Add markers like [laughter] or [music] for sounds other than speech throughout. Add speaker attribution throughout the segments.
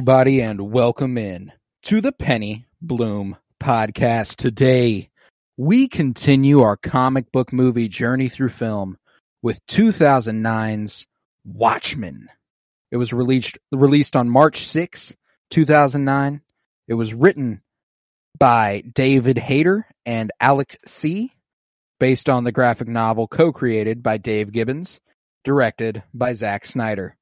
Speaker 1: Everybody, and welcome in to the Penny Bloom podcast. Today, we continue our comic book movie journey through film with 2009's Watchmen. It was released released on March 6, 2009. It was written by David Hayter and Alex Tse, based on the graphic novel co-created by Dave Gibbons, directed by Zack Snyder.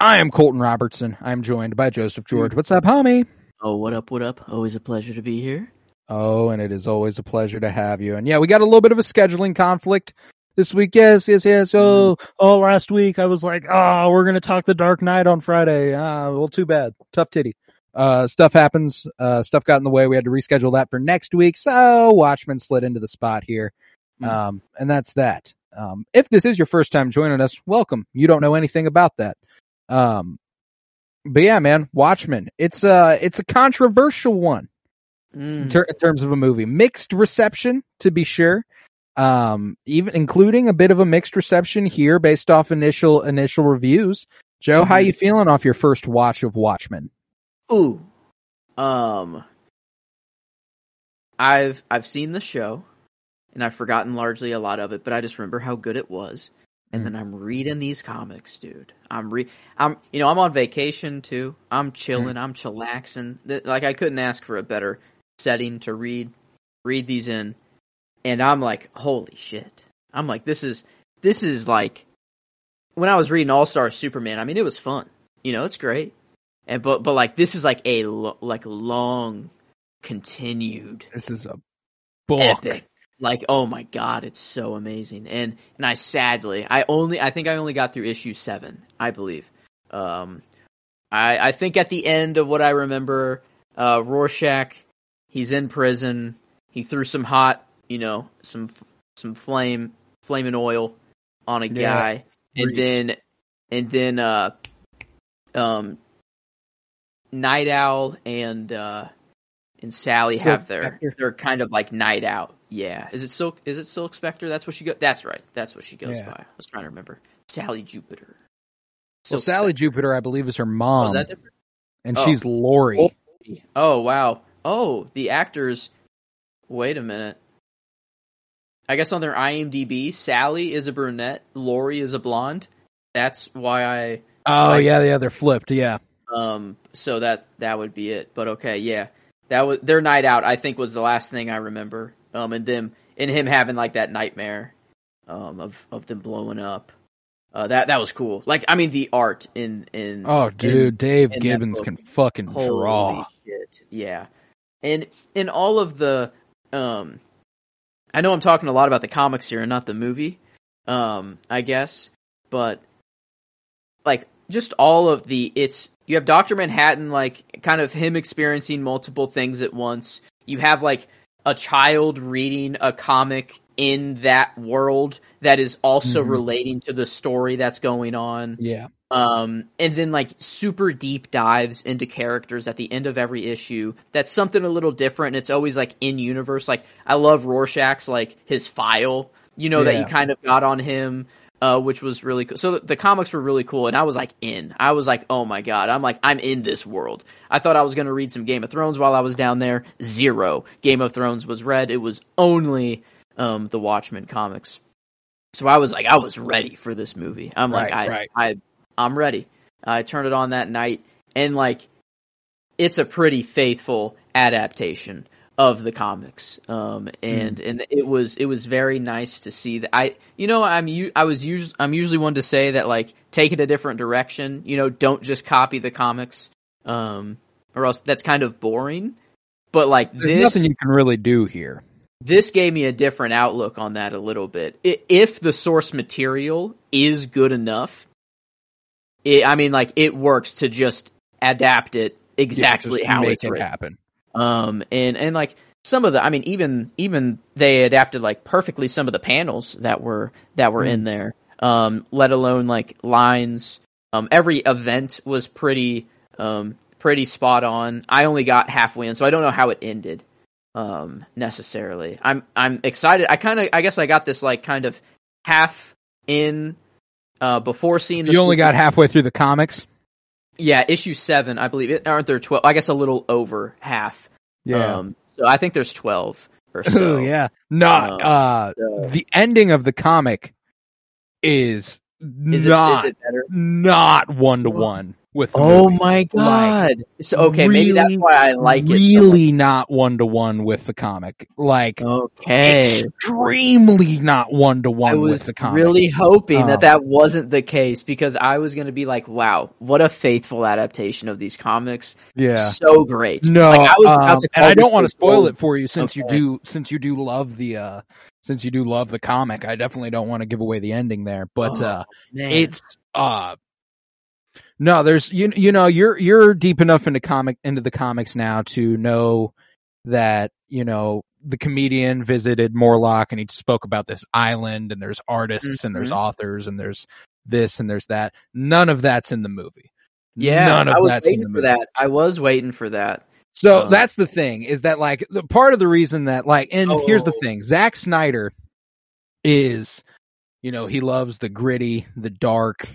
Speaker 1: I am Colton Robertson. I'm joined by Joseph George. What's up, homie?
Speaker 2: Oh, what up, what up? Always a pleasure to be here.
Speaker 1: Oh, and it is always a pleasure to have you. And yeah, we got a little bit of a scheduling conflict this week. Yes, yes, yes. Oh, oh, last week I was like, oh, we're going to talk the Dark Knight on Friday. Ah, well, too bad. Tough titty. Uh, stuff happens. Uh, stuff got in the way. We had to reschedule that for next week. So Watchmen slid into the spot here.
Speaker 2: Mm.
Speaker 1: Um, and that's that. Um, if this is your first time joining us, welcome. You don't know anything about that. Um, but yeah, man, Watchmen. It's uh it's a controversial one in,
Speaker 2: Mm.
Speaker 1: ter- in terms of a movie. Mixed reception, to be sure. Um, even including a bit of a mixed reception here based off initial initial reviews. Joe, how
Speaker 2: Mhm.
Speaker 1: you feeling off your first watch of Watchmen?
Speaker 2: Ooh, um, I've I've seen the show, and I've forgotten largely a lot of it, but I just remember how good it was. And
Speaker 1: Mm.
Speaker 2: then I'm reading these comics, dude. I'm re I'm you know I'm on vacation too. I'm chilling. I'm chillaxing. Like I couldn't ask for a better setting to read read these in. And I'm like, holy shit. I'm like, this is this is like when I was reading All Star Superman. I mean, it was fun. You know, it's great. And but but like this is like a lo- like long continued
Speaker 1: This is a book.
Speaker 2: epic. Like oh my god, it's so amazing. And and I sadly, I only I think I only got through issue 7, I believe. Um I I think at the end of what I remember, uh Rorschach, he's in prison. He threw some hot, you know, some some flame flaming oil on a
Speaker 1: Yeah,
Speaker 2: guy. And then and then uh um Nite Owl and uh and Sally
Speaker 1: Silk
Speaker 2: have their they're kind of like night out. Yeah. Is it Silk is it Silk Spectre? That's what she go that's right. That's what she goes
Speaker 1: Yeah.
Speaker 2: by. I was trying to remember. Sally Jupiter.
Speaker 1: Well, Sally
Speaker 2: Spectre.
Speaker 1: Jupiter, I believe, is her
Speaker 2: Oh,
Speaker 1: mom,
Speaker 2: is that different?
Speaker 1: and
Speaker 2: oh.
Speaker 1: she's Laurie.
Speaker 2: Oh wow. Oh, the actors wait a minute. I guess on their IMDb, Sally is a brunette, Laurie is a blonde. That's why I
Speaker 1: Oh
Speaker 2: Like-
Speaker 1: yeah, yeah, they're flipped. Yeah,
Speaker 2: Um, so that that would be it. But okay, yeah, that was their night out. I think was the last thing I remember. Um, and them and him having like that nightmare, um, of of them blowing up. Uh, that that was cool. Like, I mean, the art in in
Speaker 1: Oh, dude, Dave
Speaker 2: in
Speaker 1: Gibbons can fucking
Speaker 2: Holy
Speaker 1: draw.
Speaker 2: shit! Yeah, and in all of the, um, I know I'm talking a lot about the comics here and not the movie, um, I guess, but like just all of the it's you have Doctor Manhattan like kind of him experiencing multiple things at once. You have like a child reading a comic in that world that is also
Speaker 1: Mhm.
Speaker 2: relating to the story that's going on.
Speaker 1: Yeah,
Speaker 2: um and then like super deep dives into characters at the end of every issue. That's something a little different and it's always like in universe. Like i love rorschach's like his file you know that you kind of got on him uh which was really cool. So the, the comics were really cool and i was like in. I was like oh my god i'm like i'm in this world. I thought i was going to read some game of thrones while i was down there. Zero. Game of thrones was read it was only um the watchmen comics. So i was like i was ready for this movie. I'm like
Speaker 1: Right,
Speaker 2: i
Speaker 1: right.
Speaker 2: i I'm ready. I turned it on that night, and like, it's a pretty faithful adaptation of the comics. Um, and and it was it was very nice to see that. I you know I'm I was us- I'm usually one to say that like take it a different direction. You know, don't just copy the comics. Um, or else that's kind of boring. but like
Speaker 1: There's
Speaker 2: this
Speaker 1: nothing you can really do here.
Speaker 2: this gave me a different outlook on that a little bit. If the source material is good enough, it, I mean, like it works to just adapt it exactly
Speaker 1: Yeah,
Speaker 2: how it's
Speaker 1: it
Speaker 2: written.
Speaker 1: happen.
Speaker 2: Um, and and like some of the, I mean, even even they adapted like perfectly some of the panels that were that were
Speaker 1: Mm.
Speaker 2: in there. Um, let alone like lines. Um, every event was pretty um pretty spot on. I only got halfway in, so I don't know how it ended um necessarily. I'm I'm excited. I kind of I guess I got this like kind of half in uh before seeing the
Speaker 1: You only got halfway through the comics.
Speaker 2: Yeah issue seven I believe. It aren't there twelve I guess a little over half. Um so I think there's twelve or so.
Speaker 1: oh yeah. Not
Speaker 2: Um,
Speaker 1: uh
Speaker 2: so-
Speaker 1: the ending of the comic is,
Speaker 2: is
Speaker 1: not
Speaker 2: it, is it better?
Speaker 1: not one to one with the
Speaker 2: oh
Speaker 1: movie.
Speaker 2: my god so okay maybe that's why I like it so
Speaker 1: really not one to one with the comic. Like
Speaker 2: okay
Speaker 1: extremely not one to
Speaker 2: I
Speaker 1: one
Speaker 2: was
Speaker 1: with the comic.
Speaker 2: really hoping
Speaker 1: Um,
Speaker 2: that that wasn't the case because I was going to be like, "Wow, what a faithful adaptation of these comics!
Speaker 1: yeah.
Speaker 2: So great."
Speaker 1: No,
Speaker 2: Like, I was about
Speaker 1: um,
Speaker 2: to
Speaker 1: and I don't want to spoil it for you since you do since you do love the uh since you do love the comic. I definitely don't want to give away the ending there, but
Speaker 2: Oh,
Speaker 1: uh
Speaker 2: Man.
Speaker 1: it's uh no, there's you you know you're you're deep enough into comic into the comics now to know that you know the comedian visited Moloch and he spoke about this island and there's artists and there's
Speaker 2: Mhm.
Speaker 1: authors and there's this and there's that. None of that's in the movie.
Speaker 2: yeah,
Speaker 1: None of
Speaker 2: I was
Speaker 1: that's in the
Speaker 2: waiting for that. I was waiting for that.
Speaker 1: So
Speaker 2: Um,
Speaker 1: that's the thing is that like the part of the reason that like and here's the
Speaker 2: Oh.
Speaker 1: thing Zack Snyder is you know he loves the gritty the dark.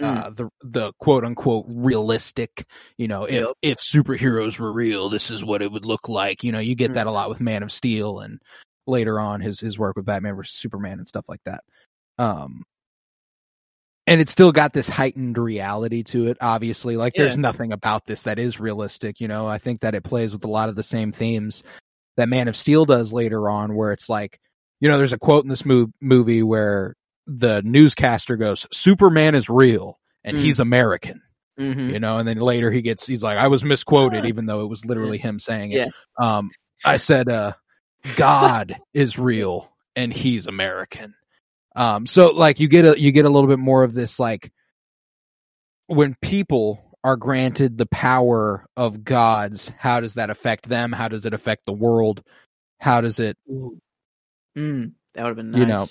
Speaker 1: Uh the the quote unquote realistic you know if
Speaker 2: Yep.
Speaker 1: if superheroes were real this is what it would look like. You know you get
Speaker 2: Mm.
Speaker 1: that a lot with Man of Steel and later on his his work with Batman vs Superman and stuff like that. Um and it's still got this heightened reality to it obviously. Like there's nothing about this that is realistic you know? I think that it plays with a lot of the same themes that man of steel does later on where it's like you know there's a quote in this mov- movie where the newscaster goes superman is real and
Speaker 2: Mm.
Speaker 1: he's american.
Speaker 2: Hmm
Speaker 1: you know and then later he gets he's like i was misquoted even though it was literally him saying it. Um i said uh god is real and he's american. Um so like you get a you get a little bit more of this like when people are granted the power of gods how does that affect them? How does it affect the world? How does it
Speaker 2: Mm, that would have been nice.
Speaker 1: You know.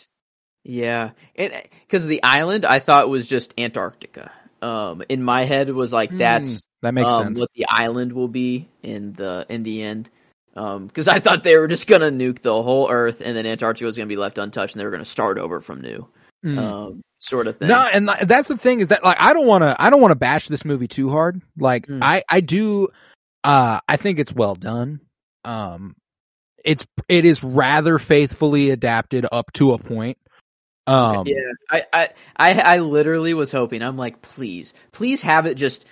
Speaker 2: Yeah, because the island I thought was just Antarctica. Um, in my head was like that's
Speaker 1: that makes
Speaker 2: um,
Speaker 1: sense
Speaker 2: what the island will be in the in the end. Um, because I thought they were just gonna nuke the whole Earth and then Antarctica was gonna be left untouched and they were gonna start over from new.
Speaker 1: Mm.
Speaker 2: Um, sort of thing.
Speaker 1: No, and that's the thing is that like I don't want to I don't want to bash this movie too hard. Like
Speaker 2: Mm.
Speaker 1: I I do uh I think it's well done. Um it's it is rather faithfully adapted up to a point. Um
Speaker 2: yeah, I, I, I, I literally was hoping. I'm like, please, please have it just,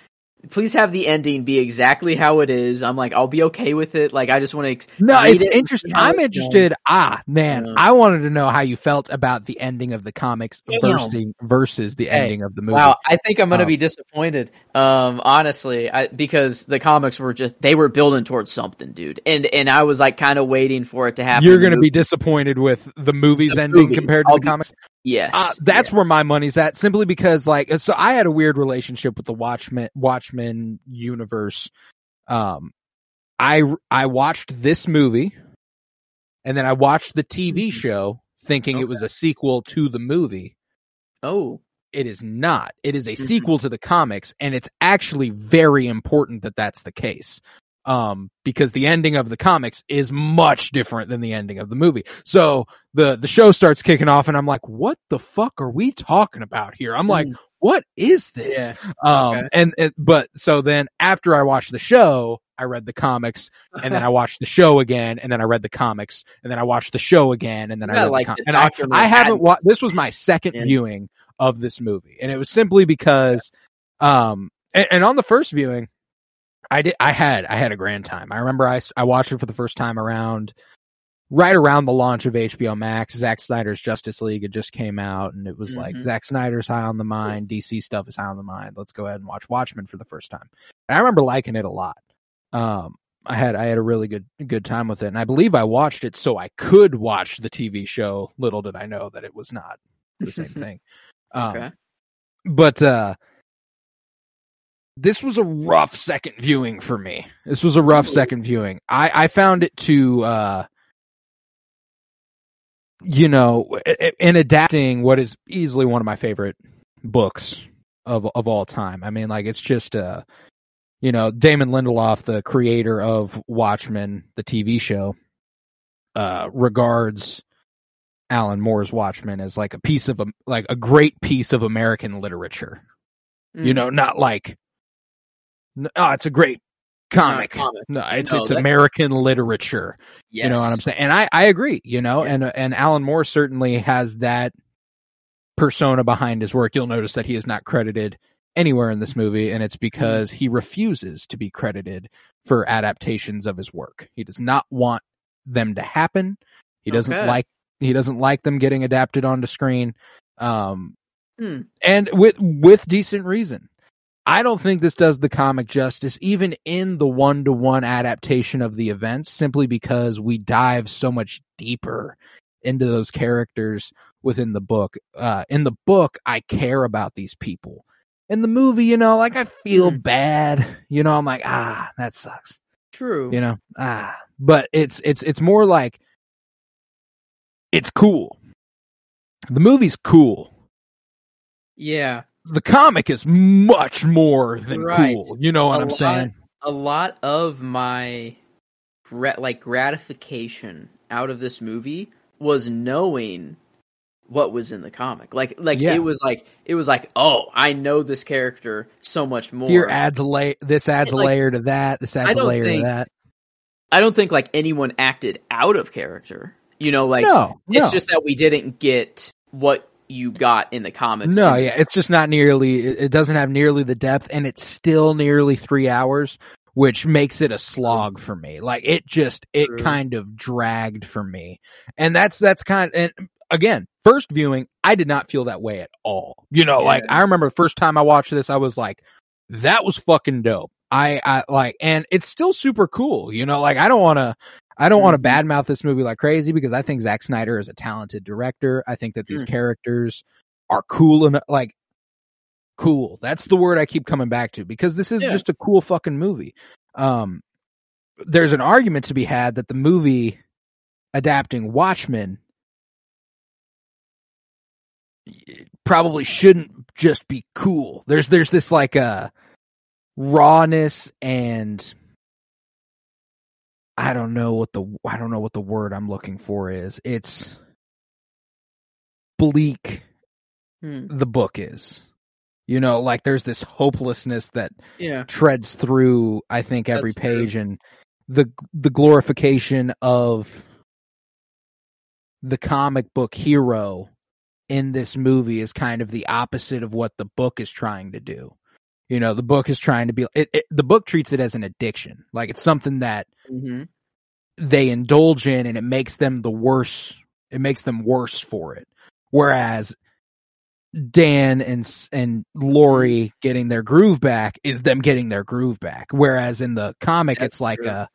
Speaker 2: please have the ending be exactly how it is. I'm like, I'll be okay with it. Like, I just want to. Ex-
Speaker 1: No, it's
Speaker 2: it
Speaker 1: interesting. I'm interested. Ah, man,
Speaker 2: Uh,
Speaker 1: I wanted to know how you felt about the ending of the comics versus versus the
Speaker 2: Hey,
Speaker 1: ending of the movie.
Speaker 2: Wow, I think I'm gonna
Speaker 1: Um,
Speaker 2: be disappointed. Um, honestly, I, because the comics were just they were building towards something, dude, and and I was like kind of waiting for it to happen.
Speaker 1: You're going to be disappointed with the movie's
Speaker 2: The
Speaker 1: ending
Speaker 2: movie.
Speaker 1: compared to
Speaker 2: I'll
Speaker 1: the
Speaker 2: be-
Speaker 1: comics.
Speaker 2: Yes,
Speaker 1: Uh, that's
Speaker 2: yeah.
Speaker 1: where my money's at, simply because like, so I had a weird relationship with the Watchmen, Watchmen universe. Um, I, I watched this movie and then I watched the TV show thinking it was a sequel to the movie.
Speaker 2: oh,
Speaker 1: It is not. It is a
Speaker 2: Mhm.
Speaker 1: sequel to the comics and it's actually very important that that's the case. Um, because the ending of the comics is much different than the ending of the movie. So the, the show starts kicking off and I'm like, what the fuck are we talking about here? I'm like,
Speaker 2: Mm.
Speaker 1: what is this?
Speaker 2: yeah,
Speaker 1: Um,
Speaker 2: Okay.
Speaker 1: and, and, but so then after I watched the show, I read the comics and then I [laughs] watched the show again and then I read the comics and then I watched the show again and then I read
Speaker 2: like
Speaker 1: the
Speaker 2: the
Speaker 1: and I, I haven't watched, this was my second
Speaker 2: Yeah.
Speaker 1: viewing of this movie and it was simply because, um, and, and on the first viewing, I did, I had, I had a grand time. I remember I I watched it for the first time around, right around the launch of HBO Max. Zack Snyder's Justice League had just came out and it was like
Speaker 2: Mhm.
Speaker 1: Zack Snyder's high on the mind, DC stuff is high on the mind. Let's go ahead and watch Watchmen for the first time. And I remember liking it a lot. Um, I had I had a really good good time with it, and I believe I watched it so I could watch the TV show. Little did I know that it was not the same [laughs] thing. Um,
Speaker 2: Okay.
Speaker 1: but uh, this was a rough second viewing for me. This was a rough second viewing. I I found it to uh, you know, in adapting what is easily one of my favorite books of of all time. I mean, like it's just uh you know, Damon Lindelof, the creator of Watchmen, the TV show, uh regards Alan Moore's Watchmen as like a piece of like a great piece of American literature. You
Speaker 2: Mm.
Speaker 1: know, not like n- oh, it's a great comic.
Speaker 2: comic.
Speaker 1: No, it's
Speaker 2: No,
Speaker 1: it's American literature.
Speaker 2: yes.
Speaker 1: You know what I'm saying? And I, I agree, you know,
Speaker 2: Yeah.
Speaker 1: and, and Alan Moore certainly has that persona behind his work. You'll notice that he is not credited anywhere in this movie, and it's because he refuses to be credited for adaptations of his work. He does not want them to happen. He doesn't
Speaker 2: Okay.
Speaker 1: like, he doesn't like them getting adapted onto screen. Um,
Speaker 2: Hmm.
Speaker 1: and with, with decent reason. I don't think this does the comic justice, even in the one to one adaptation of the events, simply because we dive so much deeper into those characters within the book. Uh, in the book, I care about these people. In the movie, you know, like I feel
Speaker 2: Hmm.
Speaker 1: bad. You know, I'm like, ah, that sucks.
Speaker 2: True.
Speaker 1: You know, ah, but it's, it's, it's more like it's cool. The movie's cool.
Speaker 2: Yeah.
Speaker 1: The comic is much more than
Speaker 2: Right.
Speaker 1: cool. You know what
Speaker 2: A
Speaker 1: I'm
Speaker 2: lot-
Speaker 1: saying?
Speaker 2: a lot of my like gratification out of this movie was knowing what was in the comic. Like like
Speaker 1: Yeah.
Speaker 2: it was like it was like, "Oh, I know this character so much more."
Speaker 1: Here adds a la- this adds a
Speaker 2: Like,
Speaker 1: layer to that. This adds a layer
Speaker 2: think-
Speaker 1: to that.
Speaker 2: I don't think like anyone acted out of character. You know, like
Speaker 1: no, no,
Speaker 2: it's just that we didn't get what you got in the comics.
Speaker 1: no.
Speaker 2: And-
Speaker 1: Yeah, it's just not nearly. It it doesn't have nearly the depth, and it's still nearly three hours, which makes it a slog for me. Like it just it
Speaker 2: True.
Speaker 1: kind of dragged for me, and that's that's kind. Of, And again, first viewing, I did not feel that way at all. You know, like I remember the first time I watched this, I was like, that was fucking dope. I, I like, and it's still super cool. You know, like I don't want to, I don't want to badmouth this movie like crazy because I think Zack Snyder is a talented director. I think that these
Speaker 2: Mm.
Speaker 1: characters are cool and like cool. That's the word I keep coming back to because this is
Speaker 2: Yeah.
Speaker 1: just a cool fucking movie. Um, there's an argument to be had that the movie adapting Watchmen probably shouldn't just be cool. There's there's this like uh rawness and I don't know what the I don't know what the word I'm looking for is. It's bleak
Speaker 2: Hmm.
Speaker 1: the book is. You know, like there's this hopelessness that
Speaker 2: Yeah.
Speaker 1: treads through I think every
Speaker 2: That's true.
Speaker 1: page and the the glorification of the comic book hero in this movie is kind of the opposite of what the book is trying to do. You know, the book is trying to be it, it, the book treats it as an addiction. Like it's something that
Speaker 2: hmm
Speaker 1: they indulge in and it makes them the worse it makes them worse for it. Whereas Dan and and Laurie getting their groove back is them getting their groove back. Whereas in the comic,
Speaker 2: That's
Speaker 1: it's like
Speaker 2: true.
Speaker 1: a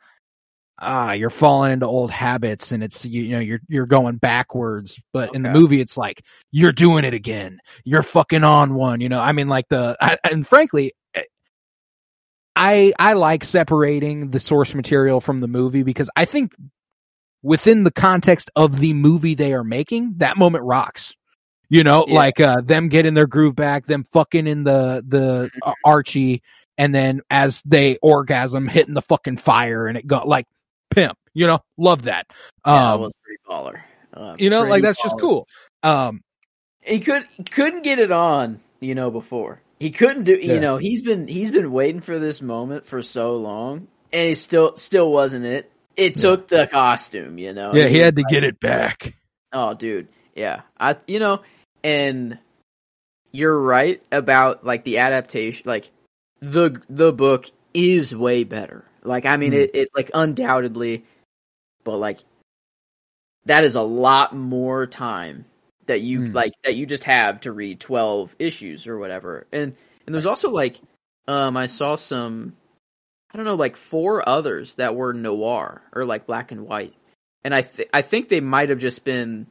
Speaker 1: ah, you're falling into old habits and it's you, you know you're you're going backwards. But in the movie, it's like you're doing it again. You're fucking on one. You know, I mean, like the I, and frankly. I I like separating the source material from the movie because I think within the context of the movie they are making, that moment rocks. You know,
Speaker 2: Yeah.
Speaker 1: like uh them getting their groove back, them fucking in the the uh, Archie, and then as they orgasm, hitting the fucking fire, and it got like pimp. You know, love that.
Speaker 2: Yeah, that
Speaker 1: Um,
Speaker 2: was pretty baller. Uh,
Speaker 1: you know, like that's just cool. Um,
Speaker 2: He could couldn't get it on, you know, before. He couldn't do
Speaker 1: Yeah.
Speaker 2: you know, he's been he's been waiting for this moment for so long and he still still wasn't it. It
Speaker 1: Yeah.
Speaker 2: took the costume, you know.
Speaker 1: yeah, he
Speaker 2: was
Speaker 1: had to
Speaker 2: like,
Speaker 1: get it back.
Speaker 2: Oh dude. Yeah. I you know, and you're right about like the adaptation like the the book is way better. Like I mean
Speaker 1: Hmm.
Speaker 2: it, it like undoubtedly but like that is a lot more time that you
Speaker 1: Hmm.
Speaker 2: like that you just have to read 12 issues or whatever. And and there's also like um I saw some I don't know, like four others that were noir or like black and white, and I th- I think they might have just been.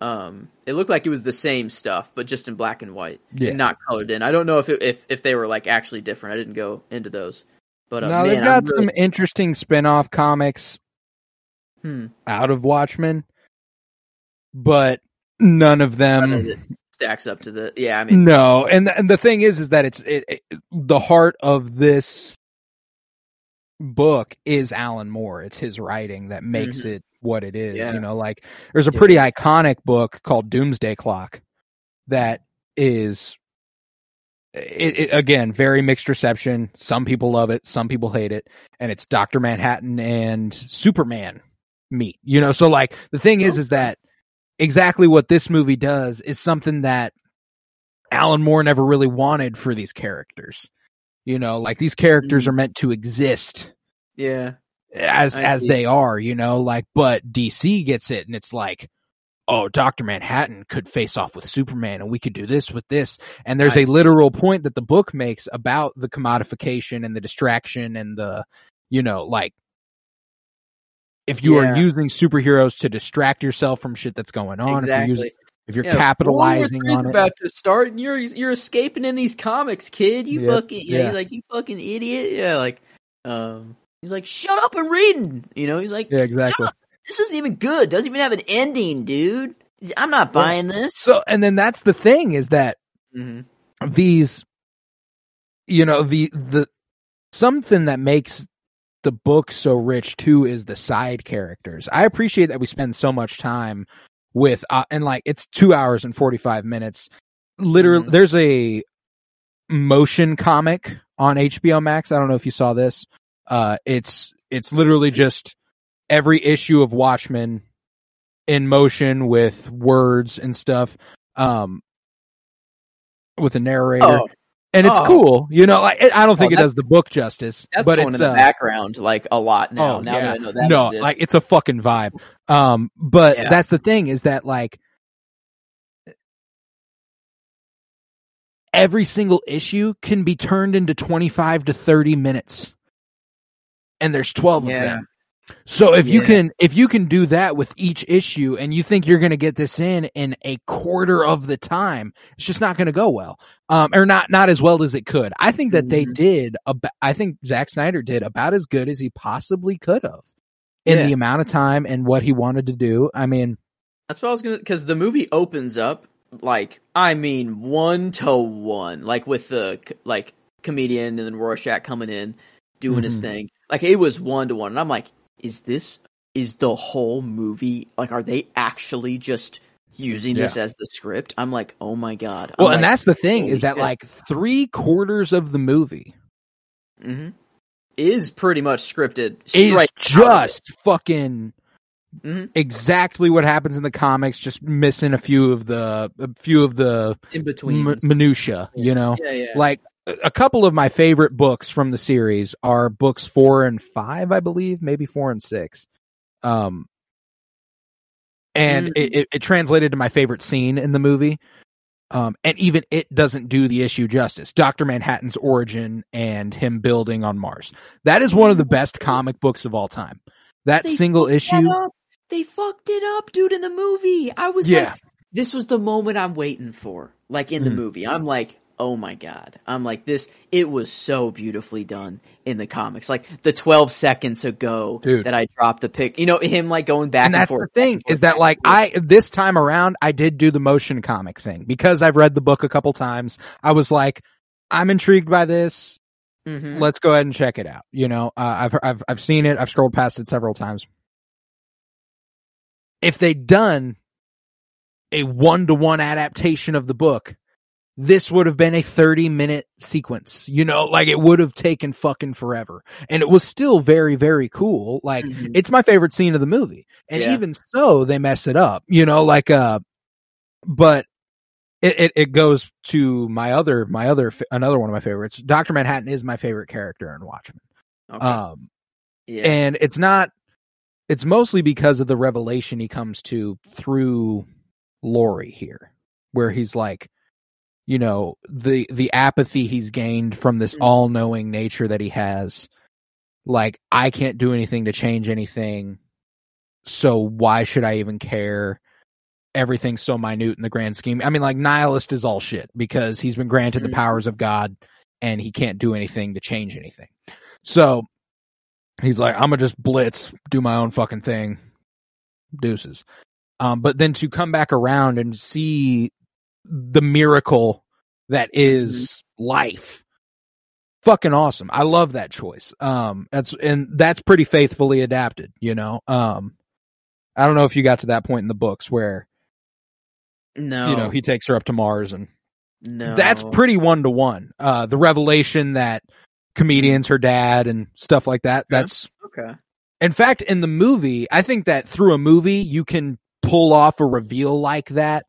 Speaker 2: Um, it looked like it was the same stuff, but just in black and white,
Speaker 1: Yeah.
Speaker 2: and not colored in. I don't know if it, if if they were like actually different. I didn't go into those, but uh,
Speaker 1: now
Speaker 2: man,
Speaker 1: they've got
Speaker 2: really-
Speaker 1: some interesting spin-off comics
Speaker 2: hmm,
Speaker 1: out of Watchmen, but none of them
Speaker 2: stacks up to the yeah. I mean,
Speaker 1: No, and and the thing is, is that it's it, it, the heart of this book is Alan Moore. It's his writing that makes
Speaker 2: Mhm.
Speaker 1: it what it is.
Speaker 2: Yeah.
Speaker 1: You know, like there's a
Speaker 2: Yeah.
Speaker 1: pretty iconic book called Doomsday Clock that is. It, it, again, very mixed reception. Some people love it, some people hate it, and it's Doctor Manhattan and Superman meet. You know, so like the thing is, is that exactly what this movie does is something that Alan Moore never really wanted for these characters. You know, like these characters
Speaker 2: Mhm.
Speaker 1: are meant to exist
Speaker 2: yeah,
Speaker 1: as
Speaker 2: I
Speaker 1: as
Speaker 2: see.
Speaker 1: they are, you know, like but DC gets it and it's like oh, Dr. Manhattan could face off with Superman and we could do this with this. And there's
Speaker 2: I
Speaker 1: a
Speaker 2: see.
Speaker 1: literal point that the book makes about the commodification and the distraction and the you know, like if you
Speaker 2: Yeah.
Speaker 1: are using superheroes to distract yourself from shit that's going on, if you're
Speaker 2: exactly.
Speaker 1: using if you're
Speaker 2: Yeah,
Speaker 1: capitalizing on it.
Speaker 2: about to start, and you're you're escaping in these comics, kid. You
Speaker 1: Yep,
Speaker 2: fucking yeah.
Speaker 1: yeah.
Speaker 2: He's like you fucking idiot. Yeah, like um, he's like shut up and reading. You know, he's like
Speaker 1: Yeah, exactly.
Speaker 2: "Shut up. this isn't even good. Doesn't even have an ending, dude. I'm not buying this.
Speaker 1: So, and then that's the thing is that
Speaker 2: hmm
Speaker 1: these, you know, the, the, something that makes the book so rich too is the side characters. I appreciate that we spend so much time with, uh, and like it's two hours and 45 minutes. Literally,
Speaker 2: Mhm.
Speaker 1: there's a motion comic on HBO Max. I don't know if you saw this. Uh, it's, it's literally just every issue of Watchmen in motion with words and stuff. Um, with a narrator
Speaker 2: Oh,
Speaker 1: and it's
Speaker 2: Oh.
Speaker 1: cool. You know, like I don't think
Speaker 2: Oh,
Speaker 1: it does the book justice,
Speaker 2: that's
Speaker 1: but
Speaker 2: going
Speaker 1: it's
Speaker 2: in the
Speaker 1: uh,
Speaker 2: background like a lot now.
Speaker 1: oh,
Speaker 2: now
Speaker 1: yeah.
Speaker 2: that I know that
Speaker 1: no,
Speaker 2: exists.
Speaker 1: like it's a fucking vibe. Um, but
Speaker 2: Yeah.
Speaker 1: that's the thing is that like every single issue can be turned into twenty five to thirty minutes, and there's twelve
Speaker 2: Yeah.
Speaker 1: of them. So if you can if you can do that with each issue and you think you're going to get this in in a quarter of the time, it's just not going to go well. Um or not not as well as it could. I think that they
Speaker 2: Mhm.
Speaker 1: did about, I think Zack Snyder did about as good as he possibly could have in
Speaker 2: Yeah.
Speaker 1: the amount of time and what he wanted to do. I mean,
Speaker 2: That's what I was gonna because the movie opens up like I mean one to one, like with the like comedian and then Rorschach coming in doing his
Speaker 1: Mhm.
Speaker 2: thing. Like it was one to one, and I'm like, is this is the whole movie? Like, are they actually just using this as the script? I'm like, oh my god.
Speaker 1: well, and that's the thing is that
Speaker 2: shit.
Speaker 1: like 3 quarters of the movie
Speaker 2: hmm is pretty much scripted.
Speaker 1: is
Speaker 2: straight out of it.
Speaker 1: just fucking
Speaker 2: Mhm.
Speaker 1: exactly what happens in the comics, just missing a few of the a few of the
Speaker 2: in between.
Speaker 1: m- minutia. You know,
Speaker 2: yeah, yeah.
Speaker 1: like a couple of my favorite books from the series are books four and five, I believe, maybe four and six. Um, and
Speaker 2: Mm.
Speaker 1: it, it, it translated to my favorite scene in the movie. Um, and even it doesn't do the issue justice. Dr. Manhattan's origin and him building on Mars. That is one of the best comic books of all time. That
Speaker 2: They
Speaker 1: single
Speaker 2: fucked that
Speaker 1: issue.
Speaker 2: They fucked it up, dude, in the movie. I was
Speaker 1: Yeah.
Speaker 2: like, this was the moment I'm waiting for. Like in the
Speaker 1: Mhm.
Speaker 2: movie. I'm like, oh my god. I'm like, this, it was so beautifully done in the comics. Like the 12 seconds ago
Speaker 1: Dude.
Speaker 2: that I dropped the pic, you know, him like going back
Speaker 1: and
Speaker 2: and,
Speaker 1: that's
Speaker 2: forth.
Speaker 1: the thing
Speaker 2: forth,
Speaker 1: is that like. I this time around I did do the motion comic thing because I've read the book a couple times. I was like, I'm intrigued by this.
Speaker 2: Mhm.
Speaker 1: Let's go ahead and check it out. You know, uh, I've I've I've seen it. I've scrolled past it several times. If they'd done a one to one adaptation of the book, this would have been a 30 minute sequence. You know, like it would have taken fucking forever. And it was still very, very cool. Like
Speaker 2: Mhm.
Speaker 1: it's my favorite scene of the movie. And
Speaker 2: Yeah.
Speaker 1: even so, they mess it up, you know, like, uh, but it, it, it goes to my other, my other, another one of my favorites. Dr. Manhattan is my favorite character in Watchmen.
Speaker 2: Okay.
Speaker 1: Um,
Speaker 2: yeah.
Speaker 1: and it's not, it's mostly because of the revelation he comes to through Laurie here, where he's like, you know, the, the apathy he's gained from this
Speaker 2: Mhm.
Speaker 1: all knowing nature that he has like I can't do anything to change anything. So why should I even care? Everything's so minute in the grand scheme. I mean, like nihilist is all shit because he's been granted the
Speaker 2: Mhm.
Speaker 1: powers of God and he can't do anything to change anything. So he's like, I'm gonna just blitz, do my own fucking thing. Deuces. Um, but then to come back around and see the miracle that is life. Fucking awesome. I love that choice. Um, that's, and that's pretty faithfully adapted, you know? Um, I don't know if you got to that point in the books where,
Speaker 2: No,
Speaker 1: you know, he takes her up to Mars and
Speaker 2: no.
Speaker 1: that's pretty one to one. Uh, the revelation that comedians, her dad and stuff like that.
Speaker 2: Yeah.
Speaker 1: That's,
Speaker 2: okay.
Speaker 1: in fact, in the movie, I think that through a movie, you can pull off a reveal like that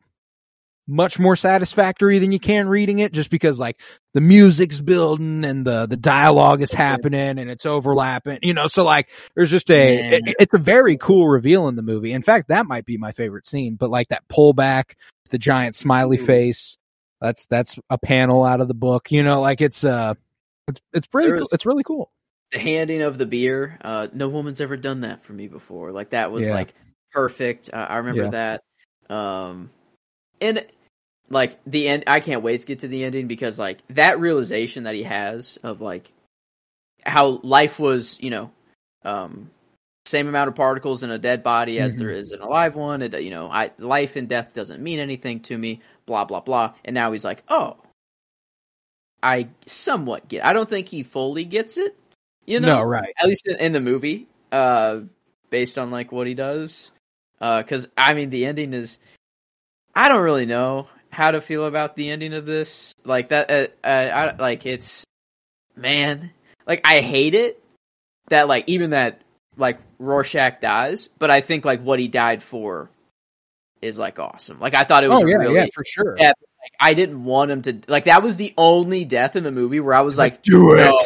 Speaker 1: much more satisfactory than you can reading it just because like the music's building and the, the dialogue is happening and it's overlapping, you know, so like there's just a, it- it's a very cool reveal in the movie. In fact, that might be my favorite scene, but like that pullback, the giant smiley
Speaker 2: Ooh.
Speaker 1: face, that's, that's a panel out of the book, you know, like it's, uh, it's, it's pretty, cool. it's really cool.
Speaker 2: the handing of the beer. Uh, no woman's ever done that for me before. Like that was
Speaker 1: Yeah.
Speaker 2: like perfect. Uh, I remember
Speaker 1: Yeah.
Speaker 2: that. Um, and like the end, I can't wait to get to the ending because like that realization that he has of like how life was, you know, um, same amount of particles in a dead body as
Speaker 1: Mhm.
Speaker 2: there is in a live one. And you know, I life and death doesn't mean anything to me. Blah blah blah. And now he's like, oh, I somewhat get. I don't think he fully gets it. You know,
Speaker 1: no, right.
Speaker 2: at least in, in the movie, uh, based on like what he does. Because I mean, the ending is. I don't really know how to feel about the ending of this. Like that, uh, uh, I, like it's, man, like I hate it that like even that like Rorschach dies, but I think like what he died for is like awesome. Like I thought it was
Speaker 1: Oh yeah,
Speaker 2: really
Speaker 1: yeah, for sure.
Speaker 2: Like, I didn't want him to like that was the only death in the movie where I was like,
Speaker 1: do
Speaker 2: no.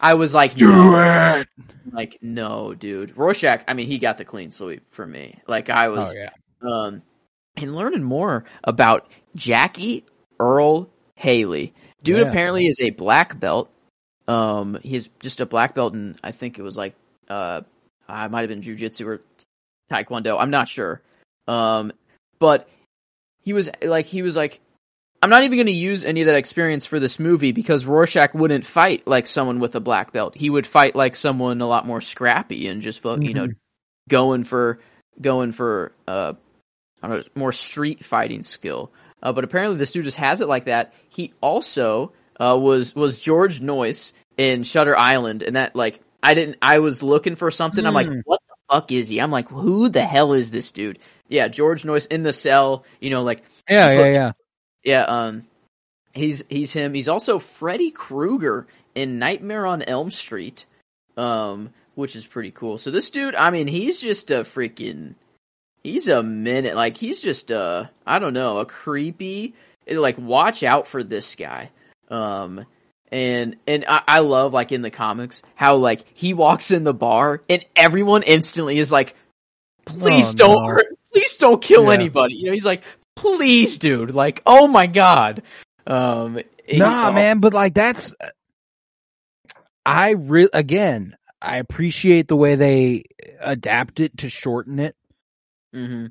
Speaker 2: I was like,
Speaker 1: do
Speaker 2: no.
Speaker 1: it.
Speaker 2: Like, no, dude. Rorschach, I mean, he got the clean sweep for me. Like, I was,
Speaker 1: Oh yeah.
Speaker 2: um, and learning more about Jackie Earle Haley. Dude
Speaker 1: Yeah.
Speaker 2: apparently is a black belt. Um, he's just a black belt, and I think it was like, uh, I might have been jujitsu or taekwondo. I'm not sure. Um, but he was like, he was like, I'm not even going to use any of that experience for this movie because Rorschach wouldn't fight like someone with a black belt. He would fight like someone a lot more scrappy and just, you know, [laughs] going for going for uh know, more street fighting skill. Uh, but apparently this dude just has it like that. He also uh, was was George Noyce in Shutter Island, and that like I didn't. I was looking for something. I'm like,
Speaker 1: Hmm.
Speaker 2: what the fuck is he? I'm like, who the hell is this dude? Yeah, George Noyce in the cell. You know, like
Speaker 1: Yeah, yeah, yeah.
Speaker 2: yeah, um, he's he's him. He's also Freddy Krueger in Nightmare on Elm Street, um, which is pretty cool. So this dude, I mean, he's just a freaking, he's a minute. Like he's just a, I don't know, a creepy. Like watch out for this guy. Um, and and I, I love like in the comics how like he walks in the bar and everyone instantly is like, please
Speaker 1: Oh,
Speaker 2: don't
Speaker 1: no.
Speaker 2: hurt, please don't kill
Speaker 1: Yeah.
Speaker 2: anybody. You know, he's like, please, dude. Like, oh my god. Um,
Speaker 1: Nah, man, but like that's I re again, I appreciate the way they adapt it to shorten it,
Speaker 2: mhm.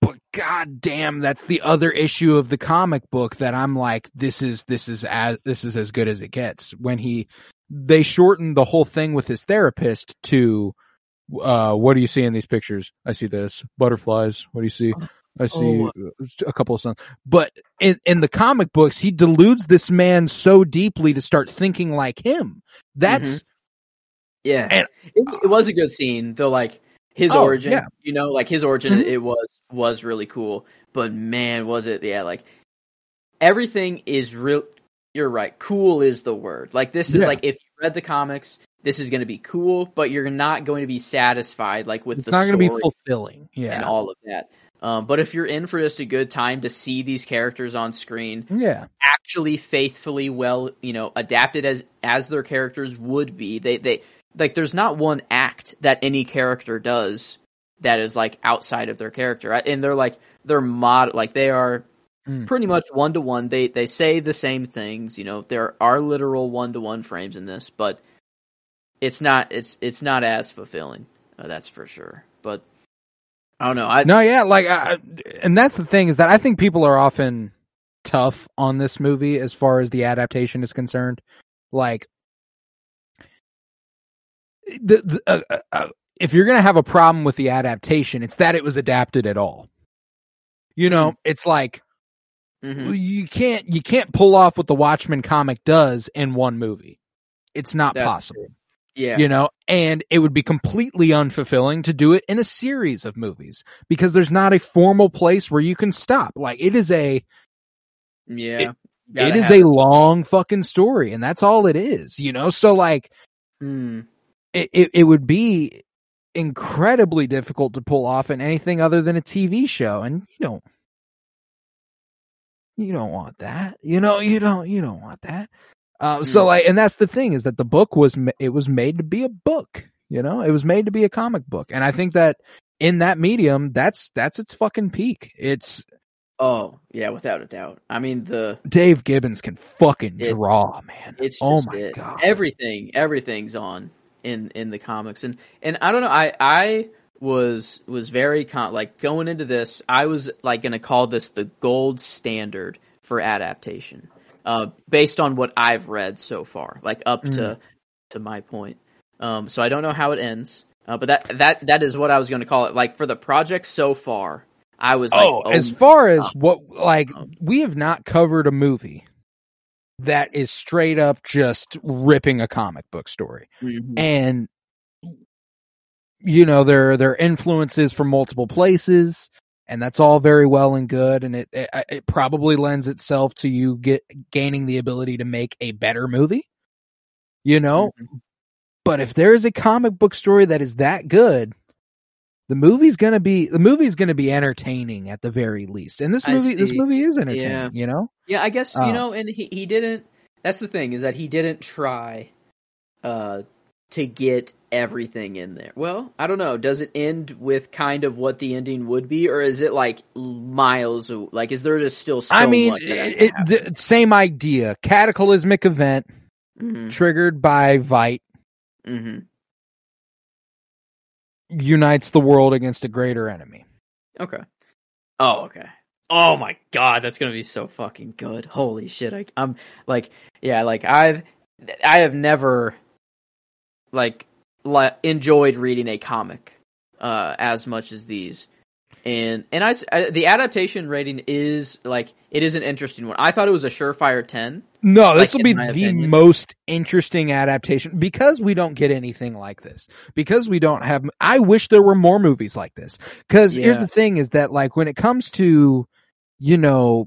Speaker 1: but god damn, that's the other issue of the comic book that I'm like this is this is as this is as good as it gets. When he they shortened the whole thing with his therapist to uh what do you see in these pictures? I see this. Butterflies. What do you see? I see
Speaker 2: Oh.
Speaker 1: a couple of songs. But in, in the comic books, he deludes this man so deeply to start thinking like him. That's
Speaker 2: Yeah,
Speaker 1: And-
Speaker 2: it, it was a good scene though. Like his
Speaker 1: Oh,
Speaker 2: origin,
Speaker 1: yeah.
Speaker 2: you know, like his origin,
Speaker 1: Mhm.
Speaker 2: it was was really cool. But man, was it? Yeah, like everything is real. You're right. Cool is the word. Like this is
Speaker 1: Yeah.
Speaker 2: like if you read the comics, this is going to be cool, but you're not going to be satisfied like with
Speaker 1: it's
Speaker 2: the
Speaker 1: not going to be fulfilling.
Speaker 2: and all of that. Um, but if you're in for just a good time to see these characters on screen,
Speaker 1: Yeah.
Speaker 2: actually faithfully well, you know, adapted as as their characters would be. They they like there's not one act that any character does that is like outside of their character. And they're like they're mod like they are
Speaker 1: Mm.
Speaker 2: pretty much one to one. They they say the same things, you know. There are literal one to one frames in this, but it's not it's it's not as fulfilling. Uh, that's for sure. But I don't know. I
Speaker 1: No, yeah, like, I, and that's the thing is that I think people are often tough on this movie as far as the adaptation is concerned. Like, the, the uh, uh, uh, if you're gonna have a problem with the adaptation, it's that it was adapted at all. You know, it's like
Speaker 2: mhm.
Speaker 1: you can't you can't pull off what the Watchmen comic does in one movie. It's not
Speaker 2: That's
Speaker 1: possible.
Speaker 2: yeah.
Speaker 1: You know, and it would be completely unfulfilling to do it in a series of movies because there's not a formal place where you can stop. Like it is a
Speaker 2: Yeah.
Speaker 1: It- it is a long fucking story and that's all it is, you know? So like
Speaker 2: Hmm.
Speaker 1: It, it, it would be incredibly difficult to pull off in anything other than a TV show and you don't you don't want that. You know, you don't you don't want that. Um so
Speaker 2: Mm.
Speaker 1: like and that's the thing is that the book was it was made to be a book, you know? It was made to be a comic book. And I think that in that medium that's that's its fucking peak. It's
Speaker 2: Oh, yeah, without a doubt. I mean the
Speaker 1: Dave Gibbons can fucking
Speaker 2: It-
Speaker 1: draw, man.
Speaker 2: it's
Speaker 1: oh my
Speaker 2: it.
Speaker 1: god.
Speaker 2: Everything everything's on in in the comics and and I don't know I I was was very con like going into this I was like going to call this the gold standard for adaptation. Uh based on what I've read so far, like up
Speaker 1: Mm.
Speaker 2: to to my point. Um so I don't know how it ends. Uh, but that that that is what I was going to call it. Like for the project so far, I was like,
Speaker 1: oh, as far as what like
Speaker 2: Um,
Speaker 1: we have not covered a movie that is straight up just ripping a comic book story.
Speaker 2: Mhm.
Speaker 1: And you know, there there are influences from multiple places and that's all very well and good and it it, it probably lends itself to you get gaining the ability to make a better movie. You know,
Speaker 2: Mhm.
Speaker 1: but if there is a comic book story that is that good, the movie's gonna be the movie's gonna be entertaining at the very least. And this movie this movie is entertaining,
Speaker 2: Yeah.
Speaker 1: you know?
Speaker 2: Yeah, I guess
Speaker 1: Uh,
Speaker 2: you know, and he he didn't. That's the thing is that he didn't try uh to get everything in there. Well, I don't know. Does it end with kind of what the ending would be, or is it like miles? Like, is there just still so
Speaker 1: I mean,
Speaker 2: that
Speaker 1: it, the same idea. Cataclysmic event
Speaker 2: Mhm,
Speaker 1: triggered by Veidt
Speaker 2: mhm.
Speaker 1: Unites the world against a greater enemy.
Speaker 2: Okay. Oh, okay. Oh my god, that's gonna be so fucking good. Holy shit! I, I'm like, yeah, like I've, I have never, like, le- enjoyed reading a comic, uh, as much as these, and and I, I the adaptation rating is like it is an interesting one. I thought it was a surefire ten.
Speaker 1: No, this
Speaker 2: Like,
Speaker 1: will be the
Speaker 2: opinion.
Speaker 1: most interesting adaptation because we don't get anything like this. Because we don't have, I wish there were more movies like this. Cause here's the thing is that like when it comes to, you know,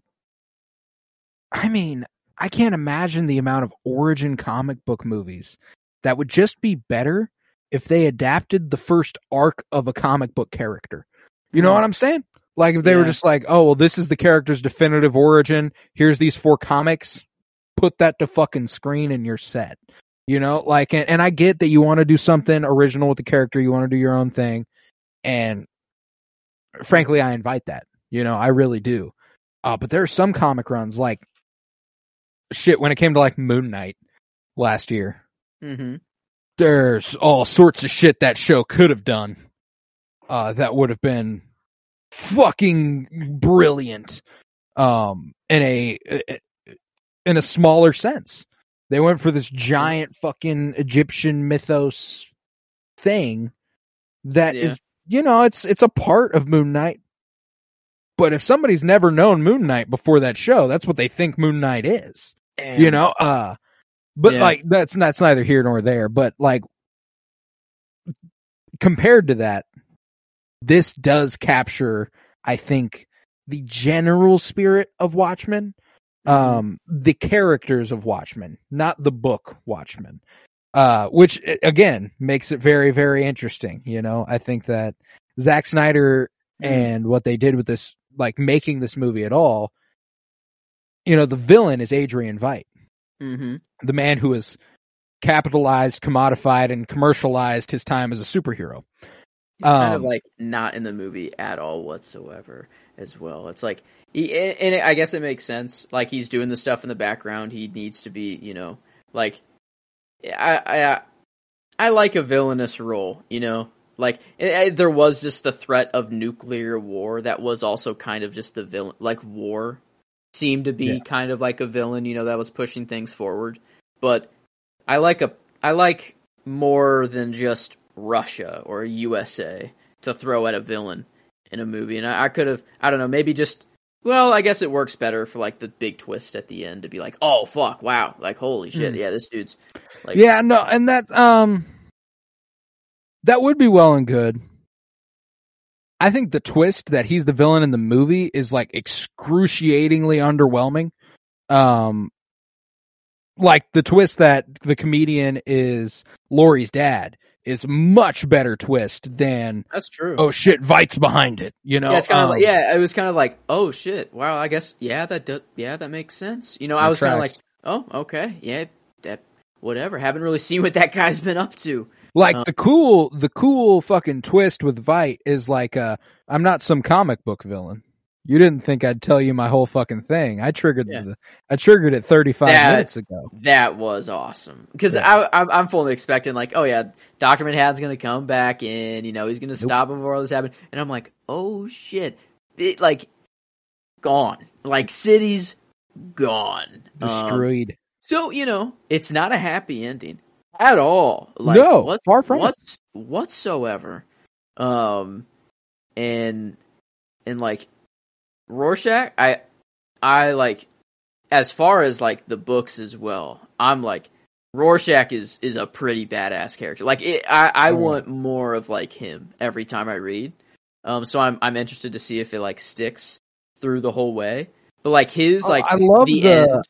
Speaker 1: I mean, I can't imagine the amount of origin comic book movies that would just be better if they adapted the first arc of a comic book character. You know what I'm saying? Like if they were just like, oh, well, this is the character's definitive origin. Here's these four comics. Put that to fucking screen and you're set. You know, like, and, and I get that you want to do something original with the character. You want to do your own thing. And frankly, I invite that. You know, I really do. Uh, but there are some comic runs like shit when it came to like Moon Knight last year.
Speaker 2: Mm-hmm.
Speaker 1: There's all sorts of shit that show could have done. Uh, that would have been fucking brilliant. Um, in a, in a smaller sense. They went for this giant fucking Egyptian mythos thing that is,
Speaker 2: Yeah.
Speaker 1: you know, it's, it's a part of Moon Knight. But if somebody's never known Moon Knight before that show, that's what they think Moon Knight is you know uh but
Speaker 2: Yeah.
Speaker 1: like that's that's neither here nor there but like compared to that this does capture i think the general spirit of watchmen
Speaker 2: Mhm.
Speaker 1: um the characters of watchmen not the book watchmen uh which again makes it very very interesting you know i think that Zack Snyder
Speaker 2: Mhm.
Speaker 1: and what they did with this like making this movie at all you know the villain is Adrian Veidt
Speaker 2: Mm-hmm.
Speaker 1: the man who has capitalized, commodified, and commercialized his time as a superhero.
Speaker 2: He's kind of
Speaker 1: Um,
Speaker 2: like not in the movie at all whatsoever as well. It's like, he, and I guess it makes sense. Like he's doing the stuff in the background. He needs to be, you know, like I, I, I like a villainous role, you know. Like it, it, there was just the threat of nuclear war that was also kind of just the villain, like war seemed to be
Speaker 1: Yeah.
Speaker 2: kind of like a villain, you know, that was pushing things forward. But I like a I like more than just Russia or USA to throw at a villain in a movie, and I, I could have I don't know maybe just well I guess it works better for like the big twist at the end to be like oh fuck wow like holy shit
Speaker 1: Mm.
Speaker 2: yeah this dude's like
Speaker 1: Yeah, no, and that um that would be well and good. I think the twist that he's the villain in the movie is like excruciatingly underwhelming. Um like the twist that the comedian is Laurie's dad is much better twist than
Speaker 2: that's true
Speaker 1: oh shit Veidt's behind it, you know.
Speaker 2: yeah, it's kind of
Speaker 1: Um,
Speaker 2: like, yeah, it was kind of like, oh shit, wow, I guess, yeah, that do, yeah, that makes sense. You know, I was kind of like, oh, okay, yeah, that, whatever. Haven't really [laughs] seen what that guy's been up to.
Speaker 1: Like
Speaker 2: Um,
Speaker 1: the cool, the cool fucking twist with Vite is like, uh, I'm not some comic book villain. You didn't think I'd tell you my whole fucking thing. I triggered
Speaker 2: Yeah.
Speaker 1: the, I triggered it 35
Speaker 2: That-
Speaker 1: minutes ago.
Speaker 2: That was awesome because
Speaker 1: Yeah.
Speaker 2: I, I'm, I'm fully expecting like, oh yeah, Doctor Manhattan's gonna come back in, you know, he's gonna stop before all this happened, and I'm like, oh shit, it, like, gone, like cities gone, Um,
Speaker 1: Destroyed.
Speaker 2: So you know, it's not a happy ending at all. Like,
Speaker 1: No,
Speaker 2: what-
Speaker 1: far from it.
Speaker 2: what's, whatsoever. Um, and and like Rorschach, I I like as far as like the books as well. I'm like Rorschach is is a pretty badass character. Like it, I I
Speaker 1: yeah.
Speaker 2: want more of like him every time I read. Um, so I'm I'm interested to see if it like sticks through the whole way. But like his
Speaker 1: Oh,
Speaker 2: like
Speaker 1: I love
Speaker 2: the,
Speaker 1: the-
Speaker 2: end.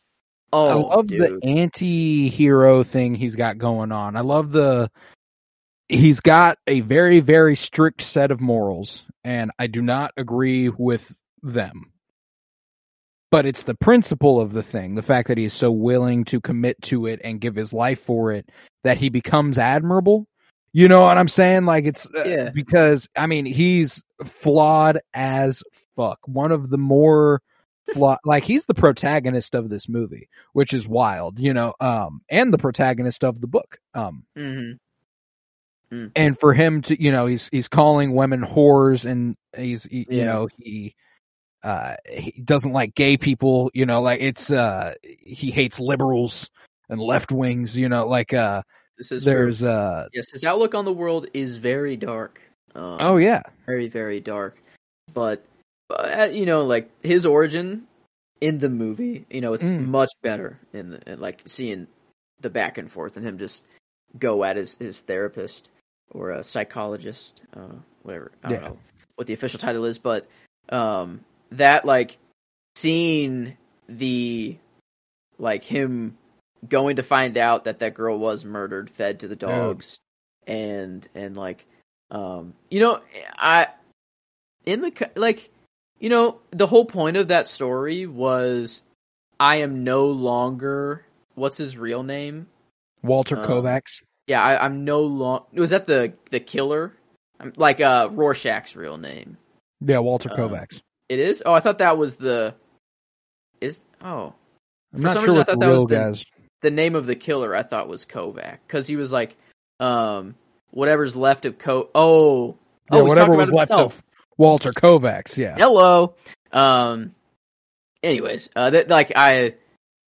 Speaker 2: Oh,
Speaker 1: I love
Speaker 2: dude.
Speaker 1: the anti-hero thing he's got going on. I love the, he's got a very, very strict set of morals and I do not agree with them. But it's the principle of the thing, the fact that he is so willing to commit to it and give his life for it that he becomes admirable. You know what I'm saying? Like it's uh,
Speaker 2: Yeah.
Speaker 1: because I mean he's flawed as fuck. One of the more flawed, [laughs] like he's the protagonist of this movie, which is wild, you know, um, and the protagonist of the book. Um,
Speaker 2: Mhm.
Speaker 1: and for him to you know he's he's calling women whores and he's he, you know he uh he doesn't like gay people you know like it's uh he hates liberals and left wings you know like uh
Speaker 2: This is true.
Speaker 1: there's uh
Speaker 2: yes, his outlook on the world is very dark. Um,
Speaker 1: oh yeah
Speaker 2: very very dark. But, but uh, you know, like his origin in the movie, you know, it's
Speaker 1: Mm.
Speaker 2: much better in the in, like seeing the back and forth and him just go at his his therapist or a psychologist, uh, whatever. I don't
Speaker 1: Yeah.
Speaker 2: know what the official title is, but um, that like seeing the like him going to find out that that girl was murdered, fed to the dogs, and and like um, you know, I in the like you know the whole point of that story was I am no longer what's his real name
Speaker 1: walter
Speaker 2: um,
Speaker 1: kovacs
Speaker 2: yeah, I, I'm no long. Was that the the killer? I'm, like uh, Rorschach's real name.
Speaker 1: yeah walter
Speaker 2: uh,
Speaker 1: kovacs
Speaker 2: It is. Oh, I thought that was the. Is oh
Speaker 1: i'm
Speaker 2: for
Speaker 1: not
Speaker 2: some
Speaker 1: sure
Speaker 2: reason I thought that was the-
Speaker 1: guys
Speaker 2: the name of the killer? I thought was Kovac because he was like, um, whatever's left of Ko. Oh,
Speaker 1: yeah
Speaker 2: oh,
Speaker 1: whatever was left
Speaker 2: himself.
Speaker 1: of walter kovacs yeah
Speaker 2: Hello. Um. Anyways, uh, that like I,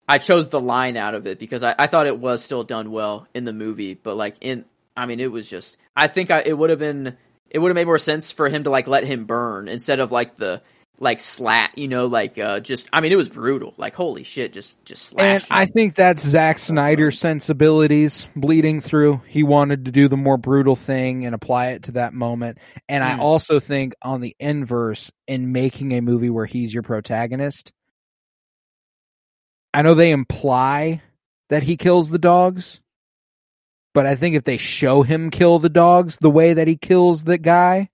Speaker 2: I chose the line out of it because I, I thought it was still done well in the movie, but like in, I mean, it was just. I think I it would have been it would have made more sense for him to like let him burn instead of like the like slat, you know, like uh just. I mean, it was brutal. Like holy shit, just just
Speaker 1: And. I think that's Zack Snyder's sensibilities bleeding through. He wanted to do the more brutal thing and apply it to that moment. And I
Speaker 2: Mm.
Speaker 1: also think on the inverse, in making a movie where he's your protagonist, I know they imply that he kills the dogs, but I think if they show him kill the dogs the way that he kills the guy,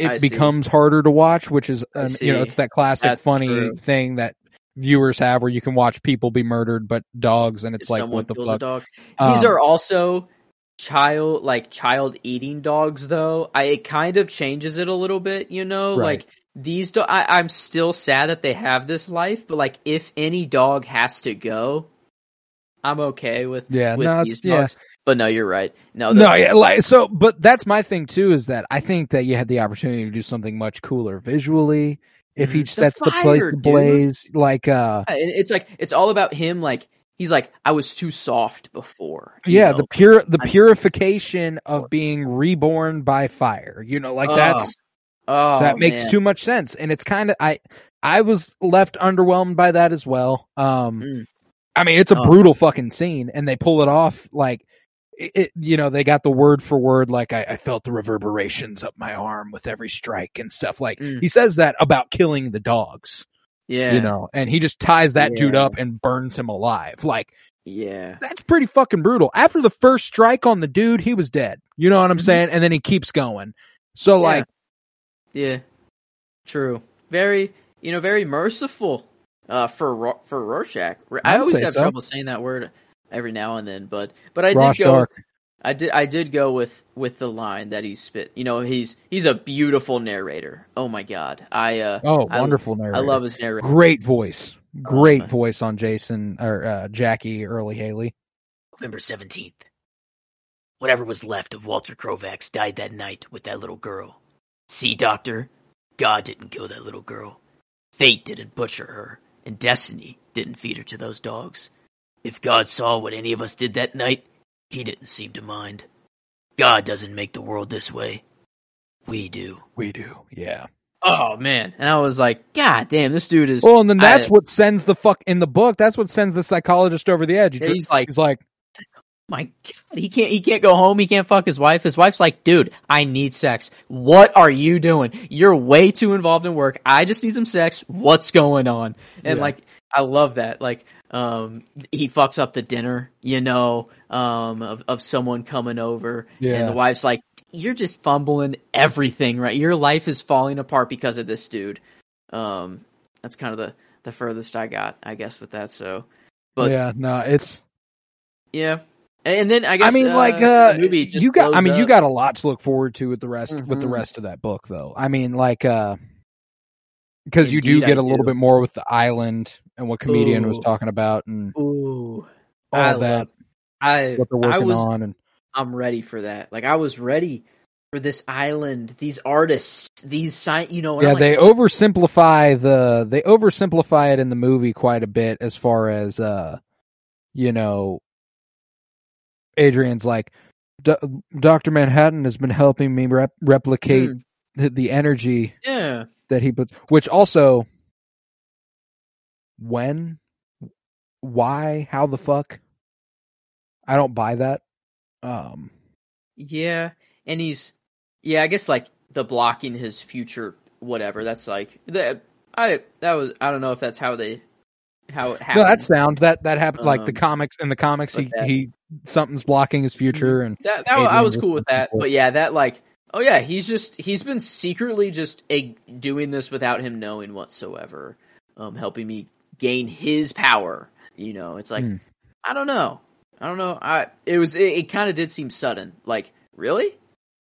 Speaker 2: I
Speaker 1: it
Speaker 2: see.
Speaker 1: becomes harder to watch, which is, um, you know, it's that classic
Speaker 2: That's
Speaker 1: funny
Speaker 2: true.
Speaker 1: thing that viewers have where you can watch people be murdered, but dogs, and it's like, what the fuck?
Speaker 2: Dog.
Speaker 1: Um,
Speaker 2: These are also child like child eating dogs though. I it kind of changes it a little bit, you know?
Speaker 1: Right.
Speaker 2: Like these do- I I'm still sad that they have this life, but like if any dog has to go, I'm okay with
Speaker 1: Yeah,
Speaker 2: with
Speaker 1: no,
Speaker 2: these
Speaker 1: it's- yeah.
Speaker 2: But no, you're right. No,
Speaker 1: No, yeah, like so, but that's my thing too. Is that I think that you had the opportunity to do something much cooler visually if he
Speaker 2: Mhm. The
Speaker 1: sets the place
Speaker 2: fire, dude.
Speaker 1: ablaze. Like, uh,
Speaker 2: it's like it's all about him. Like he's like, I was too soft before.
Speaker 1: yeah,
Speaker 2: know?
Speaker 1: the pure the
Speaker 2: I-
Speaker 1: purification of being reborn by fire. You know, like
Speaker 2: Oh,
Speaker 1: that's
Speaker 2: oh,
Speaker 1: that makes
Speaker 2: man.
Speaker 1: too much sense, and it's kind of I I was left underwhelmed by that as well. Um,
Speaker 2: Mm.
Speaker 1: I mean, it's a
Speaker 2: Oh.
Speaker 1: brutal fucking scene, and they pull it off like. It, it- you know, they got the word for word, like I, I felt the reverberations up my arm with every strike and stuff. Like
Speaker 2: Mm.
Speaker 1: he says that about killing the dogs,
Speaker 2: Yeah,
Speaker 1: you know, and he just ties that dude up and burns him alive. Like
Speaker 2: yeah,
Speaker 1: that's pretty fucking brutal. After the first strike on the dude, he was dead. You know what I'm
Speaker 2: Mhm.
Speaker 1: saying? And then he keeps going. So
Speaker 2: Yeah.
Speaker 1: like,
Speaker 2: yeah. True. Very, you know, very merciful. Uh, for for Rorschach. I
Speaker 1: I'd
Speaker 2: always have
Speaker 1: so.
Speaker 2: trouble saying that word every now and then, but but I
Speaker 1: Ross
Speaker 2: did go.
Speaker 1: Dark.
Speaker 2: I did I did go with with the line that he spit. You know, he's he's a beautiful narrator. Oh my god. I uh
Speaker 1: Oh,
Speaker 2: I-
Speaker 1: wonderful narrator.
Speaker 2: I love his narrator.
Speaker 1: great voice. Great
Speaker 2: Uh,
Speaker 1: voice on Jason or uh, Jackie Earle Haley.
Speaker 3: November 17th. Whatever was left of Walter Kovacs died that night with that little girl. See, Doctor? God didn't kill that little girl. Fate didn't butcher her, and destiny didn't feed her to those dogs. If God saw what any of us did that night, he didn't seem to mind. God doesn't make the world this way. We do.
Speaker 1: We do. Yeah.
Speaker 2: Oh man. And I was like, God damn, this dude is
Speaker 1: Well, and then that's
Speaker 2: I-
Speaker 1: what sends the fuck in the book. That's what sends the psychologist over the edge. He just-
Speaker 2: he's like
Speaker 1: he's like,
Speaker 2: my god, he can't he can't go home, he can't fuck his wife. His wife's like, dude, I need sex. What are you doing? You're way too involved in work. I just need some sex. What's going on? And
Speaker 1: Yeah.
Speaker 2: like I love that. Like um he fucks up the dinner, you know, um of, of someone coming over.
Speaker 1: Yeah.
Speaker 2: And the wife's like, You're just fumbling everything, right? Your life is falling apart because of this dude. Um that's kind of the the furthest I got, I guess, with that. So but
Speaker 1: yeah, no, it's.
Speaker 2: yeah. And then I guess
Speaker 1: I mean,
Speaker 2: uh,
Speaker 1: like, uh,
Speaker 2: the movie just
Speaker 1: you got. I mean, you got a lot to look forward to with the rest with the
Speaker 2: Mhm.
Speaker 1: rest of that book, though. I mean, like, uh, because you do get
Speaker 2: I
Speaker 1: a little
Speaker 2: do.
Speaker 1: bit more with the island and what comedian was talking about and
Speaker 2: Ooh,
Speaker 1: all
Speaker 2: I
Speaker 1: that,
Speaker 2: I
Speaker 1: what they're
Speaker 2: I
Speaker 1: working
Speaker 2: was
Speaker 1: on, and
Speaker 2: I'm ready for that. Like I was ready for this island, these artists, these sign. You know,
Speaker 1: yeah,
Speaker 2: like,
Speaker 1: they oversimplify the they oversimplify it in the movie quite a bit as far as uh, you know, Adrian's like, Doctor Manhattan has been helping me rep- replicate
Speaker 2: Hmm.
Speaker 1: the, the energy
Speaker 2: yeah,
Speaker 1: that he puts, which also, when, why, how the fuck, I don't buy that. Um,
Speaker 2: yeah, and he's yeah. I guess like the blocking his future, whatever. That's like that. I that was I don't know if that's how they how it happened.
Speaker 1: no, that's sound that that happened. like the
Speaker 2: Um,
Speaker 1: comics in the comics, he
Speaker 2: that-
Speaker 1: he something's blocking his future, and
Speaker 2: That, that I was cool with that,
Speaker 1: for it.
Speaker 2: but yeah, that like, oh yeah, he's just he's been secretly just a, doing this without him knowing whatsoever, um, helping me gain his power. You know, it's like
Speaker 1: Hmm.
Speaker 2: I don't know, I don't know. I it was it, it kind of did seem sudden. Like really,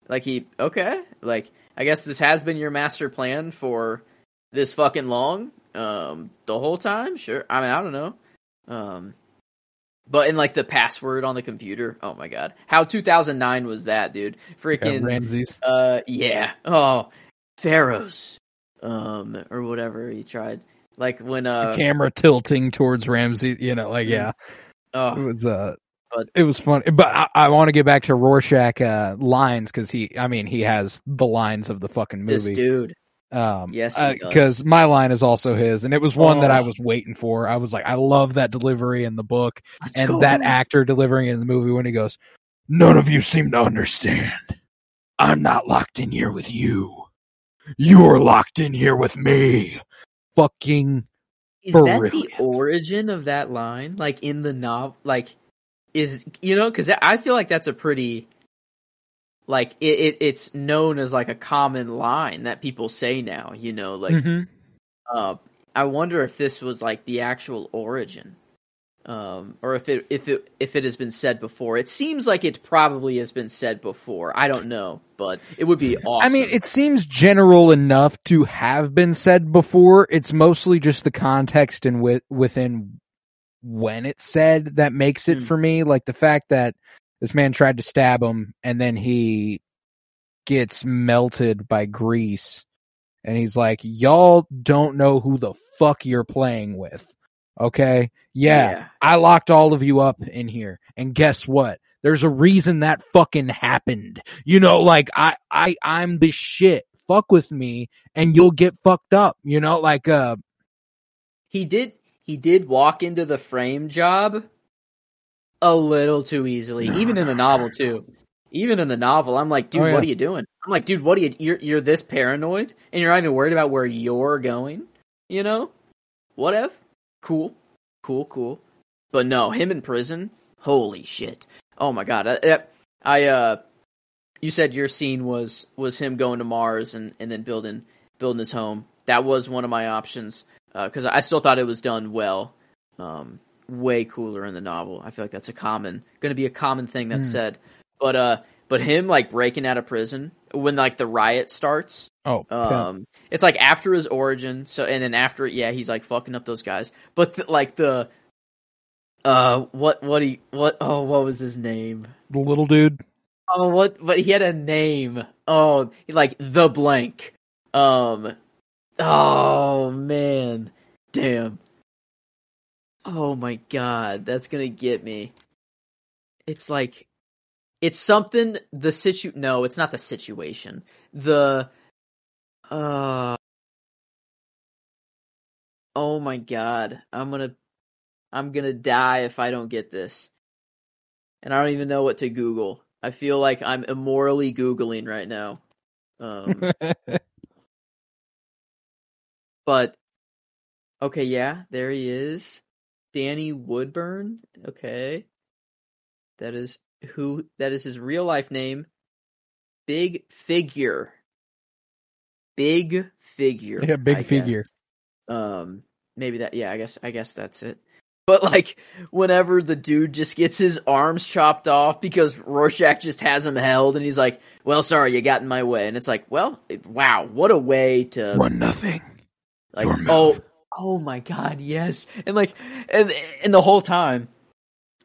Speaker 2: like he okay, like I guess this has been your master plan for this fucking long, um, the whole time. Sure, I mean I don't know, um. But in like the password on the computer, oh my god, how 2009 was that, dude?
Speaker 1: yeah,
Speaker 2: Freaking,
Speaker 1: Ramses.
Speaker 2: uh, yeah, oh, Pharaohs, um, or whatever he tried. Like when, uh,
Speaker 1: the camera tilting towards Ramses, you know, like yeah, it
Speaker 2: oh,
Speaker 1: was uh,
Speaker 2: But-
Speaker 1: it was fun. But I, I want to get back to Rorschach uh, lines because he, I mean, he has the lines of the fucking
Speaker 2: this
Speaker 1: movie.
Speaker 2: dude,
Speaker 1: Um,
Speaker 2: Yes,
Speaker 1: because my line is also his, and it was one that I
Speaker 2: Oh.
Speaker 1: was waiting for. I was like, I love that delivery in the book,
Speaker 2: Let's
Speaker 1: and
Speaker 2: go.
Speaker 1: that actor delivering in the movie when he goes, "None of you seem to understand. I'm not locked in here with you. You're locked in here with me." Fucking
Speaker 2: is that the origin of that line? Like in the novel, like is you know because I feel like that's a pretty like it, it it's known as like a common line that people say now. You know, like
Speaker 1: Mhm.
Speaker 2: uh, I wonder if this was like the actual origin, um, or if it if it if it has been said before. It seems like it probably has been said before. I don't know, but it would be awesome.
Speaker 1: I mean, it seems general enough to have been said before. It's mostly just the context and with, within when it's said that makes it
Speaker 2: Hmm.
Speaker 1: for me. Like the fact that this man tried to stab him and then he gets melted by grease and he's like y'all don't know who the fuck you're playing with okay? Yeah,
Speaker 2: Yeah.
Speaker 1: i locked all of you up in here. And guess what? There's a reason that fucking happened. You know like i i i'm the shit. Fuck with me and you'll get fucked up. You know like uh
Speaker 2: He did he did walk into the frame job a little too easily, even in the novel too. Even in the novel, I'm like, dude,
Speaker 1: Oh, yeah.
Speaker 2: what are you doing? I'm like, dude, what are you? You're you're this paranoid, and you're not even worried about where you're going. You know, what if? Cool, cool, cool. But no, him in prison. Holy shit! Oh my god! I, I uh, you said your scene was was him going to Mars and and then building building his home. That was one of my options because I still thought it was done well. Um, way cooler in the novel. I feel like that's a common, going to be a common thing that's
Speaker 1: Hmm.
Speaker 2: said. But uh, but him like breaking out of prison when like the riot starts.
Speaker 1: oh.
Speaker 2: Um, it's like after his origin. So and then after it, yeah, he's like fucking up those guys. But like the, uh, what what he what oh what was his name?
Speaker 1: the little dude
Speaker 2: Oh, what? But he had a name. Oh, like the blank. Um. Oh man, damn. Oh my god, that's gonna get me. It's like, it's something. The situ. No, it's not the situation. The. Uh. Oh my god, I'm gonna. I'm gonna die if I don't get this. And I don't even know what to Google. I feel like I'm immorally Googling right now. Um, [laughs] but okay, yeah, there he is. Danny Woodburn. Okay. That is who that is his real life name. Big figure. Big figure.
Speaker 1: yeah big
Speaker 2: I guess.
Speaker 1: figure
Speaker 2: Um maybe that yeah, I guess I guess that's it. But like whenever the dude just gets his arms chopped off because Rorschach just has him held and he's like, "Well, sorry, you got in my way." And it's like, "Well, it- wow, what a way to
Speaker 1: one nothing
Speaker 2: like oh. Oh my god, yes." And like and and the whole time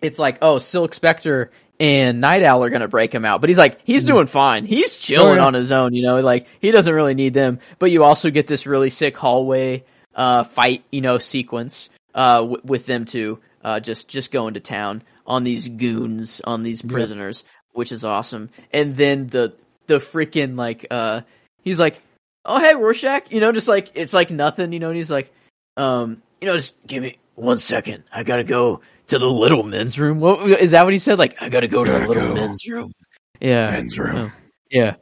Speaker 2: it's like, "Oh, Silk Spectre and Nite Owl are to break him out." But he's like, he's doing fine. He's chilling
Speaker 1: Oh, yeah.
Speaker 2: on his own, you know, like he doesn't really need them. But you also get this really sick hallway uh fight, you know, sequence uh w- with them two uh just just going to town on these goons, on these prisoners, which is awesome. And then the the freaking like uh he's like, "Oh, hey, Rorschach," you know, just like it's like nothing, you know, and he's like, um, you know, just give me one second. I got to go to the little men's room. What is that what he said? Like, I got to go to the
Speaker 1: Gotta
Speaker 2: little
Speaker 1: go.
Speaker 2: men's room. Yeah.
Speaker 1: men's room
Speaker 2: Oh. Yeah.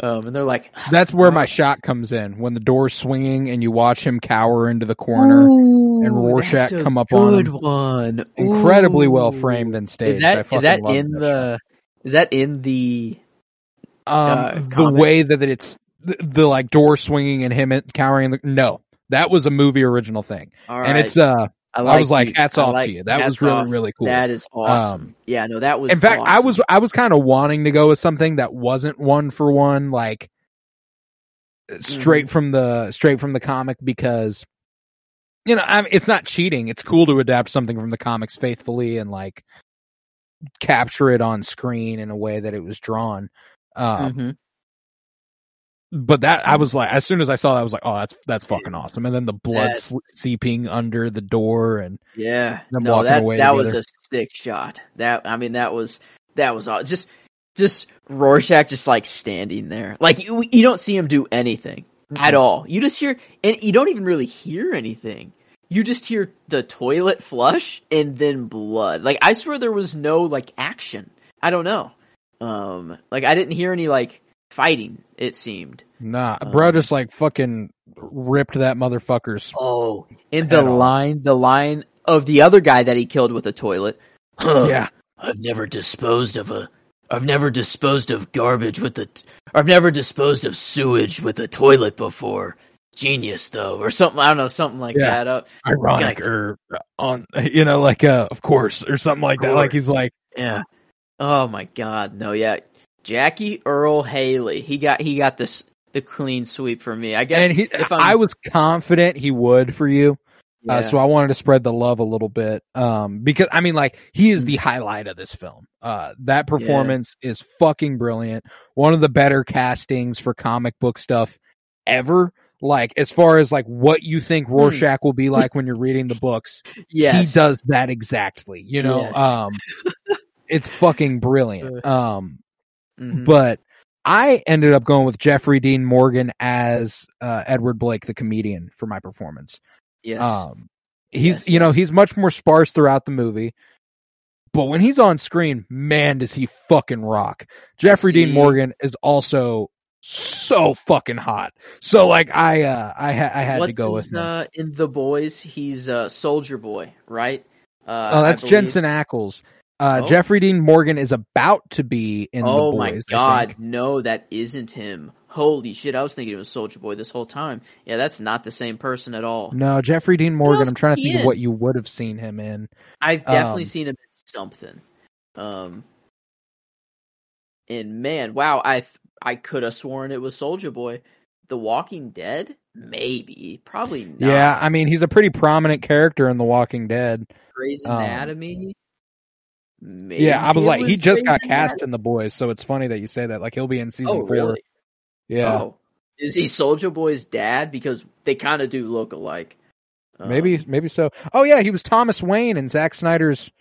Speaker 2: Um, and they're like,
Speaker 1: That's where my shot comes in when the door's swinging and you watch him cower into the corner. and Rorschach
Speaker 2: that's a
Speaker 1: come up on
Speaker 2: good
Speaker 1: him.
Speaker 2: one.
Speaker 1: Incredibly well framed and staged.
Speaker 2: Is
Speaker 1: I
Speaker 2: that
Speaker 1: fucking
Speaker 2: is that in
Speaker 1: that
Speaker 2: the is that in the
Speaker 1: shot. um
Speaker 2: uh,
Speaker 1: the
Speaker 2: comics?
Speaker 1: way that it's the, the like door swinging and him cowering in the no that was a movie original thing
Speaker 2: all
Speaker 1: and
Speaker 2: right.
Speaker 1: it's uh
Speaker 2: I,
Speaker 1: I was like
Speaker 2: you.
Speaker 1: hats
Speaker 2: I
Speaker 1: off
Speaker 2: like-
Speaker 1: to you that was really
Speaker 2: off.
Speaker 1: really cool
Speaker 2: That is awesome.
Speaker 1: Um,
Speaker 2: yeah, no, that was.
Speaker 1: in fact I was I was kind of wanting to go with something that wasn't one for one like straight
Speaker 2: Mm-hmm.
Speaker 1: from the straight from the comic because you know I mean, it's not cheating it's cool to adapt something from the comics faithfully and like capture it on screen in a way that it was drawn um
Speaker 2: Mhm.
Speaker 1: But that I was like, as soon as I saw that, I was like, oh, that's that's fucking awesome. And then the blood
Speaker 2: That's-
Speaker 1: seeping under the door, and
Speaker 2: Yeah,
Speaker 1: them
Speaker 2: no, that that was a sick shot. That I mean, that was that was all just just Rorschach just like standing there, like you you don't see him do anything at all. You just hear, and you don't even really hear anything. You just hear the toilet flush and then blood. Like I swear there was no like action. I don't know. Um, like I didn't hear any like fighting. It seemed.
Speaker 1: nah,
Speaker 2: Um,
Speaker 1: bro, just like fucking ripped that motherfucker's.
Speaker 2: Oh, in the
Speaker 1: At all.
Speaker 2: line, the line of the other guy that he killed with a toilet. [sighs]
Speaker 1: Yeah,
Speaker 3: I've never disposed of a. I've never disposed of garbage with the. T- I've never disposed of sewage with a toilet before. Genius though,
Speaker 2: or something. I don't know, something like
Speaker 1: Yeah.
Speaker 2: that. Uh,
Speaker 1: ironic or on, you know, like uh, of course, or something like that. Like he's like,
Speaker 2: yeah. Oh my God, no, yeah. Jackie Earle Haley. He got he got this the clean sweep for me. I guess
Speaker 1: he, I was confident he would for you. Uh, so I wanted to spread the love a little bit. Um, because I mean, like, he is the highlight of this film. Uh, that performance is fucking brilliant. One of the better castings for comic book stuff ever. Like, as far as like what you think Rorschach will be [laughs] like when you're reading the books,
Speaker 2: yes.
Speaker 1: he does that exactly, you know?
Speaker 2: Yes.
Speaker 1: Um, it's fucking brilliant. [laughs] Um,
Speaker 2: Mhm.
Speaker 1: but I ended up going with Jeffrey Dean Morgan as, uh, Edward Blake, the comedian for my performance.
Speaker 2: yes.
Speaker 1: Um, he's,
Speaker 2: Yes,
Speaker 1: you know,
Speaker 2: yes.
Speaker 1: he's much more sparse throughout the movie, but when he's on screen, man, does he fucking rock. Jeffrey Dean Morgan is also so fucking hot. So like, I, uh, I, ha- I had
Speaker 2: What's
Speaker 1: to go
Speaker 2: his,
Speaker 1: with him.
Speaker 2: uh, in the boys? He's uh, Soldier Boy, right? Uh,
Speaker 1: Oh, that's. Jensen Ackles. Uh,
Speaker 2: Oh.
Speaker 1: Jeffrey Dean Morgan is about to be in
Speaker 2: Oh
Speaker 1: the
Speaker 2: my
Speaker 1: boys. I
Speaker 2: god, no, that isn't him. Holy shit, I was thinking it was Soldier Boy this whole time. Yeah, that's not the same person at all.
Speaker 1: No, Jeffrey Dean Morgan. I'm trying to think of what you would have seen him in.
Speaker 2: I've definitely
Speaker 1: Um,
Speaker 2: seen him in something. Um, and man, wow, I I could have sworn it was Soldier Boy. The Walking Dead, maybe, probably not.
Speaker 1: Yeah, I mean, he's a pretty prominent character in The Walking Dead.
Speaker 2: Grey's
Speaker 1: um,
Speaker 2: Anatomy. Maybe
Speaker 1: yeah, I was like, he just got cast
Speaker 2: Anatomy?
Speaker 1: in the boys, so it's funny that you say that. Like, he'll be in season
Speaker 2: Oh,
Speaker 1: four.
Speaker 2: really?
Speaker 1: Yeah,
Speaker 2: Oh, is he Soldier Boy's dad? Because they kind of do look alike. Um,
Speaker 1: maybe, maybe so. Oh yeah, he was Thomas Wayne in Zack Snyder's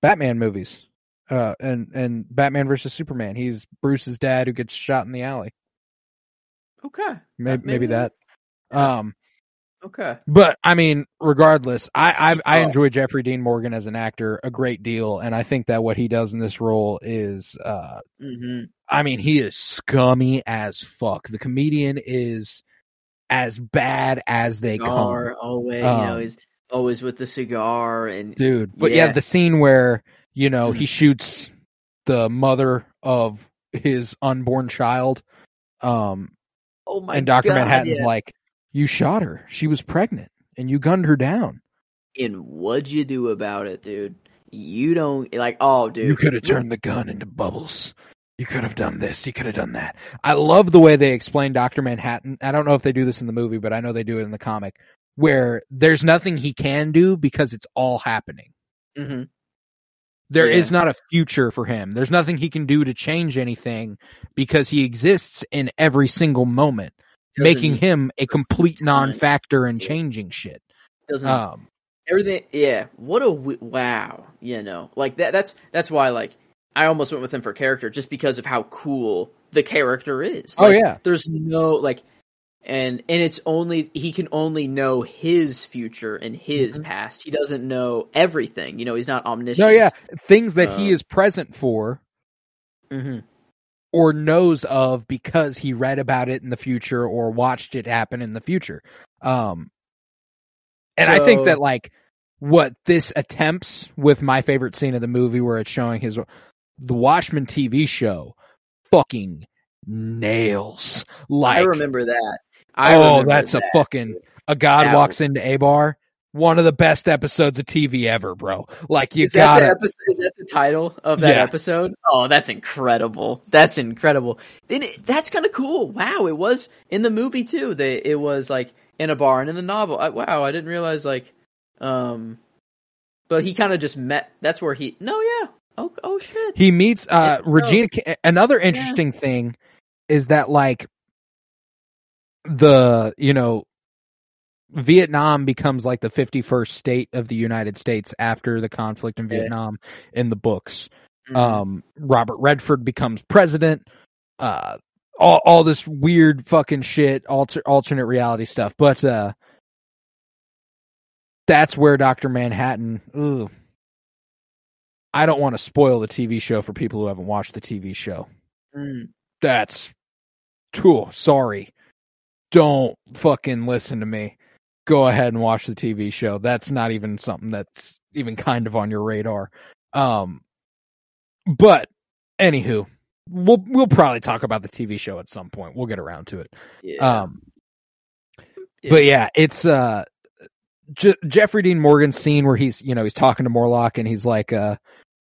Speaker 1: Batman movies, uh, and and Batman versus Superman. He's Bruce's dad who gets shot in the alley.
Speaker 2: Okay.
Speaker 1: Maybe,
Speaker 2: maybe
Speaker 1: maybe that. Um,
Speaker 2: Okay.
Speaker 1: But I mean, regardless, I I, I
Speaker 2: Oh.
Speaker 1: enjoy Jeffrey Dean Morgan as an actor a great deal, and I think that what he does in this role is, uh,
Speaker 2: hmm
Speaker 1: I mean, he is scummy as fuck. The comedian is as bad as they
Speaker 2: Cigar,
Speaker 1: come,
Speaker 2: always, you know,
Speaker 1: Um,
Speaker 2: he's always with the cigar and
Speaker 1: dude. But yeah.
Speaker 2: Yeah.
Speaker 1: the scene where you know
Speaker 2: Mm.
Speaker 1: he shoots the mother of his unborn child, um,
Speaker 2: oh my
Speaker 1: and Doctor Manhattan's
Speaker 2: yeah.
Speaker 1: like, "You shot her. She was pregnant, and you gunned her down."
Speaker 2: and what'd you do about it, dude? You don't like, oh, dude,
Speaker 1: You could have turned the gun into bubbles. You could have done this. You could have done that. I love the way they explain Dr. Manhattan. I don't know if they do this in the movie, but I know they do it in the comic where there's nothing he can do because it's all happening.
Speaker 2: Mhm.
Speaker 1: There is
Speaker 2: Yeah.
Speaker 1: not a future for him. There's nothing he can do to change anything because he exists in every single moment, making him a complete non-factor
Speaker 2: and
Speaker 1: changing shit.
Speaker 2: doesn't
Speaker 1: Um,
Speaker 2: everything yeah what a wow you know like that that's that's why like i almost went with him for character just because of how cool the character is
Speaker 1: oh yeah.
Speaker 2: there's no like and and it's only he can only know his future and his
Speaker 1: Mhm.
Speaker 2: past he doesn't know everything you know he's not omniscient
Speaker 1: No, yeah. Things that he
Speaker 2: Um,
Speaker 1: is present for
Speaker 2: hmm
Speaker 1: or knows of because he read about it in the future or watched it happen in the future. Um, and I think that like what this attempts with my favorite scene of the movie where it's showing his, the Watchmen TV show fucking nails. Like,
Speaker 2: i remember that I
Speaker 1: oh,
Speaker 2: remember
Speaker 1: that's
Speaker 2: that.
Speaker 1: a fucking, a god walks into a bar. One of the best episodes of TV ever, bro. Like you
Speaker 2: is that, the
Speaker 1: gotta,
Speaker 2: episode, is that the title of that
Speaker 1: Yeah.
Speaker 2: episode? Oh, that's incredible. That's incredible. Then it, that's kind of cool. Wow, it was in the movie too. They it was like in a bar and in the novel. I, wow, I didn't realize like, um, but he kind of just met. That's where he. No, yeah. Oh, oh shit.
Speaker 1: he meets uh
Speaker 2: Yeah.
Speaker 1: Regina another interesting thing is that like the you know Vietnam becomes like the 51st state of the United States after the conflict in
Speaker 2: Yeah.
Speaker 1: Vietnam in the books.
Speaker 2: Mhm.
Speaker 1: Um Robert Redford becomes president. Uh all all this weird fucking shit, alter, alternate reality stuff. But uh that's where Dr. Manhattan ugh, I don't want to spoil the TV show for people who haven't watched the TV show.
Speaker 2: Mm.
Speaker 1: That's cool. Sorry. Don't fucking listen to me. Go ahead and watch the TV show. That's not even something that's even kind of on your radar. Um, but anywho, we'll we'll probably talk about the TV show at some point. We'll get around to it.
Speaker 2: Yeah.
Speaker 1: Um, but yeah, it's uh, Je- Jeffrey Dean Morgan's scene where he's you know he's talking to Moloch and he's like uh,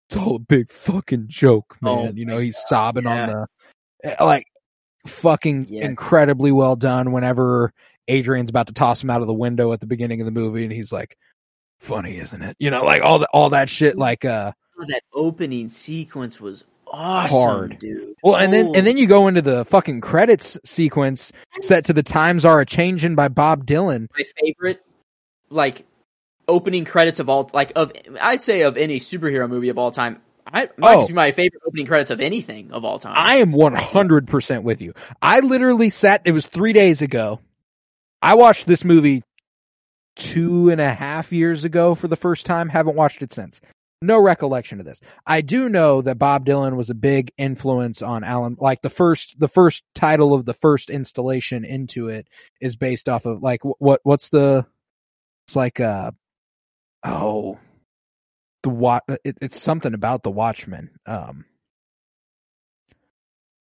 Speaker 1: it's all a big fucking joke,
Speaker 2: Oh
Speaker 1: man. you know he's sobbing
Speaker 2: yeah.
Speaker 1: on the eh, like fucking
Speaker 2: Yeah.
Speaker 1: incredibly well done. Whenever Adrian's about to toss him out of the window at the beginning of the movie, and he's like, "Funny, isn't it?" You know, like all the, all that shit. Like, uh,
Speaker 2: Oh, that opening sequence was awesome,
Speaker 1: Hard.
Speaker 2: dude.
Speaker 1: well, and then and then you go into the fucking credits sequence set to the "Times Are a Changin'" by Bob Dylan.
Speaker 2: my favorite, like opening credits of all, like of I'd say of any superhero movie of all time. I might
Speaker 1: Oh.
Speaker 2: be my favorite opening credits of anything of all time.
Speaker 1: I am 100% with you. I literally sat, it was three days ago. I watched this movie two and a half years ago for the first time. Haven't watched it since. No recollection of this. I do know that Bob Dylan was a big influence on Alan, like the first, the first title of the first installation into it is based off of like, what, what's the, it's like, uh, oh, the what, it, it's something about the Watchmen. Um,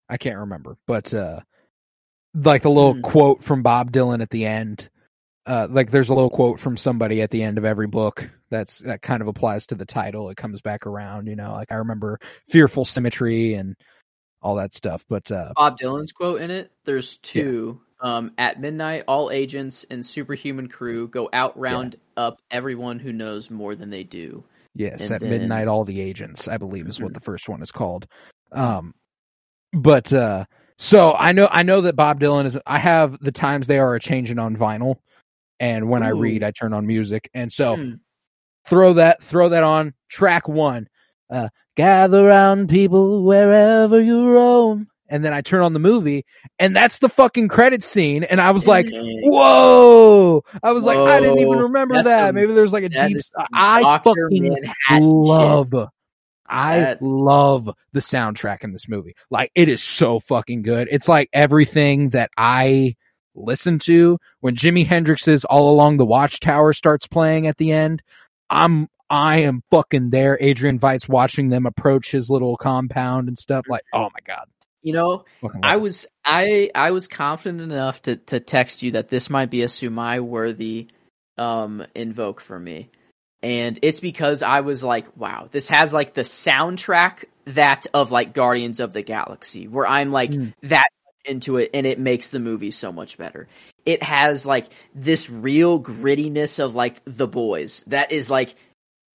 Speaker 1: I can't remember, but uh like a little
Speaker 2: Hmm.
Speaker 1: quote from Bob Dylan at the end. Uh like there's a little quote from somebody at the end of every book that's that kind of applies to the title. It comes back around, you know, like I remember Fearful Symmetry and all that stuff. But uh
Speaker 2: Bob Dylan's quote in it. There's two. Um, at midnight, all agents and superhuman crew go out round up everyone who knows more than they do.
Speaker 1: yes,
Speaker 2: And
Speaker 1: at
Speaker 2: then-
Speaker 1: midnight all the agents, I believe is what
Speaker 2: Mhm.
Speaker 1: the first one is called. Um but uh so I know I know that Bob Dylan is I have the times they are a changing on vinyl and when I read I turn on music. And so
Speaker 2: Hmm.
Speaker 1: throw that throw that on. Track one uh gather round people wherever you roam. And then i turn on the movie and that's the fucking credit scene. And i was like whoa. I was like i didn't even remember
Speaker 2: That's
Speaker 1: that.
Speaker 2: some-
Speaker 1: maybe there's like a deep i fucking
Speaker 2: Manhattan shit.
Speaker 1: I
Speaker 2: That-
Speaker 1: love the soundtrack in this movie. Like it is so fucking good. It's like everything that I listen to when Jimi Hendrix's All Along the Watchtower starts playing at the end. I'm I am fucking there. Adrian Veidt's watching them approach his little compound and stuff. Like, oh my god.
Speaker 2: You know,
Speaker 1: Fucking
Speaker 2: I
Speaker 1: love
Speaker 2: was I I was confident enough to to text you that this might be a Sumai worthy um invoke for me. And it's because I was like, wow, this has like the soundtrack that of like Guardians of the Galaxy, where I'm like
Speaker 1: Mm.
Speaker 2: that into it and it makes the movie so much better. It has like this real grittiness of like the boys that is like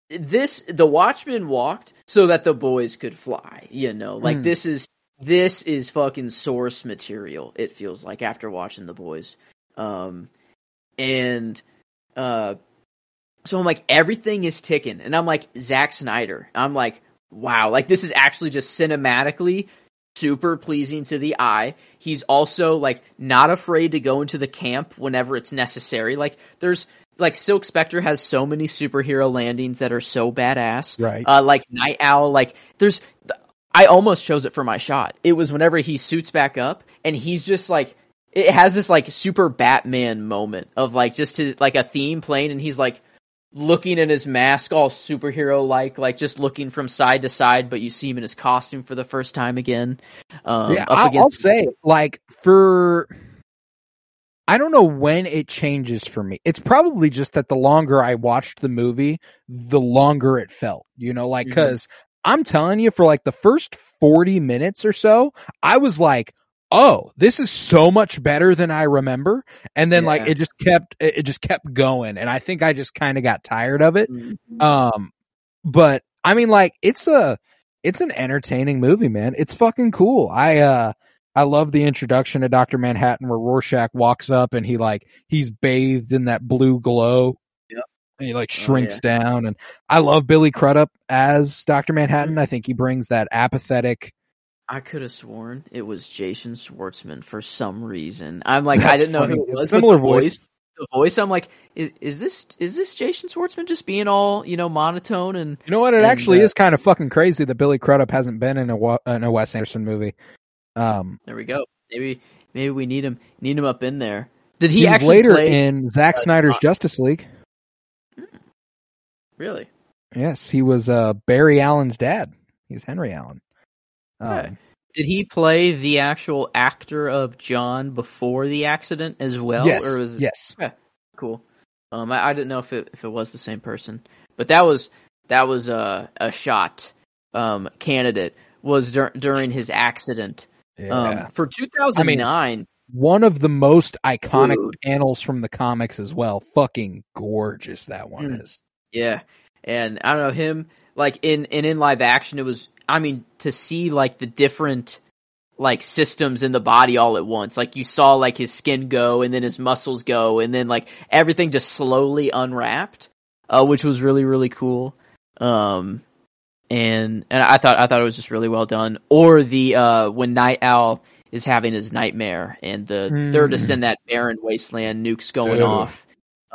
Speaker 2: this the Watchmen walked so that the boys could fly, you know. Like
Speaker 1: Mm.
Speaker 2: this is this is fucking source material, it feels like after watching the boys. Um and uh so I'm like everything is ticking and I'm like Zack Snyder. I'm like wow, like this is actually just cinematically super pleasing to the eye. He's also like not afraid to go into the camp whenever it's necessary. Like there's like Silk Spectre has so many superhero landings that are so badass.
Speaker 1: Right.
Speaker 2: Uh, like Nite Owl, like there's, I almost chose it for my shot. It was whenever he suits back up and he's just like, it has this like super Batman moment of like just his, like a theme playing and he's like looking in his mask all superhero like, like just looking from side to side, but you see him in his costume for the first time again. Um,
Speaker 1: yeah, I'll, I'll say like for I don't know when it changes for me. It's probably just that the longer I watched the movie, the longer it felt. You know, like because I'm telling you, for like the first forty minutes or so, I was like, "Oh, this is so much better than I remember." And then like it just kept it just kept going, and I think I just kind of got tired of it.
Speaker 2: Mhm.
Speaker 1: Um, but I mean, like, it's a, it's an entertaining movie, man. It's fucking cool. I, uh, I love the introduction to Dr. Manhattan where Rorschach walks up and he like, he's bathed in that blue glow.
Speaker 2: Yep.
Speaker 1: And he like
Speaker 2: Oh,
Speaker 1: shrinks down and I love Billy Crudup as Dr.
Speaker 2: Mm-hmm.
Speaker 1: Manhattan. I think he brings that apathetic.
Speaker 2: I could have sworn it was Jason Schwartzman for some reason. I'm like, I didn't know
Speaker 1: funny.
Speaker 2: who it was.
Speaker 1: Similar
Speaker 2: the
Speaker 1: voice.
Speaker 2: The voice. I'm like, is, is this is this Jason Schwartzman just being all you know monotone and
Speaker 1: You know what? It
Speaker 2: And,
Speaker 1: actually
Speaker 2: uh,
Speaker 1: is kind of fucking crazy that Billy Crudup hasn't been in a, in a Wes Anderson movie. Um,
Speaker 2: there we go. Maybe maybe we need him need him up in there. Did he,
Speaker 1: he, was later
Speaker 2: play?
Speaker 1: in Zack Snyder's Justice League.
Speaker 2: really?
Speaker 1: Yes, he was uh, Barry Allen's dad. He's Henry Allen. Um,
Speaker 2: Did he play the actual actor of John before the accident as well?
Speaker 1: yes,
Speaker 2: Or was it
Speaker 1: yes.
Speaker 2: cool. Um, I, I didn't know if it if it was the same person, but that was that was a a shot um candidate was dur- during his accident.
Speaker 1: Yeah.
Speaker 2: Um, for 2009,
Speaker 1: one of the most iconic
Speaker 2: Dude.
Speaker 1: panels from the comics as well. Fucking gorgeous that one
Speaker 2: Mm.
Speaker 1: is.
Speaker 2: Yeah, and I don't know him like in and in live action. It was I mean to see like the different like systems in the body all at once. Like you saw like his skin go and then his muscles go and then like everything just slowly unwrapped, uh, which was really really cool. Um, and and I thought I thought it was just really well done. Or the uh when Nite Owl is having his nightmare and the they're just
Speaker 1: Mm.
Speaker 2: in that barren wasteland, nukes going off.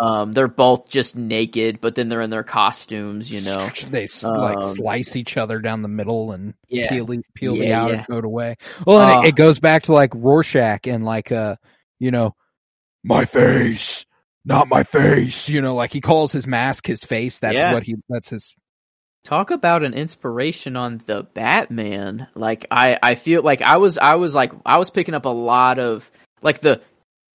Speaker 2: Um, they're both just naked, but then they're in their costumes, you know.
Speaker 1: they like
Speaker 2: Um,
Speaker 1: slice each other down the middle and
Speaker 2: Yeah,
Speaker 1: peel peel the
Speaker 2: Yeah,
Speaker 1: outer
Speaker 2: yeah.
Speaker 1: coat away. Well, and
Speaker 2: Ah.
Speaker 1: it, it goes back to like Rorschach and like uh, you know, my face, not my face. You know, like he calls his mask his face. That's
Speaker 2: Yeah.
Speaker 1: what he. That's his.
Speaker 2: Talk about an inspiration on the Batman. Like I, I feel like I was, I was like, I was picking up a lot of like the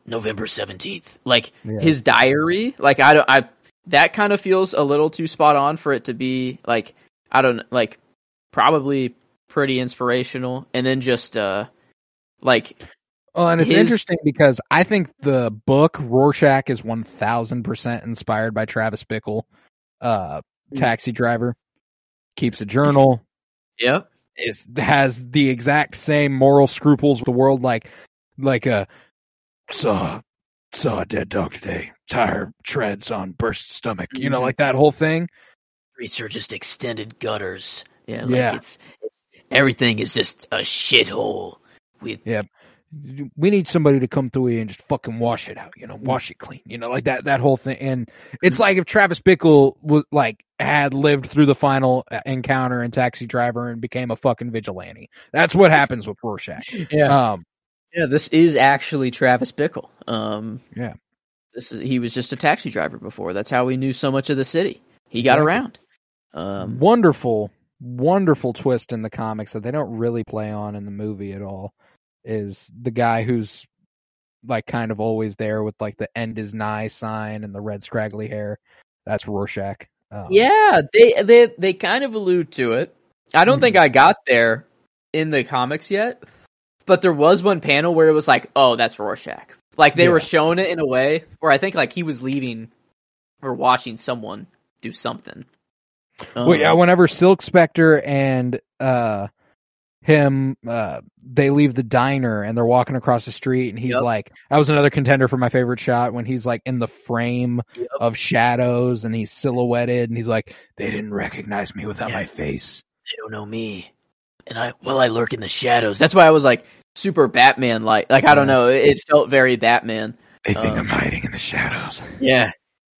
Speaker 2: November seventeenth, like
Speaker 1: Yeah.
Speaker 2: his diary. Like I don't, I that kind of feels a little too spot on for it to be like I don't like probably pretty inspirational, and then just uh like
Speaker 1: Well, and it's
Speaker 2: his-
Speaker 1: interesting because I think the book Rorschach is one thousand percent inspired by Travis Bickle, uh,
Speaker 2: Mm.
Speaker 1: taxi driver. Keeps a journal.
Speaker 2: yep,
Speaker 1: is has the exact same moral scruples with the world like like a saw saw a dead dog today tire treads on burst stomach you know
Speaker 2: Mhm.
Speaker 1: like that whole thing
Speaker 3: Streets are just extended gutters. Yeah, like
Speaker 1: Yeah.
Speaker 3: it's, everything is just a shithole. With yeah,
Speaker 1: we need somebody to come through here and just fucking wash it out you know wash it clean you know like that that whole thing and it's like if Travis Bickle was like had lived through the final uh, encounter in Taxi Driver and became a fucking vigilante that's what happens with Rorschach
Speaker 2: yeah,
Speaker 1: um
Speaker 2: yeah. This is actually Travis Bickle. Um,
Speaker 1: Yeah.
Speaker 2: this is he was just a taxi driver before. That's how we knew so much of the city. He got
Speaker 1: Exactly.
Speaker 2: around. Um,
Speaker 1: wonderful, wonderful twist in the comics that they don't really play on in the movie at all is the guy who's like kind of always there with like the end is nigh sign and the red scraggly hair. That's Rorschach. Um,
Speaker 2: Yeah, they they they kind of allude to it. I don't
Speaker 1: Mhm.
Speaker 2: think I got there in the comics yet, but there was one panel where it was like, "Oh, that's Rorschach." Like they
Speaker 1: Yeah.
Speaker 2: were showing it in a way where I think like he was leaving or watching someone do something.
Speaker 1: Well, yeah,
Speaker 2: Um,
Speaker 1: whenever Silk Spectre and uh him uh they leave the diner and they're walking across the street and he's
Speaker 2: Yep.
Speaker 1: like that was another contender for my favorite shot when he's like in the frame
Speaker 2: Yep.
Speaker 1: of shadows and he's silhouetted and he's like they didn't recognize me without
Speaker 3: Yeah.
Speaker 1: my face.
Speaker 3: they don't know me, and I well I lurk in the shadows.
Speaker 2: that's why I was like super Batman like. Like I don't know, it, it felt very Batman.
Speaker 1: They think
Speaker 2: Um,
Speaker 1: I'm hiding in the shadows,
Speaker 2: Yeah,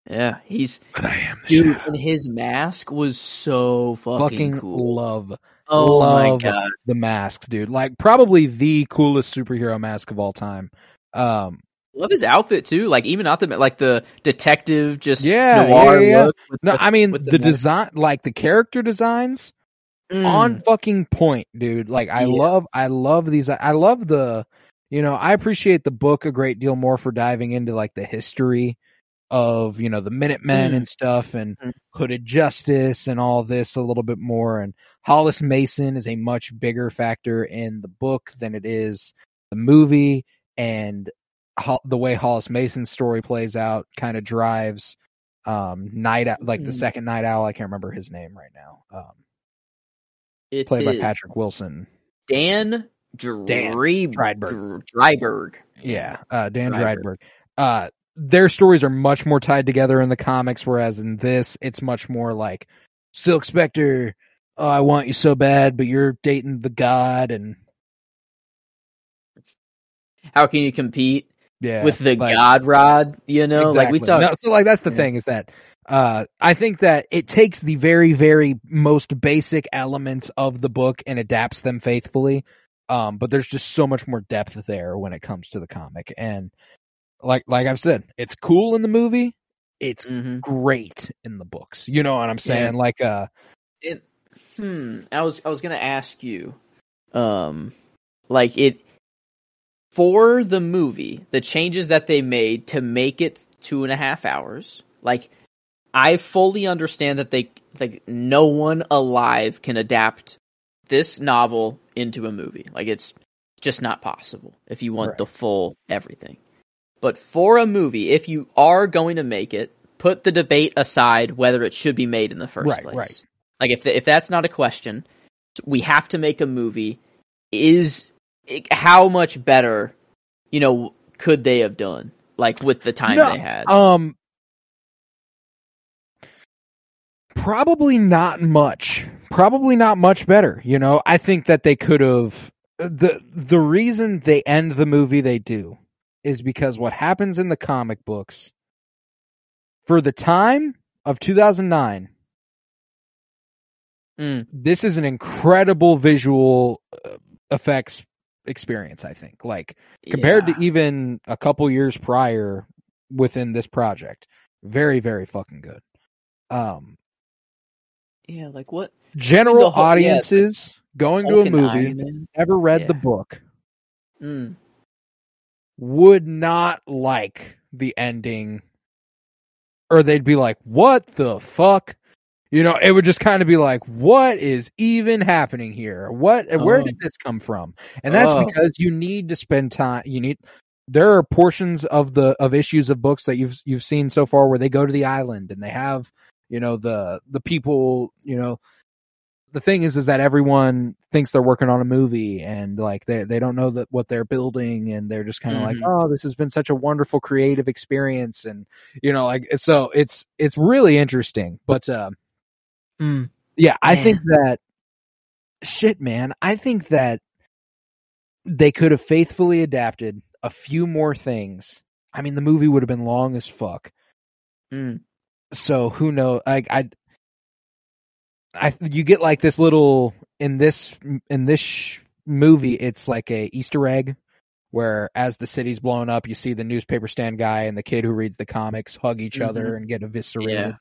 Speaker 2: yeah. He's
Speaker 1: but I am the
Speaker 2: dude,
Speaker 1: shadow.
Speaker 2: and his mask was so fucking,
Speaker 1: Fucking
Speaker 2: cool.
Speaker 1: love
Speaker 2: oh my
Speaker 1: love
Speaker 2: god.
Speaker 1: the mask, dude. Like probably the coolest superhero mask of all time. Um,
Speaker 2: Love his outfit too. Like even not the like the detective, just
Speaker 1: Yeah,
Speaker 2: noir
Speaker 1: yeah, yeah.
Speaker 2: look.
Speaker 1: no,
Speaker 2: the-
Speaker 1: I mean the,
Speaker 2: the
Speaker 1: design, like the character designs,
Speaker 2: Mm.
Speaker 1: on fucking point, dude. Like I
Speaker 2: Yeah.
Speaker 1: love, I love these. I love the, you know, I appreciate the book a great deal more for diving into like the history of you know the Minutemen
Speaker 2: Mm.
Speaker 1: and stuff and
Speaker 2: Mm.
Speaker 1: Hooded Justice and all this a little bit more. And Hollis Mason is a much bigger factor in the book than it is the movie, and ho- the way Hollis Mason's story plays out kind of drives um night like the
Speaker 2: Mm.
Speaker 1: second nite owl i can't remember his name right now um
Speaker 2: It
Speaker 1: played by patrick wilson
Speaker 2: Dan
Speaker 1: Dan
Speaker 2: Dre-
Speaker 1: Drydenberg. Yeah, uh, Dan
Speaker 2: Dreiberg.
Speaker 1: Drydenberg. Uh, their stories are much more tied together in the comics, whereas in this, it's much more like Silk Spectre. Oh, I want you so bad, but you're dating the god, and
Speaker 2: How can you compete
Speaker 1: yeah,
Speaker 2: with the
Speaker 1: like-
Speaker 2: God Rod? You know, like we talk.
Speaker 1: No, so like that's the
Speaker 2: Yeah.
Speaker 1: thing is that uh, I think that it takes the very, very most basic elements of the book and adapts them faithfully. Um, but there's just so much more depth there when it comes to the comic, and like like I've said, it's cool in the movie. It's
Speaker 2: Mhm.
Speaker 1: great in the books. You know what I'm saying?
Speaker 2: Yeah.
Speaker 1: Like, uh,
Speaker 2: It, hmm. I was I was gonna ask you, um, like it for the movie, the changes that they made to make it two and a half hours. Like, I fully understand that they like no one alive can adapt this novel into a movie. Like it's just not possible if you want
Speaker 1: Right.
Speaker 2: the full everything. But for a movie, if you are going to make it, put the debate aside whether it should be made in the first
Speaker 1: Right,
Speaker 2: place.
Speaker 1: right.
Speaker 2: Like if if that's not a question, we have to make a movie. Is how much better, you know, could they have done? Like with the time
Speaker 1: No,
Speaker 2: they had.
Speaker 1: Um, probably not much. Probably not much better. You know, I think that they could have. the The reason they end the movie they do is because what happens in the comic books for the time of 2009
Speaker 2: Mm,
Speaker 1: this is an incredible visual uh, effects experience i think like compared
Speaker 2: yeah.
Speaker 1: to even a couple years prior within this project very very fucking good um
Speaker 2: yeah, like what
Speaker 1: general
Speaker 2: whole- yeah,
Speaker 1: audiences going to a movie never read
Speaker 2: Yeah.
Speaker 1: the book
Speaker 2: Mm,
Speaker 1: would not like the ending or they'd be like what the fuck you know it would just kind of be like what is even happening here what where
Speaker 2: Oh.
Speaker 1: did this come from and that's
Speaker 2: Oh.
Speaker 1: because you need to spend time you need there are portions of the of issues of books that you've you've seen so far where they go to the island and they have you know the the people you know the thing is is that everyone thinks they're working on a movie and like they they don't know that what they're building and they're just kind of like
Speaker 2: Mhm.
Speaker 1: oh this has been such a wonderful creative experience and you know like so it's it's really interesting but uh
Speaker 2: mm,
Speaker 1: yeah i
Speaker 2: Man.
Speaker 1: think that shit man i think that they could have faithfully adapted a few more things i mean the movie would have been long as fuck
Speaker 2: mm.
Speaker 1: So who knows I, I i you get like this little in this in this sh- movie it's like a easter egg where as the city's blown up you see the newspaper stand guy and the kid who reads the comics hug each other and get eviscerated.
Speaker 2: Yeah.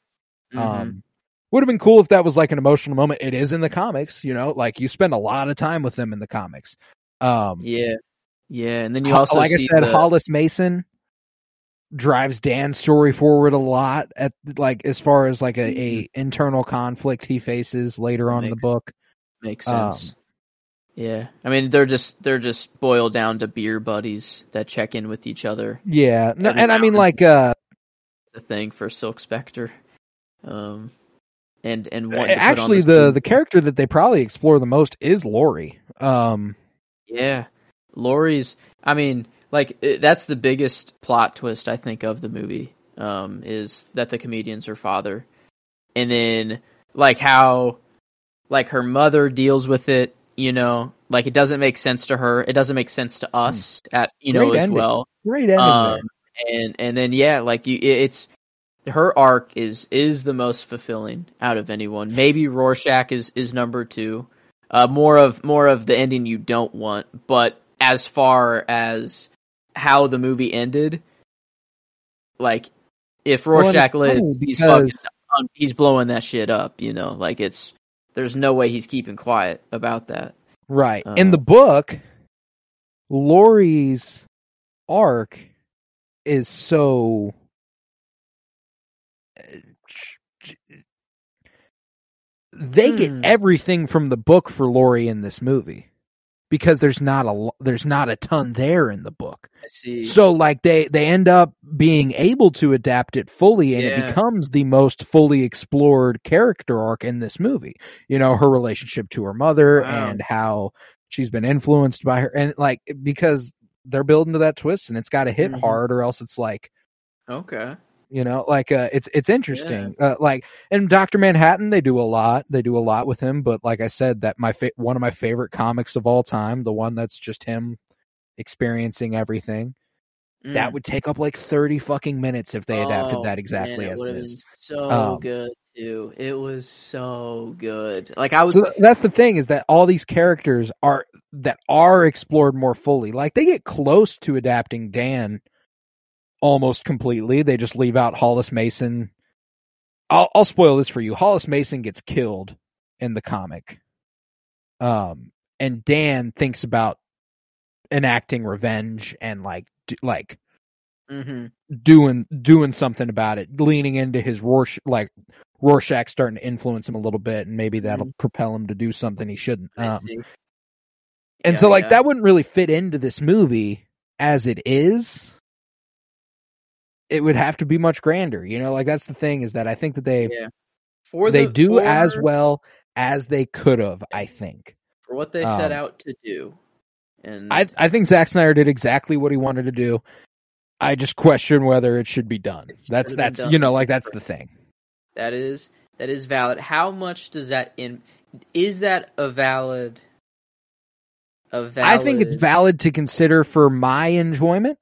Speaker 2: Mhm.
Speaker 1: um would have been cool if that was like an emotional moment. It is in the comics you know like you spend a lot of time with them in the comics. Um
Speaker 2: yeah, yeah, and then you also
Speaker 1: like I said,
Speaker 2: the-
Speaker 1: Hollis Mason drives Dan's story forward a lot at like as far as like a, a internal conflict he faces later on in the book.
Speaker 2: makes
Speaker 1: um,
Speaker 2: sense. yeah, I mean they're just they're just boiled down to beer buddies that check in with each other.
Speaker 1: Yeah, no, and I mean like uh
Speaker 2: The thing for Silk Spectre, um, and and put on
Speaker 1: actually the
Speaker 2: new-
Speaker 1: the character that they probably explore the most is Laurie. Um
Speaker 2: Yeah, Laurie's. I mean, like it, that's the biggest plot twist I think of the movie. Um, is that the comedian's her father, and then like how, like her mother deals with it. You know, like it doesn't make sense to her. It doesn't make sense to us at you know.
Speaker 1: Great
Speaker 2: as
Speaker 1: ending.
Speaker 2: well.
Speaker 1: great ending
Speaker 2: Um, and and then yeah, like you, it- it's her arc is is the most fulfilling out of anyone. Maybe Rorschach is is number two. Uh, more of more of the ending you don't want, but as far as how the movie ended, like if
Speaker 1: Well,
Speaker 2: Rorschach
Speaker 1: funny
Speaker 2: lives, he's fucking he's blowing that shit up. You know, like it's there's no way he's keeping quiet about that.
Speaker 1: Right. In
Speaker 2: uh,
Speaker 1: the book, Laurie's arc is so they
Speaker 2: Hmm.
Speaker 1: get everything from the book for Lori in this movie because there's not a there's not a ton there in the book.
Speaker 2: I see.
Speaker 1: So like they they end up being able to adapt it fully and it becomes the most fully explored character arc in this movie. You know, her relationship to her mother
Speaker 2: Wow.
Speaker 1: and how she's been influenced by her and like because they're building to that twist and it's got to hit
Speaker 2: Mhm.
Speaker 1: hard or else it's like
Speaker 2: okay.
Speaker 1: You know like uh it's it's interesting uh, like and dr manhattan they do a lot they do a lot with him but like i said that my fa- one of my favorite comics of all time the one that's just him experiencing everything that
Speaker 2: Mm.
Speaker 1: would take up like 30 fucking minutes if they adapted
Speaker 2: Oh,
Speaker 1: that exactly
Speaker 2: man,
Speaker 1: as it is
Speaker 2: so
Speaker 1: Um,
Speaker 2: good too. It was so good. Like I was.
Speaker 1: so that's the thing is that all these characters are that are explored more fully like they get close to adapting dan almost completely they just leave out hollis mason i'll, I'll spoil this for you hollis mason gets killed in the comic um and dan thinks about enacting revenge and like do, like
Speaker 2: mm-hmm.
Speaker 1: doing doing something about it, leaning into his Rorsch like Rorschach starting to influence him a little bit, and maybe that'll propel him to do something he shouldn't. Um. And
Speaker 2: Yeah,
Speaker 1: so like
Speaker 2: yeah.
Speaker 1: that wouldn't really fit into this movie as it is. It would have to be much grander, you know. Like that's the thing is that I think that they
Speaker 2: Yeah. For
Speaker 1: they
Speaker 2: the-
Speaker 1: do as well as they could have. I think.
Speaker 2: for what they set
Speaker 1: um,
Speaker 2: out to do. And
Speaker 1: I I think Zack Snyder did exactly what he wanted to do. I just question whether it should be done.
Speaker 2: Should
Speaker 1: That's that's
Speaker 2: done
Speaker 1: you know like that's the thing.
Speaker 2: that is that is valid. How much does that in is that a valid a valid
Speaker 1: I think it's valid to consider for my enjoyment.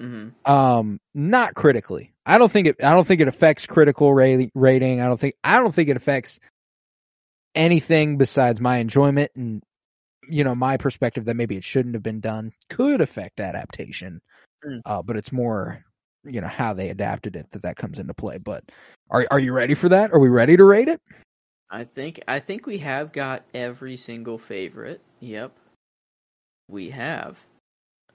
Speaker 2: Mhm.
Speaker 1: Um, not critically. I don't think it. I don't think it affects critical rating. Rating. I don't think. I don't think it affects anything besides my enjoyment and you know my perspective that maybe it shouldn't have been done could affect adaptation.
Speaker 2: Mm.
Speaker 1: Uh, but it's more you know how they adapted it that that comes into play. But are are you ready for that? Are we ready to rate it?
Speaker 2: I think I think we have got every single favorite. Yep. We have.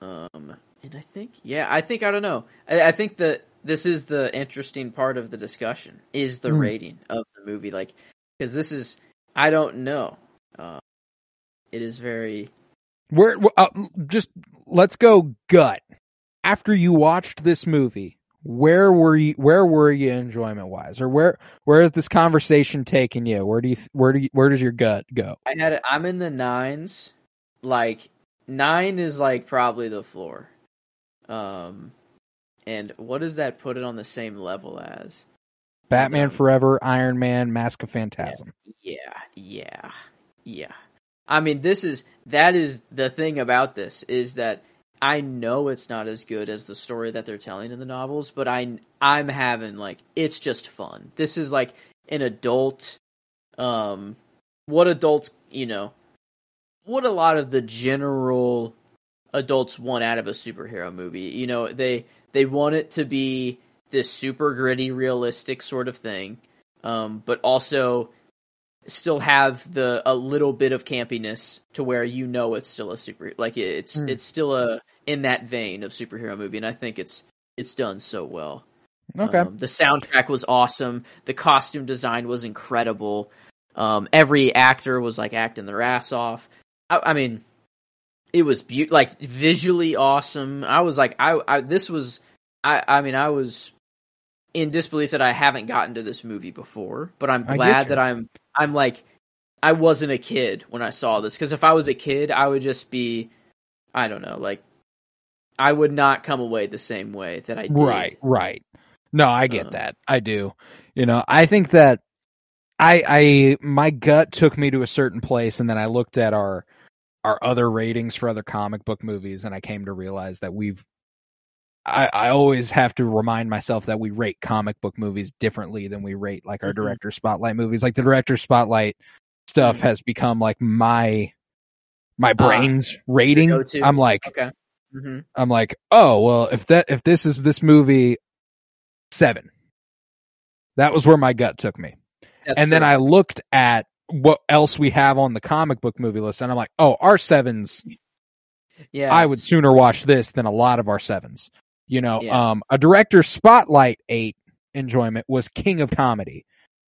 Speaker 2: Um and I think yeah, I think I don't know. I, I think that this is the interesting part of the discussion is the
Speaker 1: Hmm.
Speaker 2: rating of the movie like cuz this is I don't know. Uh, it is very
Speaker 1: Where uh, just let's go gut. After you watched this movie, where were you? Where were you enjoyment wise, or where where is this conversation taking you? Where do you where do you, where does your gut go?
Speaker 2: I had I'm in the nines. Like nine is like probably the floor. Um, and what does that put it on the same level as?
Speaker 1: Batman
Speaker 2: Um,
Speaker 1: Forever, Iron Man, Mask of Phantasm.
Speaker 2: Yeah, yeah, yeah. I mean, this is that is the thing about this is that I know it's not as good as the story that they're telling in the novels, but I I'm having like it's just fun. This is like an adult um what adults, you know, what a lot of the general adults want out of a superhero movie. You know, they they want it to be this super gritty, realistic sort of thing, um, but also still have the a little bit of campiness to where you know it's still a super like it's
Speaker 1: Hmm.
Speaker 2: it's still a in that vein of superhero movie, and I think it's it's done so well.
Speaker 1: Okay,
Speaker 2: Um, the soundtrack was awesome. The costume design was incredible. Um, every actor was like acting their ass off. I, I mean, it was be- like visually awesome. I was like, I, I this was, I, I mean, I was in disbelief that I haven't gotten to this movie before, but I'm glad that I'm, I'm like, I wasn't a kid when I saw this because if I was a kid, I would just be, I don't know, like, I would not come away the same way that I did.
Speaker 1: right, right. No, I get
Speaker 2: Um,
Speaker 1: that. I do. You know, I think that I I my gut took me to a certain place, and then I looked at our our other ratings for other comic book movies, and I came to realize that we've. I, I always have to remind myself that we rate comic book movies differently than we rate like our
Speaker 2: Mhm.
Speaker 1: director spotlight movies. Like the director spotlight stuff
Speaker 2: Mhm.
Speaker 1: has become like my my brain's rating. I'm like
Speaker 2: Okay. hmm
Speaker 1: I'm like, oh well, if that if this is this movie seven, that was where my gut took me. and then I looked at what else we have on the comic book movie list, and I'm like, oh, our sevens.
Speaker 2: yeah,
Speaker 1: I would sooner watch this than a lot of our sevens. You know,
Speaker 2: Yeah.
Speaker 1: um, a director's spotlight eight enjoyment was King of Comedy.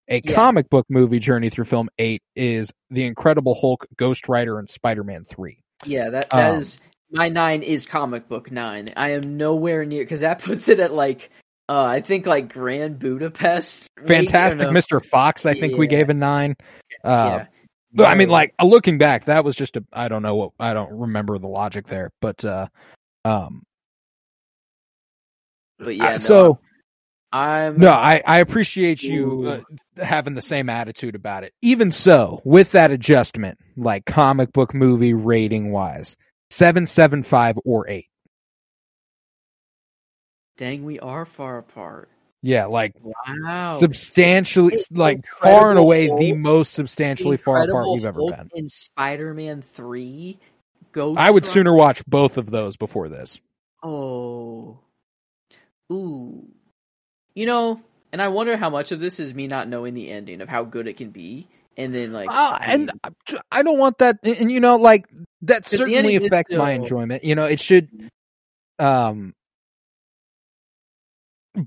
Speaker 1: A
Speaker 2: Yeah.
Speaker 1: comic book movie journey through film eight is The Incredible Hulk, Ghost Rider, and Spider Man three.
Speaker 2: Yeah, that that
Speaker 1: Um,
Speaker 2: is my nine is comic book nine. I am nowhere near because that [laughs] puts it at like uh I think like Grand Budapest.
Speaker 1: Fantastic. Mr. Fox, I think we gave a nine. Uh,
Speaker 2: yeah.
Speaker 1: But I mean, like looking back, that was just a I don't know what I don't remember the logic there, but uh, um,
Speaker 2: but yeah,
Speaker 1: I-
Speaker 2: no,
Speaker 1: so
Speaker 2: I'm
Speaker 1: no, I I appreciate you uh, having the same attitude about it. Even so, with that adjustment, like comic book movie rating wise, seven, seven, five, or eight.
Speaker 2: Dang, we are far apart.
Speaker 1: Yeah, like
Speaker 2: Wow,
Speaker 1: substantially,
Speaker 2: It's
Speaker 1: like far and away the most substantially far apart we've ever
Speaker 2: Hulk
Speaker 1: been.
Speaker 2: in Spider-Man three. Ghost
Speaker 1: I would
Speaker 2: Rider-
Speaker 1: sooner watch both of those before this.
Speaker 2: Oh. Ooh. You know, and I wonder how much of this is me not knowing the ending of how good it can be. And then like
Speaker 1: Uh, and I don't want that, and you know, like that certainly affects my enjoyment. You know, it should, um,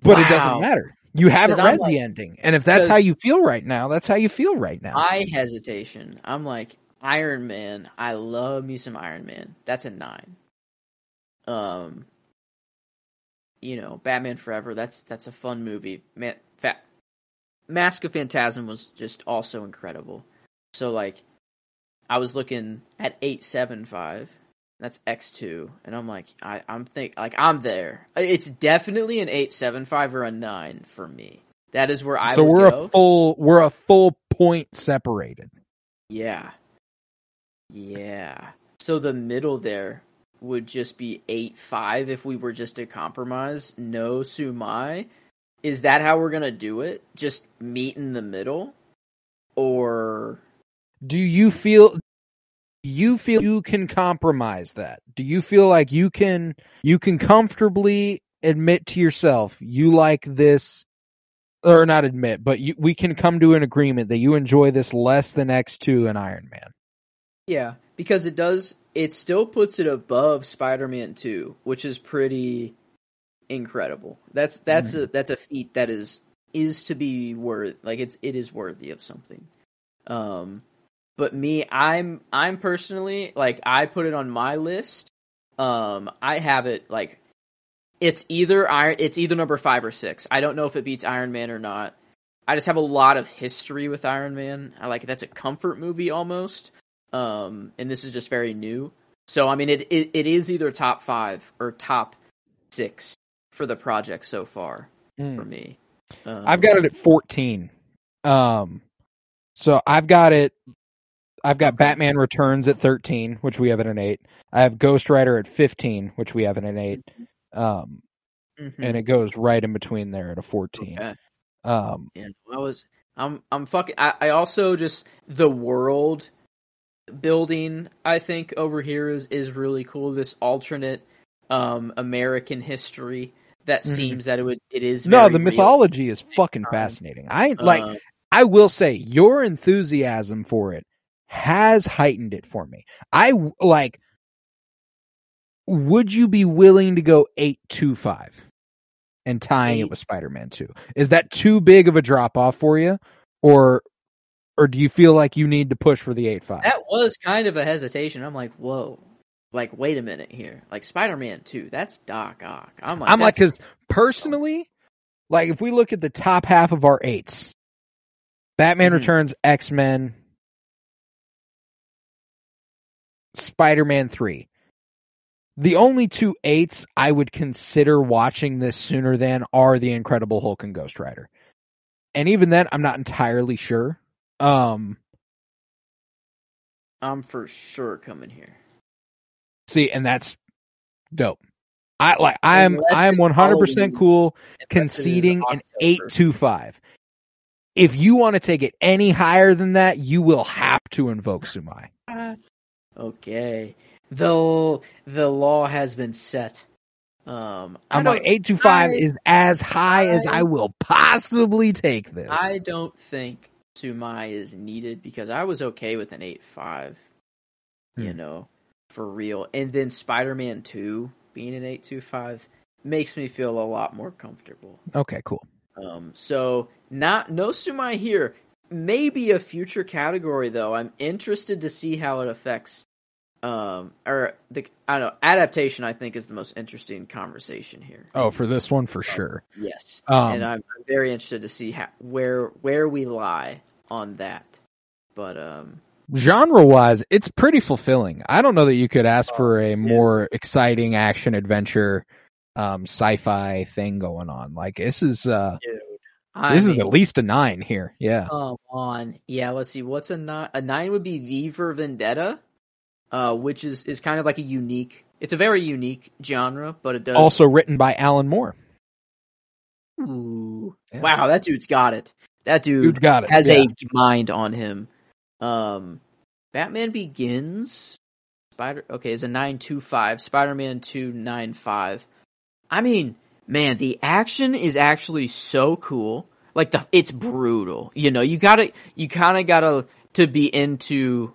Speaker 1: but it doesn't matter. You haven't read
Speaker 2: like-
Speaker 1: the ending, and if that's how you feel right now, that's how you feel right now.
Speaker 2: my hesitation, I'm like, Iron Man. I love me some Iron Man. That's a nine. Um, you know, Batman Forever. That's that's a fun movie. Man, Fat Mask of Phantasm was just also incredible. So like, I was looking at eight seven five. That's X two, and I'm like, I, I'm think like I'm there. It's definitely an eight seven five or a nine for me. That is where I.
Speaker 1: so we're
Speaker 2: go.
Speaker 1: a full we're a full point separated.
Speaker 2: Yeah. Yeah. So the middle there would just be 8 5 if we were just to compromise. No Sumai. Is that how we're going to do it? Just meet in the middle? Or.
Speaker 1: Do you feel you feel you can compromise that? Do you feel like you can you can comfortably admit to yourself you like this or not admit, but you, we can come to an agreement that you enjoy this less than X2 and Iron Man.
Speaker 2: Yeah, because it does. It still puts it above Spider-Man Two, which is pretty incredible. That's that's a that's a feat that is is to be worth like it's it is worthy of something. Um, but me, I'm I'm personally like I put it on my list. Um, I have it like it's either Iron it's either number five or six. I don't know if it beats Iron Man or not. I just have a lot of history with Iron Man. I like that's a comfort movie almost um, and this is just very new. So I mean, it, it it is either top five or top six for the project so far for me. Um,
Speaker 1: I've got it at 14. Um, so I've got it. I've got Batman Returns at 13, which we have at an 8. I have Ghost Rider at 15, which we have at an 8. Um,
Speaker 2: mhm.
Speaker 1: and it goes right in between there at a 14.
Speaker 2: Okay.
Speaker 1: Um,
Speaker 2: Yeah, I was. I'm. I'm fucking. I, I also just the world building. I think over here is is really cool. This alternate um American history that
Speaker 1: Mhm.
Speaker 2: seems that it would it is
Speaker 1: no, the
Speaker 2: real.
Speaker 1: mythology is fucking fascinating. I like,
Speaker 2: Um,
Speaker 1: I will say your enthusiasm for it has heightened it for me. I like, would you be willing to go 825 and tying it with Spider-Man 2? Is that too big of a drop off for you? Or, or do you feel like you need to push for the 8.5?
Speaker 2: that was kind of a hesitation. I'm like, whoa. Like, wait a minute here. Like Spider Man Two, that's Doc Ock. I'm like,
Speaker 1: I'm like, cause personally, like if we look at the top half of our eights, Batman
Speaker 2: Mhm.
Speaker 1: Returns, X Men, Spider Man 3. The only two eights I would consider watching this sooner than are The Incredible Hulk and Ghost Rider. And even then, I'm not entirely sure. Um,
Speaker 2: I'm for sure coming here.
Speaker 1: see, and that's dope. I like, I am, I am 100% cool
Speaker 2: Unless it is
Speaker 1: conceding an
Speaker 2: October.
Speaker 1: eight two five. If you want to take it any higher than that, you will have to invoke Sumai.
Speaker 2: Okay. Though the law has been set. Um, I
Speaker 1: I'm like
Speaker 2: don't-
Speaker 1: eight two five
Speaker 2: I-
Speaker 1: is as high as
Speaker 2: I-
Speaker 1: I will possibly take this.
Speaker 2: I don't think Sumai is needed because I was okay with an eight five. You
Speaker 1: Hmm.
Speaker 2: know, for real. And then Spider Man Two being an eight two five makes me feel a lot more comfortable.
Speaker 1: okay, cool.
Speaker 2: Um, so not no Sumai here. Maybe a future category though. I'm interested to see how it affects. Um, or the I don't know adaptation. I think is the most interesting conversation here.
Speaker 1: Oh, for this one for sure.
Speaker 2: Yes,
Speaker 1: Um,
Speaker 2: and I'm, I'm very interested to see how, where where we lie on that. But um,
Speaker 1: genre wise, it's pretty fulfilling. I don't know that you could
Speaker 2: Oh,
Speaker 1: ask for a more exciting action adventure, um, sci-fi thing going on. Like this is, uh,
Speaker 2: dude,
Speaker 1: this is at least a nine here. Yeah.
Speaker 2: Come on. Yeah, let's see. What's a nine? A nine would be V for Vendetta, uh, which is, is kind of like a unique. It's a very unique genre, but it does.
Speaker 1: Also written by Alan Moore.
Speaker 2: Ooh.
Speaker 1: Yeah.
Speaker 2: wow, that dude's got it. That dude
Speaker 1: Dude got it.
Speaker 2: has
Speaker 1: yeah.
Speaker 2: a mind on him. Um, Batman Begins. Spider. Okay, is a nine two five. Spider Man two nine five. I mean, man, the action is actually so cool. Like the, it's brutal. You know, you gotta, you kind of gotta to be into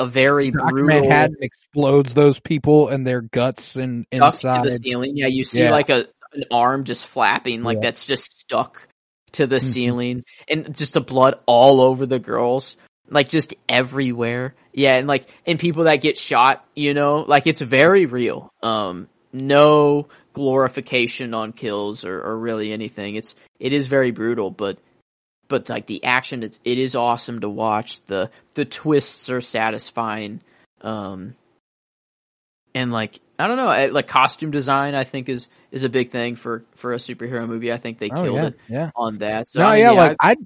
Speaker 2: a very
Speaker 1: Dr.
Speaker 2: brutal
Speaker 1: Manhattan explodes those people and their guts and inside.
Speaker 2: to the ceiling. Yeah, you see
Speaker 1: Yeah.
Speaker 2: like a an arm just flapping, like
Speaker 1: Yeah.
Speaker 2: that's just stuck to the
Speaker 1: Mhm.
Speaker 2: ceiling, and just the blood all over the girls. like just everywhere. Yeah, and like and people that get shot, you know, like it's very real. Um, no glorification on kills or, or really anything. It's it is very brutal, but but like the action, it's it is awesome to watch. The the twists are satisfying. Um, and like I don't know, I, like costume design, I think is is a big thing for for a superhero movie. I think they
Speaker 1: Oh,
Speaker 2: killed
Speaker 1: yeah,
Speaker 2: it
Speaker 1: yeah.
Speaker 2: on that. So
Speaker 1: no,
Speaker 2: I mean,
Speaker 1: yeah, like I'd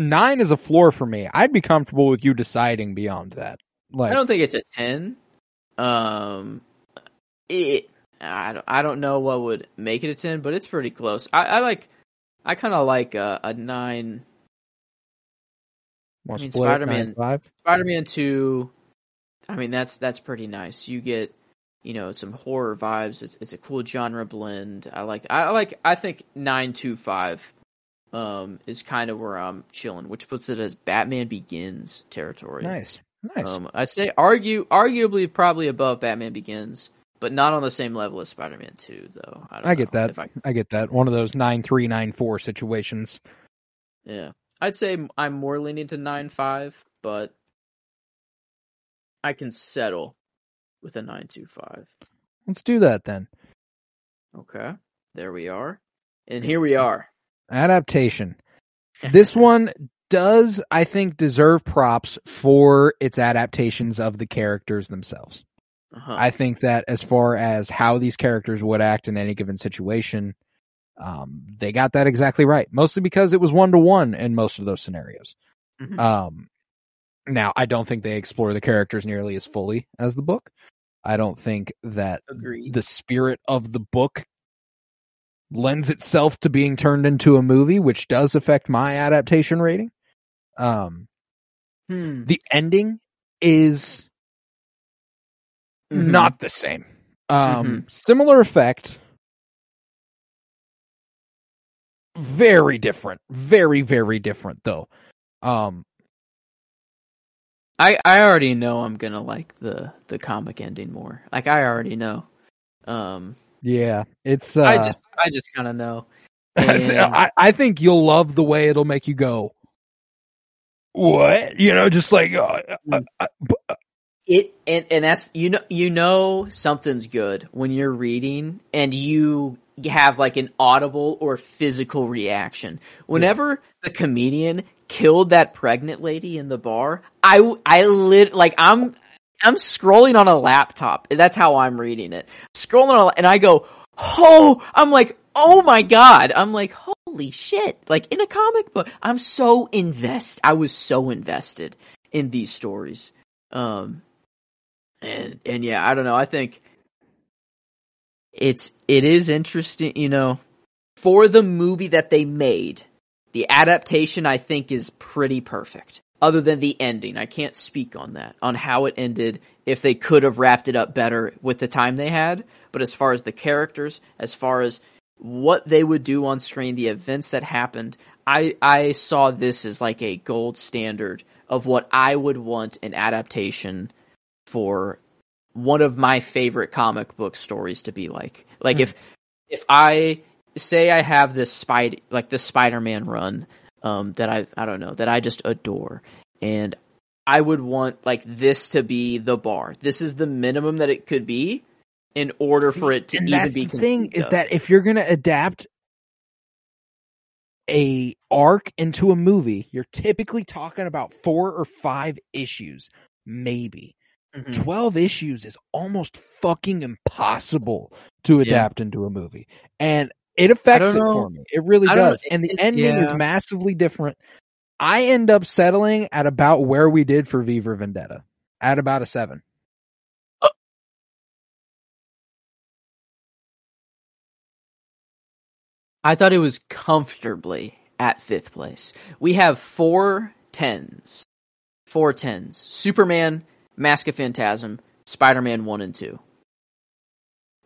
Speaker 1: nine is a floor for me. I'd be comfortable with you deciding beyond that. Like,
Speaker 2: I don't think it's a ten. Um, it I don't, I don't know what would make it a ten, but it's pretty close. I, I like I kind of like a, a nine.
Speaker 1: wanna
Speaker 2: I mean,
Speaker 1: split
Speaker 2: Spider-Man-
Speaker 1: nine, five.
Speaker 2: Spider-Man two. I mean that's that's pretty nice. You get you know some horror vibes. It's it's a cool genre blend. I like I like I think nine two five. Um, is kind of where I'm chilling, which puts it as Batman Begins territory.
Speaker 1: Nice, nice.
Speaker 2: Um, I say argue arguably probably above Batman Begins, but not on the same level as Spider Man Two, though. I, don't
Speaker 1: I get that.
Speaker 2: I-
Speaker 1: I get that. One of those nine three nine four situations.
Speaker 2: yeah, I'd say I'm more leaning to nine five, but I can settle with a nine two five.
Speaker 1: Let's do that then.
Speaker 2: Okay, there we are, and here we are.
Speaker 1: Adaptation. This [laughs] one does, I think, deserve props for its adaptations of the characters themselves.
Speaker 2: Uh-huh.
Speaker 1: I think that as far as how these characters would act in any given situation, um, they got that exactly right. Mostly because it was one to one in most of those scenarios.
Speaker 2: Mhm.
Speaker 1: Um, now I don't think they explore the characters nearly as fully as the book. I don't think that
Speaker 2: Agreed.
Speaker 1: the spirit of the book lends itself to being turned into a movie, which does affect my adaptation rating. Um,
Speaker 2: Hmm.
Speaker 1: the ending is
Speaker 2: Mhm.
Speaker 1: not the same. Um,
Speaker 2: Mm-hmm.
Speaker 1: similar effect. Very different. Very, very different though. Um,
Speaker 2: I I already know I'm gonna like the the comic ending more. Like I already know. Um,
Speaker 1: yeah, it's, uh,
Speaker 2: I just I just kind of know. [laughs] And-
Speaker 1: I, I think you'll love the way it'll make you go. What? You know, just like, uh, uh, uh,
Speaker 2: It and and that's you know you know something's good when you're reading and you have like an audible or physical reaction. Whenever the comedian killed that pregnant lady in the bar, I I lit like I'm I'm scrolling on a laptop. That's how I'm reading it. Scrolling on and I go, "Oh, I'm like, "Oh my god." I'm like, "Holy shit." Like in a comic book, I'm so invest I was so invested in these stories. Um and and yeah, I don't know. I think it's it is interesting, you know, for the movie that they made. The adaptation I think is pretty perfect. Other than the ending, I can't speak on that, on how it ended, if they could have wrapped it up better with the time they had. But as far as the characters, as far as what they would do on screen, the events that happened, I I saw this as like a gold standard of what I would want an adaptation for one of my favorite comic book stories to be like. Like if if I say I have this spider like this Spider-Man run um that I I don't know that I just adore and I would want like this to be the bar. This is the minimum that it could be in order for it to
Speaker 1: and
Speaker 2: even
Speaker 1: that's
Speaker 2: be
Speaker 1: the thing
Speaker 2: conceived
Speaker 1: is that if you're going to adapt a arc into a movie, you're typically talking about four or five issues, maybe.
Speaker 2: Mhm.
Speaker 1: 12 issues is almost fucking impossible to
Speaker 2: Yeah.
Speaker 1: adapt into a movie. And it affects it
Speaker 2: know.
Speaker 1: for me. It really
Speaker 2: I
Speaker 1: does. And the ending is massively different. I end up settling at about where we did for V for Vendetta, at about a seven.
Speaker 2: I thought it was comfortably at fifth place. We have four tens. Four tens. Superman, Mask of Phantasm, Spider-Man 1 and 2.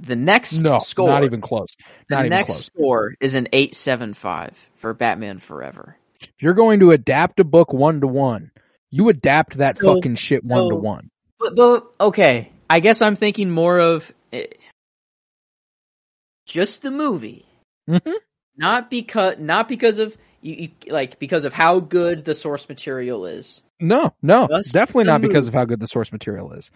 Speaker 2: The next
Speaker 1: No,
Speaker 2: score,
Speaker 1: not even close.
Speaker 2: the
Speaker 1: even
Speaker 2: next
Speaker 1: close.
Speaker 2: score is an 875 for Batman Forever.
Speaker 1: If you're going to adapt a book one to one, you adapt that
Speaker 2: So-
Speaker 1: fucking shit one to one.
Speaker 2: But, but okay, I guess I'm thinking more of eh, just the movie.
Speaker 1: Mhm.
Speaker 2: not because not because of you, you like because of how good the source material is
Speaker 1: No, no,
Speaker 2: Just
Speaker 1: definitely not because of how good the source material is.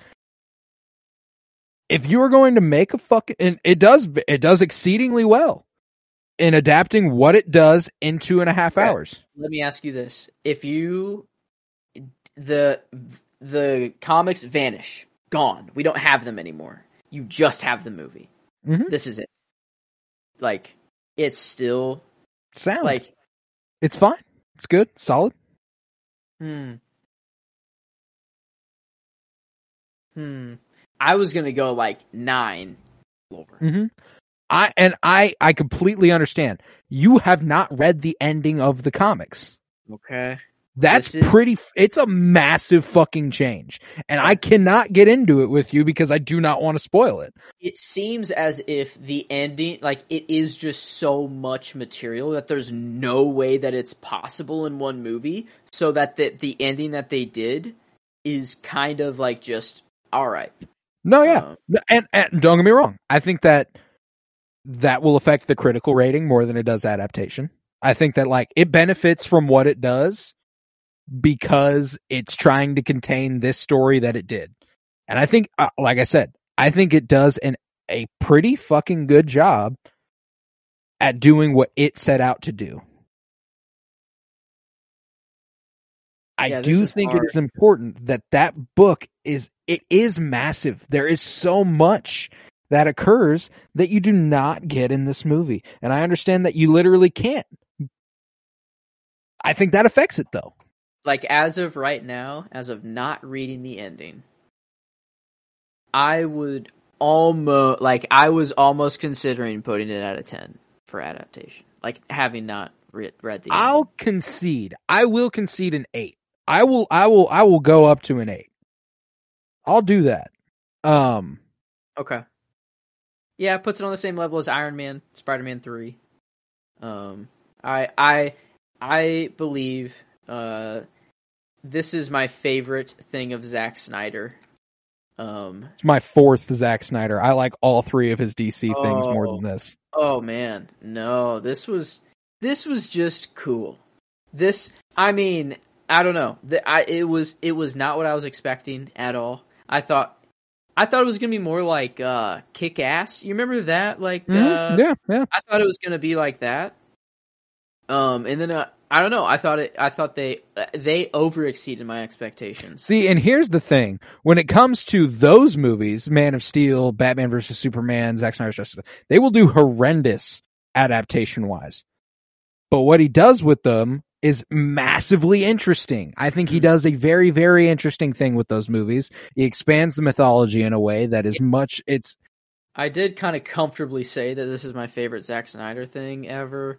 Speaker 1: If you are going to make a fucking, and it does, it does exceedingly well in adapting what it does in two and a half hours.
Speaker 2: Let me ask you this: If you the the comics vanish, gone, we don't have them anymore. You just have the movie.
Speaker 1: Mhm.
Speaker 2: This is it. Like it's still
Speaker 1: Sound
Speaker 2: like
Speaker 1: it's fine. It's good, solid.
Speaker 2: hmm. Hmm. I was gonna go like nine lower.
Speaker 1: hmm I and I I completely understand. You have not read the ending of the comics.
Speaker 2: Okay.
Speaker 1: That's
Speaker 2: is-
Speaker 1: pretty. It's a massive fucking change, and I cannot get into it with you because I do not want to spoil it.
Speaker 2: It seems as if the ending, like it is just so much material that there's no way that it's possible in one movie. So that the the ending that they did is kind of like just all right.
Speaker 1: No, yeah,
Speaker 2: Um,
Speaker 1: and, and don't get me wrong. I think that that will affect the critical rating more than it does adaptation. I think that like it benefits from what it does because it's trying to contain this story that it did. And I think, uh, like I said, I think it does an a pretty fucking good job at doing what it set out to do. I
Speaker 2: Yeah,
Speaker 1: do think
Speaker 2: hard.
Speaker 1: it is important that that book is it is massive. There is so much that occurs that you do not get in this movie. And I understand that you literally can't. I think that affects it though.
Speaker 2: like as of right now, as of not reading the ending, I would almost like I was almost considering putting it at a ten for adaptation. Like having not read, read the.
Speaker 1: I'll
Speaker 2: ending.
Speaker 1: concede. I will concede an 8. I will I will I will go up to an 8. I'll do that. Um
Speaker 2: Okay. Yeah, puts it on the same level as Iron Man, Spider Man three. Um, I I I believe uh, this is my favorite thing of Zack Snyder. Um,
Speaker 1: it's my fourth Zack Snyder. I like all three of his DC things more
Speaker 2: Oh.
Speaker 1: than this.
Speaker 2: oh man, no, this was this was just cool. This, I mean, I don't know. The, I it was it was not what I was expecting at all. I thought. I thought it was gonna be more like uh, kick ass. You remember that? Like, uh,
Speaker 1: Mhm. yeah, yeah.
Speaker 2: I thought it was gonna be like that. Um, and then uh, I don't know. I thought it. I thought they uh, they over exceeded my expectations.
Speaker 1: See, and here's the thing: when it comes to those movies, Man of Steel, Batman versus Superman, Zack Snyder's Justice, they will do horrendous adaptation wise. But what he does with them is massively interesting. I think he hmm. does a very, very interesting thing with those movies. He expands the mythology in a way that is much. It's
Speaker 2: I did kind of comfortably say that this is my favorite Zack Snyder thing ever.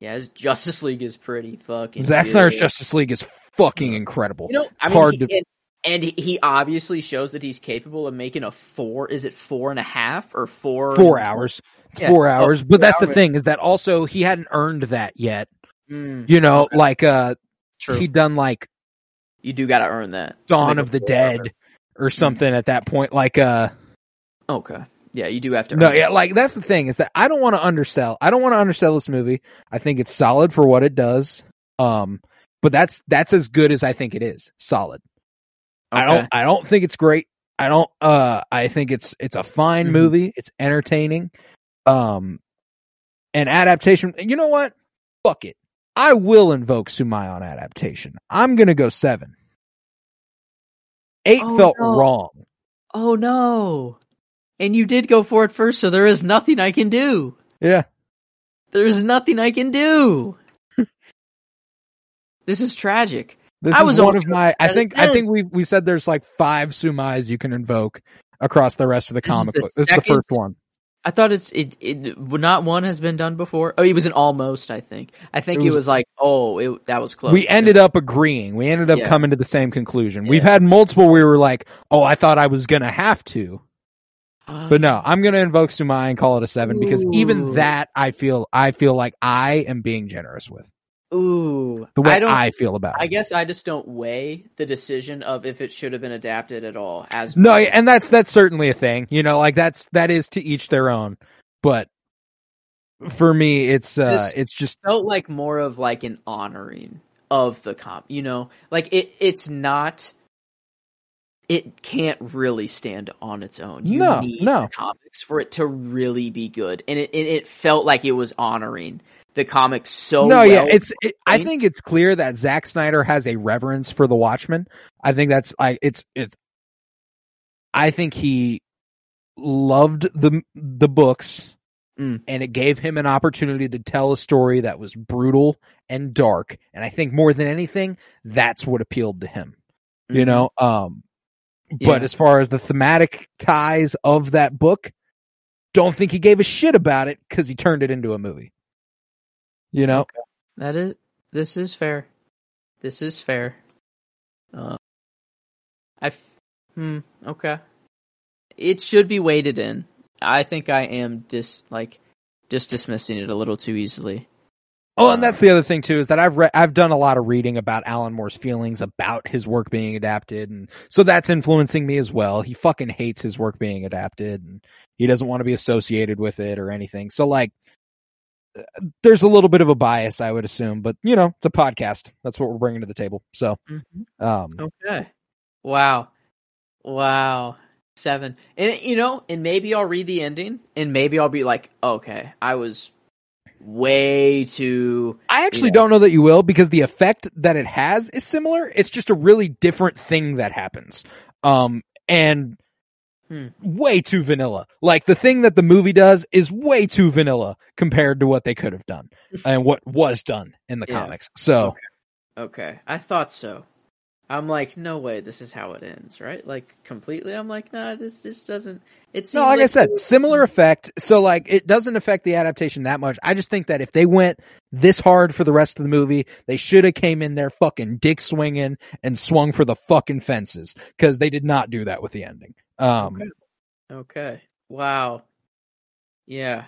Speaker 2: Yeah, his Justice League is pretty fucking.
Speaker 1: Zack
Speaker 2: good.
Speaker 1: Snyder's Justice League is fucking incredible.
Speaker 2: You know, I mean,
Speaker 1: hard
Speaker 2: he-
Speaker 1: to-
Speaker 2: and, and he- obviously shows that he's capable of making a four. Is it four and a half or four?
Speaker 1: four hours. It's
Speaker 2: Yeah.
Speaker 1: four hours. But that's the thing is that also he hadn't earned that yet.
Speaker 2: Mm,
Speaker 1: You know,
Speaker 2: Okay.
Speaker 1: like uh
Speaker 2: true.
Speaker 1: he'd done like
Speaker 2: you do got to earn that.
Speaker 1: Dawn of the
Speaker 2: four
Speaker 1: Dead
Speaker 2: hour.
Speaker 1: or something at that point. Like uh
Speaker 2: Okay. Yeah, you do have to.
Speaker 1: no,
Speaker 2: earn
Speaker 1: yeah,
Speaker 2: it.
Speaker 1: like that's the thing is that I don't want to undersell. I don't want to undersell this movie. I think it's solid for what it does. Um but that's that's as good as I think it is. Solid. I don't I don't think it's great. I don't uh I think it's it's a fine
Speaker 2: Mhm.
Speaker 1: movie. It's entertaining. Um and adaptation you know what? Fuck it. I will invoke Sumai on adaptation. I'm gonna go seven. Eight
Speaker 2: Oh,
Speaker 1: felt
Speaker 2: no.
Speaker 1: wrong.
Speaker 2: Oh no! And you did go for it first, so there is nothing I can do.
Speaker 1: Yeah.
Speaker 2: There's nothing I can do. [laughs] this is tragic.
Speaker 1: This
Speaker 2: I
Speaker 1: is
Speaker 2: was
Speaker 1: one of my I think I think we we said there's like five Sumais you can invoke across the rest of the
Speaker 2: This is
Speaker 1: comic book. This is the first one.
Speaker 2: I thought it's it, it not one has been done before. Oh, it was an almost. I think. I think
Speaker 1: It
Speaker 2: it
Speaker 1: was-
Speaker 2: was, like oh, it, that was close.
Speaker 1: we ended up agreeing. We ended up
Speaker 2: Yeah.
Speaker 1: coming to the same conclusion. We've had multiple where we were like, "Oh, I thought I was gonna have to," uh, but no, I'm gonna invoke Sumai and call it a seven because even that I feel I feel like I am being generous with
Speaker 2: Ooh,
Speaker 1: the way
Speaker 2: I don't.
Speaker 1: I, feel about
Speaker 2: I guess I just don't weigh the decision of if it should have been adapted at all. As
Speaker 1: No, and that's that's certainly a thing. You know, like that's that is to each their own. But for me, it's uh,
Speaker 2: This-
Speaker 1: it's just
Speaker 2: felt like more of like an honoring of the comp. You know, like it it's not. It can't really stand on its own. You
Speaker 1: No,
Speaker 2: need
Speaker 1: no.
Speaker 2: comics for it to really be good, and it it, it felt like it was honoring the comics so.
Speaker 1: no,
Speaker 2: well.
Speaker 1: yeah, it's. It, I think it's clear that Zack Snyder has a reverence for the Watchmen. I think that's like it's it. I think he loved the the books,
Speaker 2: Mm.
Speaker 1: and it gave him an opportunity to tell a story that was brutal and dark. And I think more than anything, that's what appealed to him. You
Speaker 2: Mhm.
Speaker 1: know, um, but
Speaker 2: Yeah.
Speaker 1: as far as the thematic ties of that book, don't think he gave a shit about it because he turned it into a movie. You know,
Speaker 2: That is this is fair. This is fair. Uh, I f- hmm okay. It should be weighted in. I think I am dis like just dismissing it a little too easily.
Speaker 1: Oh, and that's the other thing too is that I've read, I've done a lot of reading about Alan Moore's feelings about his work being adapted, and so that's influencing me as well. He fucking hates his work being adapted, and he doesn't want to be associated with it or anything. So like, there's a little bit of a bias, I would assume, but you know, it's a podcast. That's what we're bringing to the table. So, um,
Speaker 2: Okay. Wow. Wow. Seven. And you know, and maybe I'll read the ending, and maybe I'll be like, okay, I was way too.
Speaker 1: I actually don't know that you will because the effect that it has is similar. It's just a really different thing that happens. Um, and
Speaker 2: Hmm.
Speaker 1: way too vanilla. Like the thing that the movie does is way too vanilla compared to what they could have done [laughs] and what was done in the
Speaker 2: Yeah.
Speaker 1: comics. So
Speaker 2: Okay, I thought so. I'm like, no way, this is how it ends, right? Like completely. I'm like, nah, this just doesn't. It seems
Speaker 1: no, like, I said, similar effect. So like it doesn't affect the adaptation that much. I just think that if they went this hard for the rest of the movie, they should have came in there fucking dick swinging and swung for the fucking fences because they did not do that with the ending. Um,
Speaker 2: Okay. Okay. Wow. Yeah.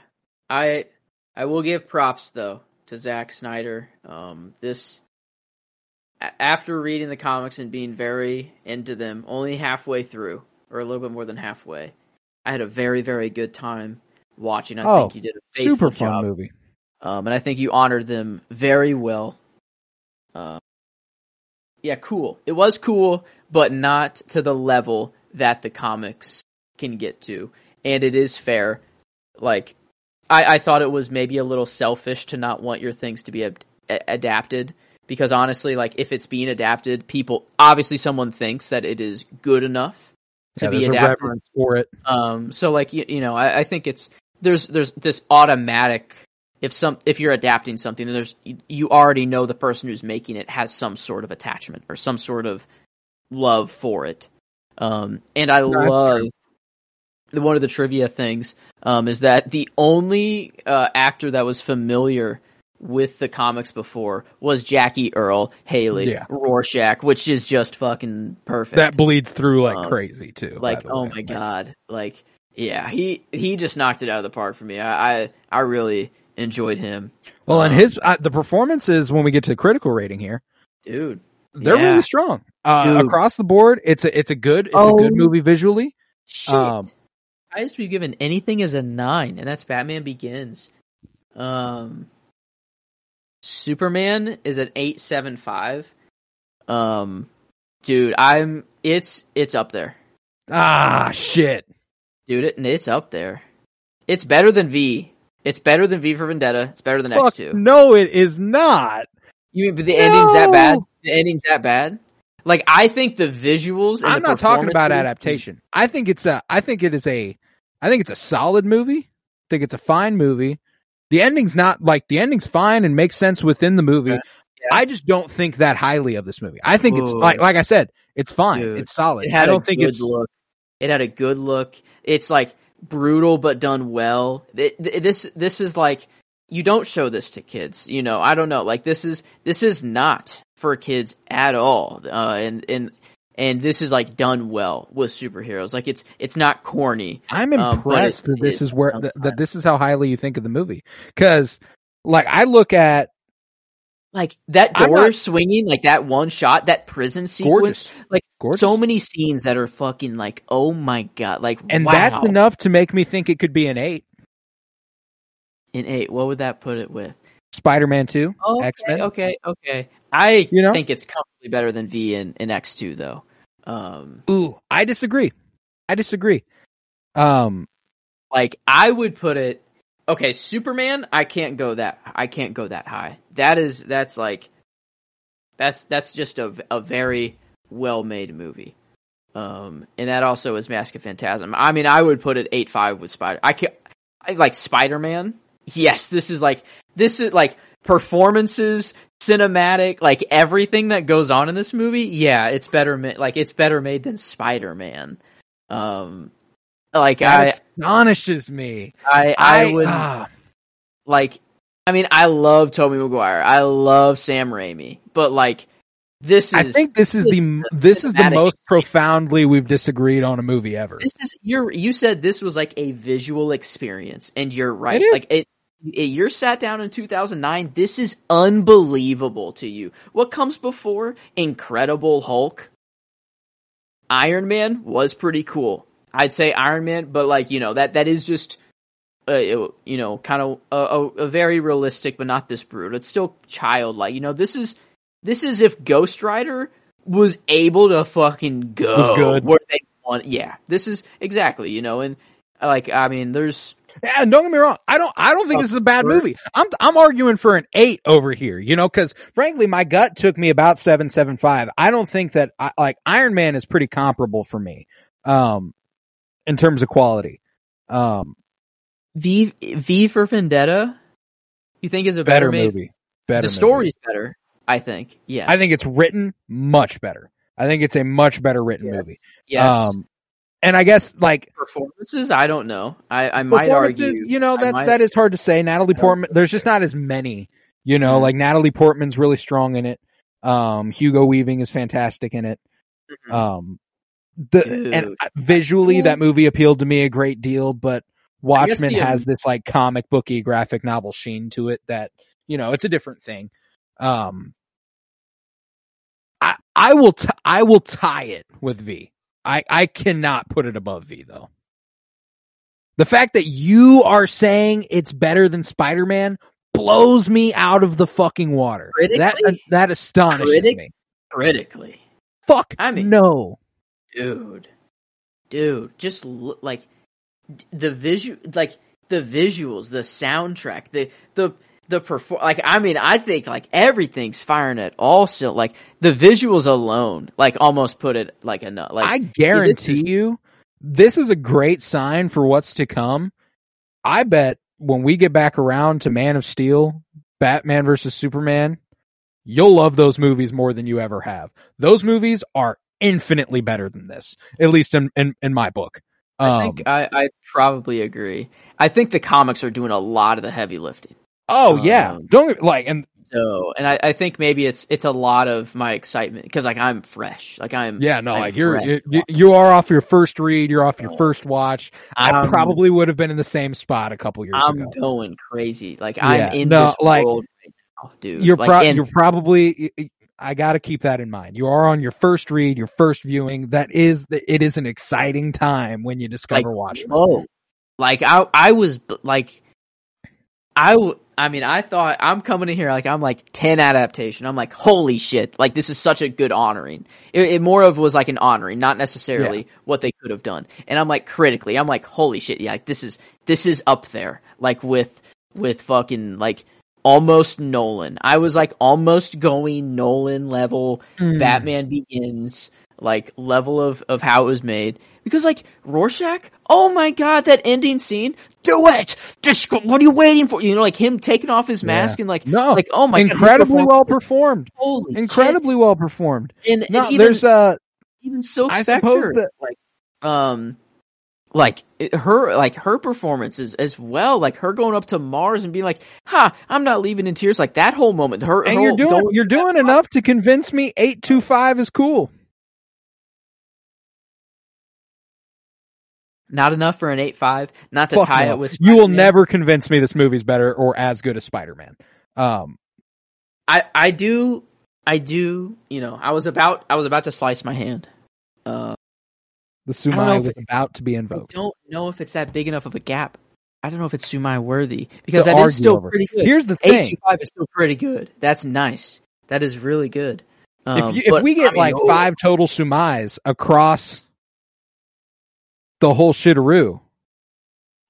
Speaker 2: I I will give props though to Zack Snyder. Um this after reading the comics and being very into them, only halfway through or a little bit more than halfway, I had a very very good time watching. I
Speaker 1: Oh,
Speaker 2: think you did a
Speaker 1: super fun
Speaker 2: job.
Speaker 1: movie.
Speaker 2: Um and I think you honored them very well. Um yeah, cool. It was cool, but not to the level that the comics can get to. And it is fair. Like, I, I thought it was maybe a little selfish to not want your things to be ad- adapted. Because honestly, like, if it's being adapted, people, obviously someone thinks that it is good enough to
Speaker 1: Yeah,
Speaker 2: be adapted.
Speaker 1: for it.
Speaker 2: Um, so like you, you know, I, I think it's there's there's this automatic if some if you're adapting something, then there's you already know the person who's making it has some sort of attachment or some sort of love for it. Um, and I love the one of the trivia things um, is that the only uh, actor that was familiar with the comics before was Jackie Earle Haley
Speaker 1: Yeah.
Speaker 2: Rorschach, which is just fucking perfect
Speaker 1: That bleeds through like
Speaker 2: Um,
Speaker 1: crazy too.
Speaker 2: like oh
Speaker 1: way.
Speaker 2: my god like yeah he he just knocked it out of the park for me i i, I really enjoyed him
Speaker 1: Well, and
Speaker 2: Um,
Speaker 1: his uh, the performances when we get to the critical rating here,
Speaker 2: dude
Speaker 1: they're
Speaker 2: Yeah.
Speaker 1: really strong uh, across the board. It's a it's a good it's
Speaker 2: Oh.
Speaker 1: a good movie visually.
Speaker 2: Shit.
Speaker 1: Um,
Speaker 2: highest we've given anything is a nine and that's batman begins um superman is an 875 um dude i'm it's it's up there
Speaker 1: ah shit.
Speaker 2: dude it, it's up there it's better than v it's better than v for vendetta it's better than
Speaker 1: Fuck,
Speaker 2: x2
Speaker 1: no, it is not.
Speaker 2: You mean but the ending's that bad? The ending's that bad? Like I think the visuals. And
Speaker 1: I'm
Speaker 2: the
Speaker 1: not talking about adaptation. I think it's a I think it is a I think it's a solid movie. I think it's a fine movie. The ending's not like the ending's fine and makes sense within the movie.
Speaker 2: Okay. Yeah.
Speaker 1: I just don't think that highly of this movie. I think it's like like I said, it's fine.
Speaker 2: Dude,
Speaker 1: it's solid.
Speaker 2: It had
Speaker 1: I don't
Speaker 2: a
Speaker 1: think
Speaker 2: good
Speaker 1: it's
Speaker 2: look. It had a good look. It's like brutal but done well. It, this this is like you don't show this to kids. You know, I don't know. Like this is this is not for kids at all. Uh, and and and this is like done well with superheroes. Like it's it's not corny.
Speaker 1: I'm
Speaker 2: Um,
Speaker 1: impressed that this is where that, this is how highly you think of the movie. Cuz like I look at
Speaker 2: Like that door
Speaker 1: not-
Speaker 2: swinging, like that one shot, that prison sequence.
Speaker 1: gorgeous.
Speaker 2: like,
Speaker 1: gorgeous.
Speaker 2: so many scenes that are fucking like, oh my god, like,
Speaker 1: and
Speaker 2: wow.
Speaker 1: that's enough to make me think it could be an 8.
Speaker 2: An eight. What would that put it with?
Speaker 1: Spider-Man Two,
Speaker 2: Okay,
Speaker 1: X-Men.
Speaker 2: okay, okay. I
Speaker 1: You know?
Speaker 2: think it's comfortably better than V in, in X two though. Um,
Speaker 1: Ooh, I disagree. I disagree. Um,
Speaker 2: like I would put it. Okay, Superman. I can't go that. I can't go that high. That is that's like that's that's just a a very well made movie. Um, and that also is Mask of Phantasm. I mean, I would put it eight five with Spider. I can I like Spider Man. Yes, this is like this is like performances, cinematic, like everything that goes on in this movie. Yeah, it's better. Ma- like it's better made than Spider Man. Um, like I,
Speaker 1: astonishes me.
Speaker 2: I, I, would
Speaker 1: ah,
Speaker 2: like. I mean, I love Tobey Maguire. I love Sam Raimi, but like this is.
Speaker 1: I think this is the this is the most profoundly we've disagreed on a movie ever.
Speaker 2: this is you're you said this was like a visual experience and you're right like it you're sat down in 2009 this is unbelievable to you. What comes before? Incredible hulk. Iron man was pretty cool. I'd say iron man but like you know that that is just uh, it- you know kind of a, a, a very realistic but not this brutal it's still childlike. You know this is this is if ghost rider was able to fucking go.
Speaker 1: Was good.
Speaker 2: where they want yeah this is exactly you know and like i mean there's
Speaker 1: and don't get me wrong. I don't. I don't think this is a bad movie. I'm. I'm arguing for an eight over here. You know, because frankly, my gut took me about seven, seven, five. I don't think that I, like Iron Man is pretty comparable for me, um, in terms of quality. Um,
Speaker 2: v v for vendetta you think is a better,
Speaker 1: better movie. Better.
Speaker 2: the
Speaker 1: movie.
Speaker 2: story's better i think yeah
Speaker 1: I think it's written much better. I think it's a much better written
Speaker 2: Yeah.
Speaker 1: movie.
Speaker 2: yes
Speaker 1: Um, and I guess like
Speaker 2: performances i don't know i i might argue
Speaker 1: you know, that's
Speaker 2: might-
Speaker 1: that is hard to say. Natalie Portman, there's just not as many. You know,
Speaker 2: Mhm.
Speaker 1: like Natalie Portman's really strong in it. Um, Hugo Weaving is fantastic in it.
Speaker 2: Mhm.
Speaker 1: Um, the
Speaker 2: Dude.
Speaker 1: and visually that movie appealed to me a great deal, but Watchmen
Speaker 2: the,
Speaker 1: has this like comic booky graphic novel sheen to it that you know it's a different thing. Um, I I will t- I will tie it with V. I I cannot put it above V though. The fact that you are saying it's better than Spider Man blows me out of the fucking water. That
Speaker 2: Critically?
Speaker 1: Uh, that astonishes
Speaker 2: Critic-
Speaker 1: me.
Speaker 2: critically
Speaker 1: Fuck.
Speaker 2: I mean-
Speaker 1: no.
Speaker 2: dude dude just look like the visual like the visuals the soundtrack the the the perform like i mean i think like everything's firing at all still like the visuals alone like almost put it like a nut like
Speaker 1: I guarantee
Speaker 2: is-
Speaker 1: you, this is a great sign for what's to come. I bet when we get back around to Man of Steel, Batman versus Superman, you'll love those movies more than you ever have. Those movies are infinitely better than this, at least in in, in my book.
Speaker 2: I
Speaker 1: Um,
Speaker 2: think I, I probably agree. I think the comics are doing a lot of the heavy lifting.
Speaker 1: Oh yeah,
Speaker 2: um,
Speaker 1: don't like and
Speaker 2: So, and I, I think maybe it's it's a lot of my excitement because like I'm fresh, like I'm
Speaker 1: yeah, no,
Speaker 2: I'm
Speaker 1: like you're you, you- are off your first read, you're off your first watch. I
Speaker 2: I'm-
Speaker 1: probably would have been in the same spot a couple years ago.
Speaker 2: I'm
Speaker 1: ago.
Speaker 2: going crazy. Like
Speaker 1: Yeah,
Speaker 2: I'm in
Speaker 1: no,
Speaker 2: this
Speaker 1: like,
Speaker 2: world right now, dude.
Speaker 1: you're
Speaker 2: like,
Speaker 1: pro-
Speaker 2: and
Speaker 1: you're probably I got to keep that in mind. You are on your first read, your first viewing. That is the, it is an exciting time when you discover
Speaker 2: like,
Speaker 1: Watchmen.
Speaker 2: whoa. Like I I was like I w- I mean I thought I'm coming in here like I'm like 10 adaptation. I'm like holy shit. Like this is such a good honoring. It, it more of was like an honoring, not necessarily what they could have done. And I'm like critically, I'm like holy shit. Yeah, like, this is this is up there like with with fucking like almost Nolan. I was like almost going Nolan level
Speaker 1: Mm.
Speaker 2: Batman Begins like level of of how it was made because like Rorschach, oh my god, that ending scene, do it, just what are you waiting for? You know, like him taking off his mask and like
Speaker 1: No,
Speaker 2: like oh my god,
Speaker 1: incredibly
Speaker 2: performance-
Speaker 1: well performed.
Speaker 2: holy
Speaker 1: Incredibly well performed.
Speaker 2: shit. and,
Speaker 1: No,
Speaker 2: and even,
Speaker 1: there's uh
Speaker 2: even Silk
Speaker 1: I
Speaker 2: Spectre,
Speaker 1: suppose that-
Speaker 2: like um like her like her performance is as well like her going up to Mars and being like ha I'm not leaving in tears like that whole moment her
Speaker 1: and
Speaker 2: her
Speaker 1: you're doing you're doing enough to convince me 825 is cool.
Speaker 2: Not enough for an 8-5 not to
Speaker 1: Fuck
Speaker 2: tie
Speaker 1: no.
Speaker 2: it with
Speaker 1: You will never convince me this movie's better or as good as Spider-Man. Um
Speaker 2: I I do I do you know I was about I was about to slice my hand. Uh,
Speaker 1: the Sumai was
Speaker 2: it-
Speaker 1: about to be
Speaker 2: I
Speaker 1: invoked.
Speaker 2: don't know if it's that big enough of a gap. I don't know if it's Sumai worthy because that still
Speaker 1: over.
Speaker 2: pretty good.
Speaker 1: Here's the
Speaker 2: Eight
Speaker 1: thing:
Speaker 2: two five is still pretty good. That's nice. That is really good. Um,
Speaker 1: if, you, if we get
Speaker 2: I mean,
Speaker 1: like five total sumais across the whole shitaroo,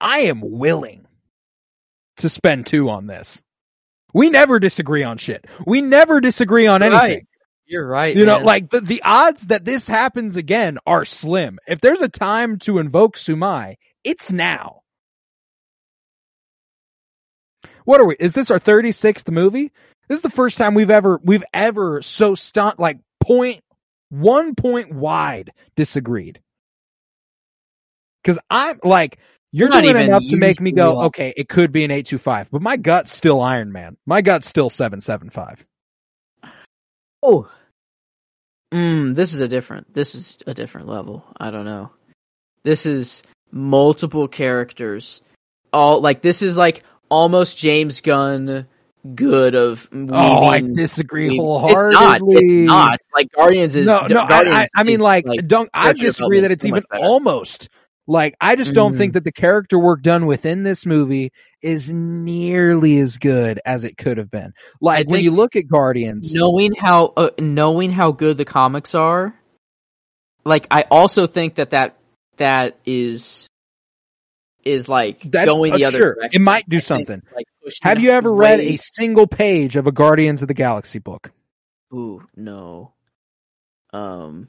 Speaker 1: I am willing to spend two on this. We never disagree on shit. We never disagree on
Speaker 2: Right.
Speaker 1: anything.
Speaker 2: you're right.
Speaker 1: You know, like the, the odds that this happens again are slim. If there's a time to invoke Sumai, it's now. What are we? Is this our 36th movie? This is the first time we've ever, we've ever so stunt, like point, one point wide disagreed. Cause I'm like, you're
Speaker 2: not
Speaker 1: doing enough to make me go,
Speaker 2: on-
Speaker 1: okay, it could be an 825, but my gut's still Iron Man. My gut's still 775.
Speaker 2: Oh. Mm, this is a different. This is a different level. I don't know. This is multiple characters. All like this is like almost James Gunn good of
Speaker 1: Oh, I
Speaker 2: weaving-
Speaker 1: disagree
Speaker 2: weaving-
Speaker 1: wholeheartedly.
Speaker 2: It's not. It's not. Like Guardians is
Speaker 1: no, no. I,
Speaker 2: Guardians
Speaker 1: I, I mean,
Speaker 2: is,
Speaker 1: like, don't. I disagree that it's even almost like. I just don't
Speaker 2: Mhm.
Speaker 1: think that the character work done within this movie is nearly as good as it could have been. Like when you look at Guardians,
Speaker 2: knowing how uh, knowing how good the comics are. Like I also think that that that is is like
Speaker 1: That-
Speaker 2: going the
Speaker 1: uh,
Speaker 2: other
Speaker 1: sure,
Speaker 2: direction.
Speaker 1: it might do
Speaker 2: I think,
Speaker 1: something.
Speaker 2: like,
Speaker 1: have you ever read a single page of a Guardians of the Galaxy book?
Speaker 2: Ooh, no. Um,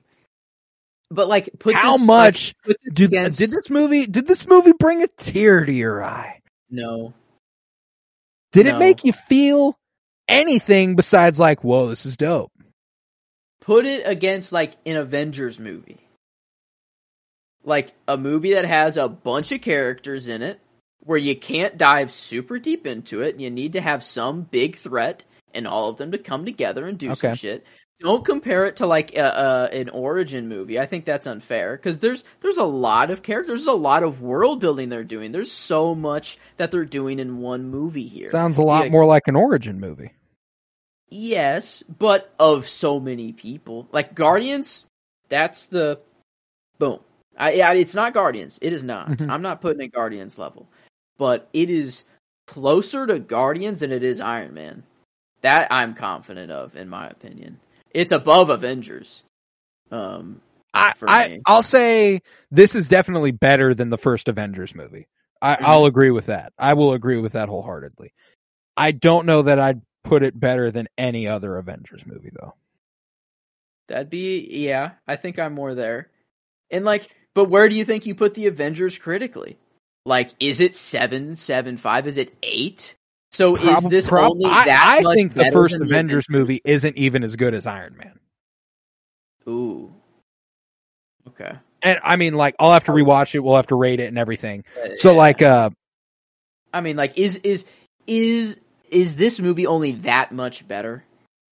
Speaker 2: but like, put
Speaker 1: How
Speaker 2: this,
Speaker 1: much
Speaker 2: Like, put this
Speaker 1: Did,
Speaker 2: against,
Speaker 1: did this movie? Did this movie bring a tear to your eye?
Speaker 2: no,
Speaker 1: Did it make you feel anything besides like, whoa, this is dope?
Speaker 2: put it against like an Avengers movie, like a movie that has a bunch of characters in it, where you can't dive super deep into it. You need to have some big threat and all of them to come together and do some shit. Don't compare it to like a, a, an origin movie. I think that's unfair because there's there's a lot of characters, there's a lot of world building they're doing. There's so much that they're doing in one movie here.
Speaker 1: Sounds a lot
Speaker 2: Yeah.
Speaker 1: more like an origin movie.
Speaker 2: Yes, but of so many people. Like Guardians, that's the boom. I, yeah, it's not Guardians. It is not.
Speaker 1: Mhm.
Speaker 2: I'm not putting it Guardians level, but it is closer to Guardians than it is Iron Man. That I'm confident of, in my opinion. It's above Avengers. Um,
Speaker 1: I, I I'll say this is definitely better than the first Avengers movie. I,
Speaker 2: Mhm.
Speaker 1: I'll agree with that. I will agree with that wholeheartedly. I don't know that I'd put it better than any other Avengers movie though.
Speaker 2: that'd be yeah. I think I'm more there. And like, but where do you think you put the Avengers critically? Like, is it seven, seven, five? Is it eight? So is this
Speaker 1: prob-
Speaker 2: only
Speaker 1: I,
Speaker 2: that
Speaker 1: I
Speaker 2: much
Speaker 1: think the first
Speaker 2: the
Speaker 1: Avengers movie isn't even as good as Iron Man.
Speaker 2: Ooh. Okay.
Speaker 1: And I mean, like, I'll have to rewatch it. We'll have to rate it and everything.
Speaker 2: Uh,
Speaker 1: So,
Speaker 2: yeah.
Speaker 1: like, uh,
Speaker 2: I mean, like, is is is is this movie only that much better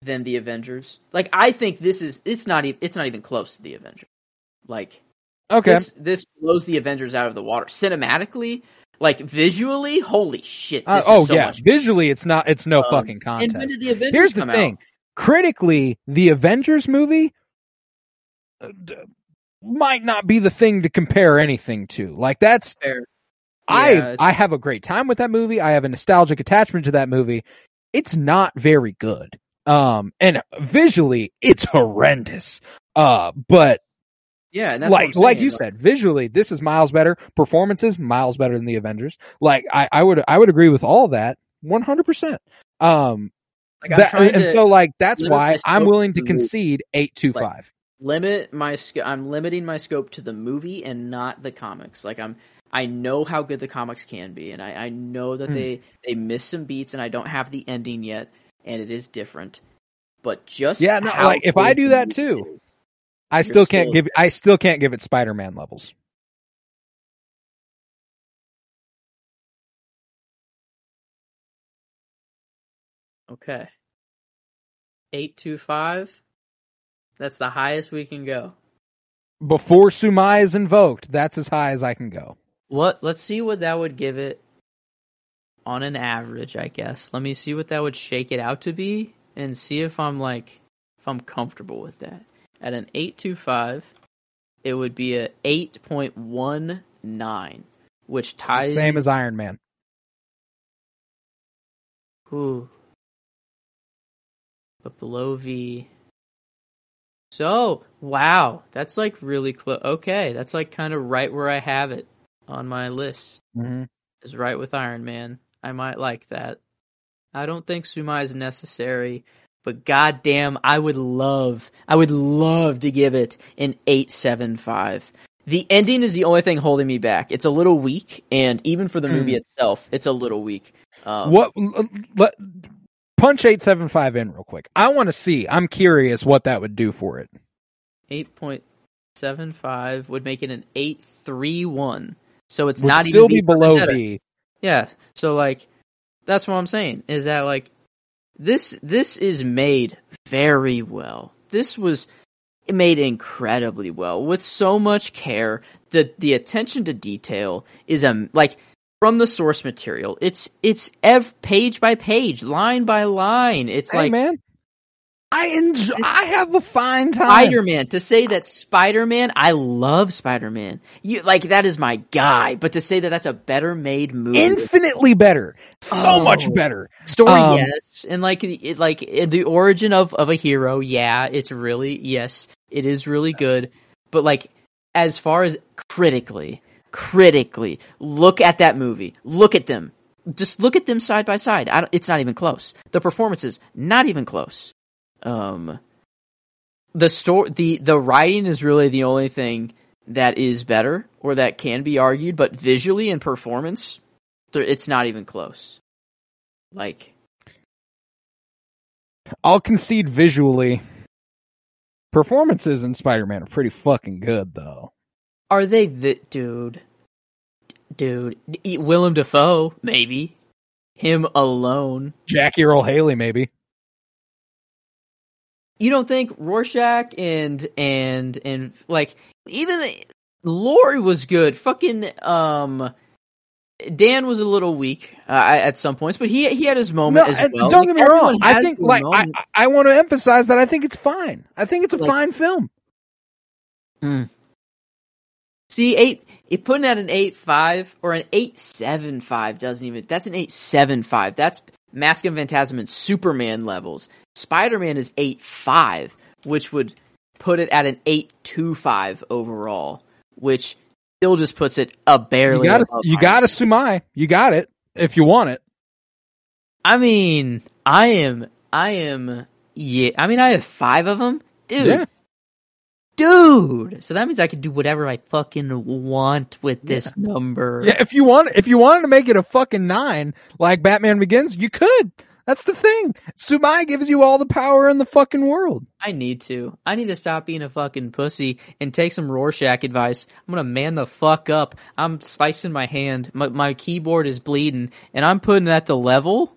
Speaker 2: than the Avengers? Like, I think this is it's not e- it's not even close to the Avengers. Like,
Speaker 1: okay,
Speaker 2: this this blows the Avengers out of the water cinematically. Like visually, holy shit!
Speaker 1: Uh, oh
Speaker 2: is so
Speaker 1: yeah, visually, it's not. It's no
Speaker 2: Um,
Speaker 1: fucking
Speaker 2: And when did the Avengers
Speaker 1: Here's the thing:
Speaker 2: out?
Speaker 1: critically, the Avengers movie uh, d- might not be the thing to compare anything to. Like, that's
Speaker 2: Fair.
Speaker 1: I
Speaker 2: it's-
Speaker 1: I have a great time with that movie. I have a nostalgic attachment to that movie. It's not very good. Um, and visually, it's horrendous. Uh, but
Speaker 2: Yeah, and that's what
Speaker 1: like like you said, visually, this is miles better. Performances miles better than the Avengers. Like I, I would I would agree with all that one hundred percent. Um,
Speaker 2: Like,
Speaker 1: that, and so like that's why I'm willing to concede eight two five.
Speaker 2: limit my sc- I'm limiting my scope to the movie and not the comics. Like I'm I know how good the comics can be and I, I know that
Speaker 1: Hmm.
Speaker 2: they they miss some beats and I don't have the ending yet and it is different. But just
Speaker 1: Yeah, no, like, if I do that too,
Speaker 2: is.
Speaker 1: I still can't
Speaker 2: still-
Speaker 1: give I still can't give it Spider Man levels.
Speaker 2: Okay. Eight two five. That's the highest we can go.
Speaker 1: Before Sumai is invoked, that's as high as I can go.
Speaker 2: What? Let's see what that would give it on an average. I guess. Let me see what that would shake it out to be, and see if I'm like if I'm comfortable with that. At an eight two five, it would be a eight point one nine, which
Speaker 1: It's the
Speaker 2: ties
Speaker 1: same as Iron Man.
Speaker 2: Ooh. But below V. So, wow, that's like really close. Okay, that's like kind of right where I have it on my list.
Speaker 1: Mm-hmm.
Speaker 2: Is right with Iron Man. I might like that. I don't think Sumai is necessary, but goddamn, I would love, I would love to give it an eight seven five. The ending is the only thing holding me back. It's a little weak, and even for the movie itself, it's a little weak. Um,
Speaker 1: What? Let, punch eight seven five in real quick. I want to see. I'm curious what that would do for it.
Speaker 2: eight point seven five would make it an eight three one. So it's
Speaker 1: Would
Speaker 2: not
Speaker 1: still
Speaker 2: even
Speaker 1: be below. V.
Speaker 2: Yeah. So like that's what I'm saying is that like this this is made very well. This was made incredibly well with so much care. The the attention to detail is um like from the source material. It's it's ev- page by page, line by line. It's
Speaker 1: Hey
Speaker 2: like
Speaker 1: man, I enjoy. I have a fine time.
Speaker 2: Spider Man. To say that Spider Man, I love Spider Man. You like that is my guy. But to say that that's a better made movie,
Speaker 1: Infinitely better. So
Speaker 2: Oh.
Speaker 1: much better.
Speaker 2: story,
Speaker 1: um,
Speaker 2: yes, and like it, like the origin of of a hero, yeah, it's really yes, it is really good. But like as far as critically, critically, look at that movie. Look at them. Just look at them side by side. I don't, it's not even close. The performances, not even close. Um, the story, the the writing is really the only thing that is better or that can be argued. But visually and performance, it's not even close. Like
Speaker 1: I'll concede visually. Performances in Spider-Man are pretty fucking good, though.
Speaker 2: Are they the dude? Dude, Willem Dafoe, maybe him alone.
Speaker 1: Jackie Earle Haley, maybe.
Speaker 2: You don't think Rorschach and and and like even the, Laurie was good. Fucking um, Dan was a little weak uh, at some points, but he he had his moment as well.
Speaker 1: don't
Speaker 2: Like,
Speaker 1: get me wrong. I think,
Speaker 2: their
Speaker 1: like, I. I want to emphasize that I think it's fine. I think it's a
Speaker 2: Like-
Speaker 1: fine film.
Speaker 2: See, eight. It putting at an eight five or an eight seven five doesn't even. That's an eight seven five. That's Mask of Phantasm and Superman levels. Spider Man is eight five, which would put it at an eight two five overall, which still just puts it a barely.
Speaker 1: You got to,
Speaker 2: above
Speaker 1: you got to Sumai. You got it if you want it.
Speaker 2: I mean, I am, I am, yeah. I mean, I have five of them, dude.
Speaker 1: Yeah.
Speaker 2: Dude, so that means I can do whatever I fucking want with this number.
Speaker 1: Yeah, if you want, if you wanted to make it a fucking nine like Batman Begins, you could. That's the thing. Sumai gives you all the power in the fucking world.
Speaker 2: I need to. I need to stop being a fucking pussy and take some Rorschach advice. I'm gonna man the fuck up. I'm slicing my hand. My, my keyboard is bleeding, and I'm putting it at the level.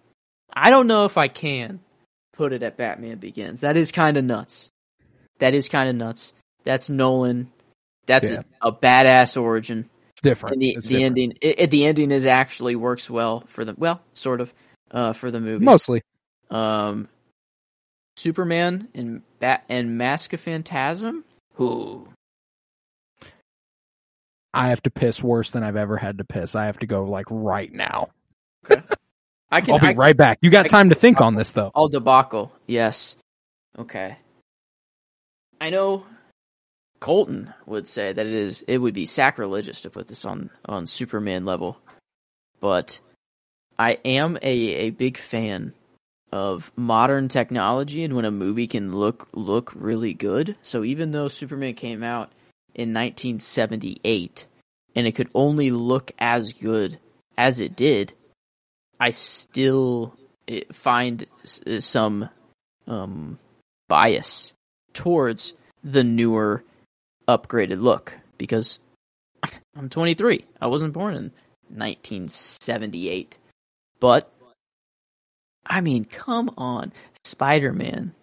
Speaker 2: I don't know if I can put it at Batman Begins. That is kind of nuts. That is kind of nuts. That's Nolan. That's
Speaker 1: Yeah.
Speaker 2: a, a badass origin.
Speaker 1: It's different.
Speaker 2: And the,
Speaker 1: It's
Speaker 2: the
Speaker 1: different.
Speaker 2: ending, it, the ending is actually works well for the well, sort of, uh, for the movie.
Speaker 1: mostly.
Speaker 2: Um, Superman and Bat and Mask of Phantasm. Who?
Speaker 1: I have to piss worse than I've ever had to piss. I have to go like right now.
Speaker 2: I can.
Speaker 1: I'll be
Speaker 2: I,
Speaker 1: right back. You got
Speaker 2: I-
Speaker 1: time to think on this though.
Speaker 2: All debacle. Yes. Okay. I know. Colton would say that it is. It would be sacrilegious to put this on on Superman level, but I am a a big fan of modern technology and when a movie can look look really good. So even though Superman came out in 1978 and it could only look as good as it did, I still eh, find eh, some um, bias towards the newer, upgraded look because [laughs] I'm 23. I wasn't born in 1978, but I mean, come on, Spider Man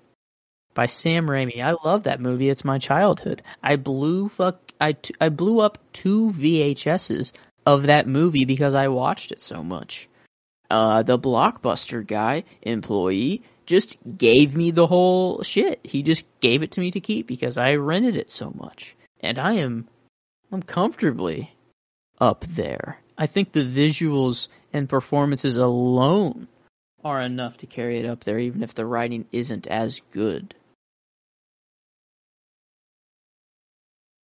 Speaker 2: by Sam Raimi. I love that movie. It's my childhood. I blew fuck. I t- I blew up two VHSs of that movie because I watched it so much. Uh, the blockbuster guy employee just gave me the whole shit. He just gave it to me to keep because I rented it so much, and I am I'm comfortably up there. I think the visuals and performances alone are enough to carry it up there, even if the writing isn't as good.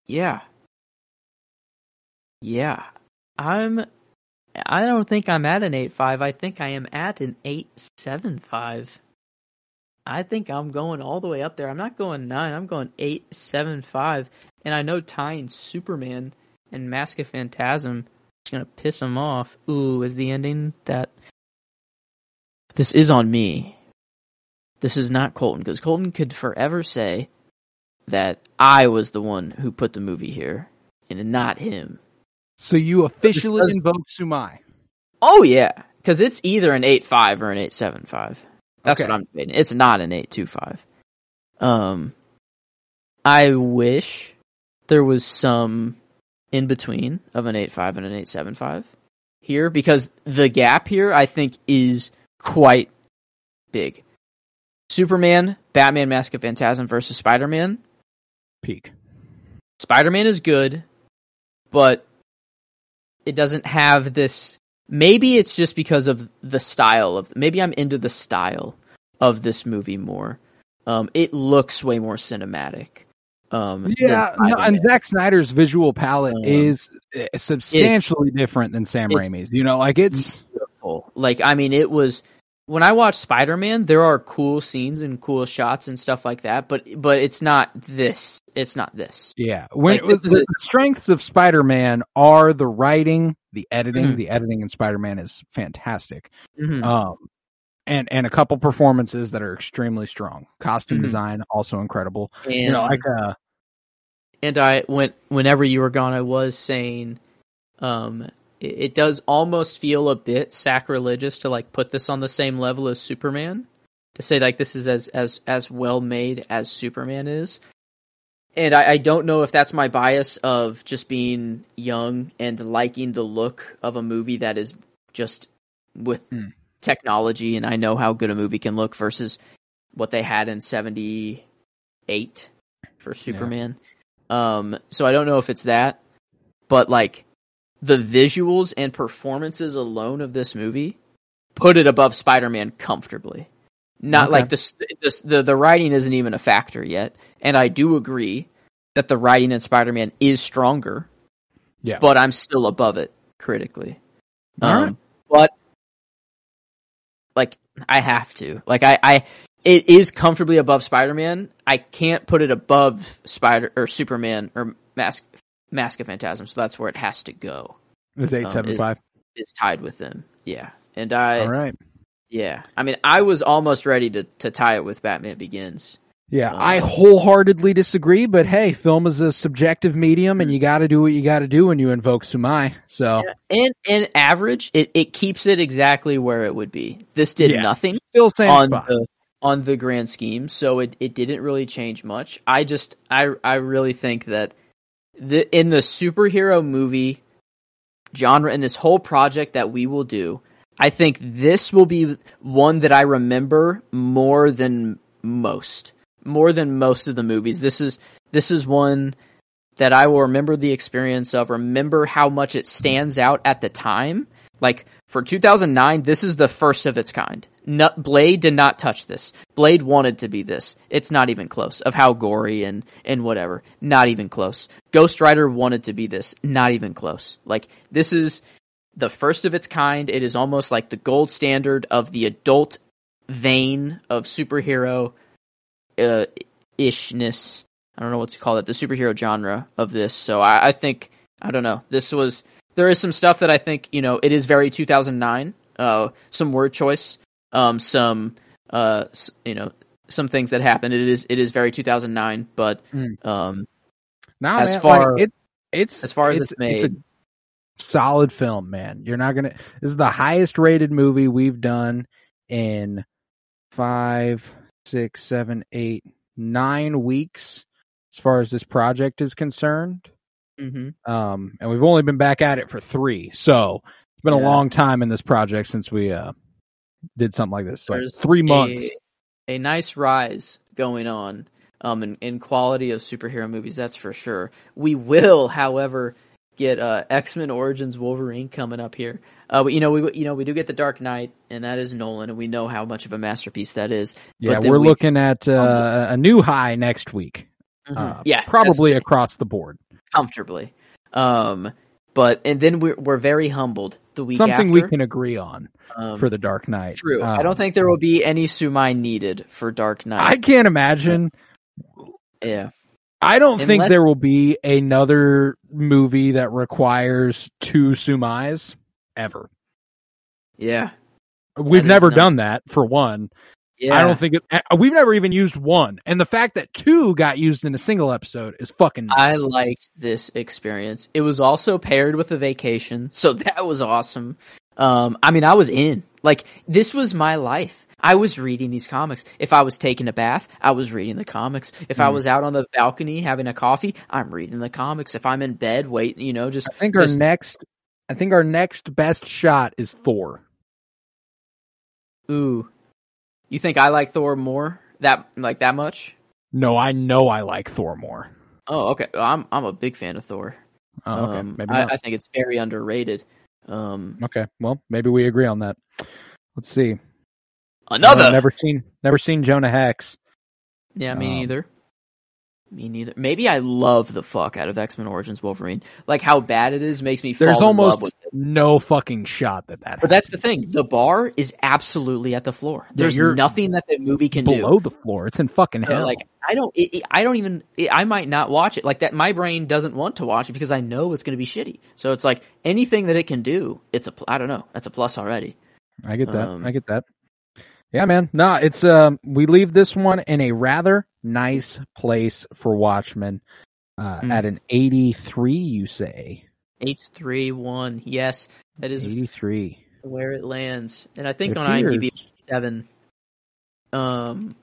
Speaker 2: Yeah. Yeah. I'm I don't think I'm at an 8.5. I think I am at an 8.75. I think I'm going all the way up there. I'm not going 9. I'm going 8.75. And I know tying Superman and Mask of Phantasm going to piss him off. Ooh, is the ending that this is on me. This is not Colton because Colton could forever say that I was the one who put the movie here and not him.
Speaker 1: So you officially
Speaker 2: does-
Speaker 1: invoke Sumai.
Speaker 2: Oh yeah, because it's either an eight five or an eight seven five. That's
Speaker 1: Okay.
Speaker 2: what I'm debating. It's not an eight two five. Um, I wish there was some in between of an eight five and an eight seven five here because the gap here I think is quite big. Superman, Batman, Mask of Phantasm versus Spider Man.
Speaker 1: Peak.
Speaker 2: Spider Man is good, but it doesn't have this. Maybe it's just because of the style of. Maybe I'm into the style of this movie more. Um, it looks way more cinematic. Um,
Speaker 1: Yeah, no, and Zack Snyder's visual palette
Speaker 2: Um,
Speaker 1: is uh, substantially different than Sam Raimi's. You know, like it's
Speaker 2: beautiful. Like I mean, it was when I watched Spider Man. There are cool scenes and cool shots and stuff like that, but but it's not this. It's not this.
Speaker 1: yeah. When
Speaker 2: Like,
Speaker 1: was, the,
Speaker 2: a-
Speaker 1: strengths of Spider-Man are the writing, the editing.
Speaker 2: Mhm.
Speaker 1: The editing in Spider-Man is fantastic.
Speaker 2: Mhm.
Speaker 1: Um, and and a couple performances that are extremely strong. Costume
Speaker 2: Mhm.
Speaker 1: design also incredible.
Speaker 2: And,
Speaker 1: you know, like uh,
Speaker 2: and I went whenever you were gone. I was saying, um, it, it does almost feel a bit sacrilegious to like put this on the same level as Superman. To say like this is as as as well made as Superman is, and I, I don't know if that's my bias of just being young and liking the look of a movie that is just with
Speaker 1: Hmm.
Speaker 2: Technology, and I know how good a movie can look versus what they had in '78 for Superman. Um, so I don't know if it's that, but like the visuals and performances alone of this movie put it above Spider-Man comfortably. Not
Speaker 1: Okay.
Speaker 2: like this, this, the the writing isn't even a factor yet, and I do agree that the writing in Spider-Man is stronger.
Speaker 1: Yeah.
Speaker 2: but I'm still above it critically.
Speaker 1: All
Speaker 2: um,
Speaker 1: right.
Speaker 2: But like I have to. Like I, I it is comfortably above Spider-Man. I can't put it above Spider or Superman or Mask Mask of Phantasm, so that's where it has to go.
Speaker 1: it's um, eight seven five.
Speaker 2: It's tied with them. Yeah. And I
Speaker 1: All right.
Speaker 2: yeah. I mean I was almost ready to, to tie it with Batman Begins.
Speaker 1: Yeah, I um, wholeheartedly disagree, but hey, film is a subjective medium and you got to do what you got to do when you invoke Sumai. So,
Speaker 2: And and average, it, it keeps it exactly where it would be. This did
Speaker 1: Yeah.
Speaker 2: nothing.
Speaker 1: still same
Speaker 2: on
Speaker 1: spot.
Speaker 2: the on the grand scheme, so it, it didn't really change much. I just I I really think that the in the superhero movie genre and this whole project that we will do, I think this will be one that I remember more than most. More than most of the movies. This is this is one that I will remember the experience of, remember how much it stands out at the time. Like for 2009, this is the first of its kind. No, Blade did not touch this. Blade wanted to be this. It's not even close of how gory and and whatever. Not even close. Ghost Rider wanted to be this. Not even close. Like this is the first of its kind. It is almost like the gold standard of the adult vein of superhero uh, ishness. I don't know what to call it. The superhero genre of this. So I, I think I don't know. This was there is some stuff that I think you know it is very 2009. Uh, some word choice, um, some uh, you know, some things that happened. It is it is very 2009, but
Speaker 1: Mm.
Speaker 2: um,
Speaker 1: Nah,
Speaker 2: as
Speaker 1: man,
Speaker 2: far-
Speaker 1: like, it's it's
Speaker 2: as far as it's
Speaker 1: a
Speaker 2: made.
Speaker 1: solid film, man. You're not gonna. This is the highest rated movie we've done in five, six, seven, eight, nine weeks, as far as this project is concerned.
Speaker 2: mhm.
Speaker 1: Um, and we've only been back at it for three, so it's been a long time in this project since we uh did something like this.
Speaker 2: There's
Speaker 1: three months.
Speaker 2: A, a nice rise going on um in, in quality of superhero movies, that's for sure. We will, however, get uh, X Men Origins Wolverine coming up here. Uh, but, you know, we you know we do get the Dark Knight, and that is Nolan, and we know how much of a masterpiece that is.
Speaker 1: Yeah, we're
Speaker 2: we-
Speaker 1: looking at uh, a new high next week.
Speaker 2: Mhm.
Speaker 1: Uh,
Speaker 2: yeah,
Speaker 1: probably across the board.
Speaker 2: comfortably. Um, but and then we're we're very humbled the week
Speaker 1: Something we can agree on
Speaker 2: um,
Speaker 1: for the Dark Knight.
Speaker 2: True. I
Speaker 1: Um,
Speaker 2: don't think there will be any Sumai needed for Dark Knight.
Speaker 1: I can't imagine.
Speaker 2: yeah.
Speaker 1: I don't think there will be another movie that requires two Sumais ever.
Speaker 2: Yeah.
Speaker 1: We've never done that for one.
Speaker 2: Yeah.
Speaker 1: I don't think it, uh, we've never even used one. And the fact that two got used in a single episode is fucking nuts.
Speaker 2: I liked this experience. It was also paired with a vacation, so [laughs] that was awesome. Um, I mean, I was in. Like, this was my life. I was reading these comics. If I was taking a bath, I was reading the comics. If I
Speaker 1: Hmm.
Speaker 2: was out on the balcony having a coffee, I'm reading the comics. If I'm in bed, wait, you know, just
Speaker 1: I think our next I think our next best shot is Thor.
Speaker 2: ooh. You think I like Thor more? That like that much?
Speaker 1: No, I know I like Thor more.
Speaker 2: Oh, okay. I'm I'm a big fan of Thor.
Speaker 1: Oh, okay.
Speaker 2: Um,
Speaker 1: Maybe
Speaker 2: I. I think it's very underrated. Um,
Speaker 1: okay. Well, maybe we agree on that. Let's see.
Speaker 2: Another.
Speaker 1: Uh, never seen never seen Jonah Hex.
Speaker 2: Yeah, me
Speaker 1: Um,
Speaker 2: neither. Me neither. Maybe I love the fuck out of X Men Origins Wolverine. Like how bad it is makes me fall
Speaker 1: There's
Speaker 2: in
Speaker 1: almost
Speaker 2: love with it.
Speaker 1: no fucking shot that that
Speaker 2: But that's the thing. The bar is absolutely at the floor. There's
Speaker 1: you're
Speaker 2: nothing that the movie can
Speaker 1: below
Speaker 2: do.
Speaker 1: Below the floor. It's in fucking
Speaker 2: So,
Speaker 1: hell.
Speaker 2: like I don't. It, it- I don't even. It, I might not watch it. Like that. My brain doesn't want to watch it because I know it's going to be shitty. So it's like anything that it can do. It's a. pl- I don't know. That's a plus already.
Speaker 1: I get that.
Speaker 2: Um,
Speaker 1: I get that. Yeah, man. No, it's um we leave this one in a rather nice place for Watchmen. Uh,
Speaker 2: Hmm.
Speaker 1: at an 83, you say.
Speaker 2: H three one. Yes, that is
Speaker 1: 83.
Speaker 2: where it lands. And I think
Speaker 1: It
Speaker 2: on IMDb seven. Um,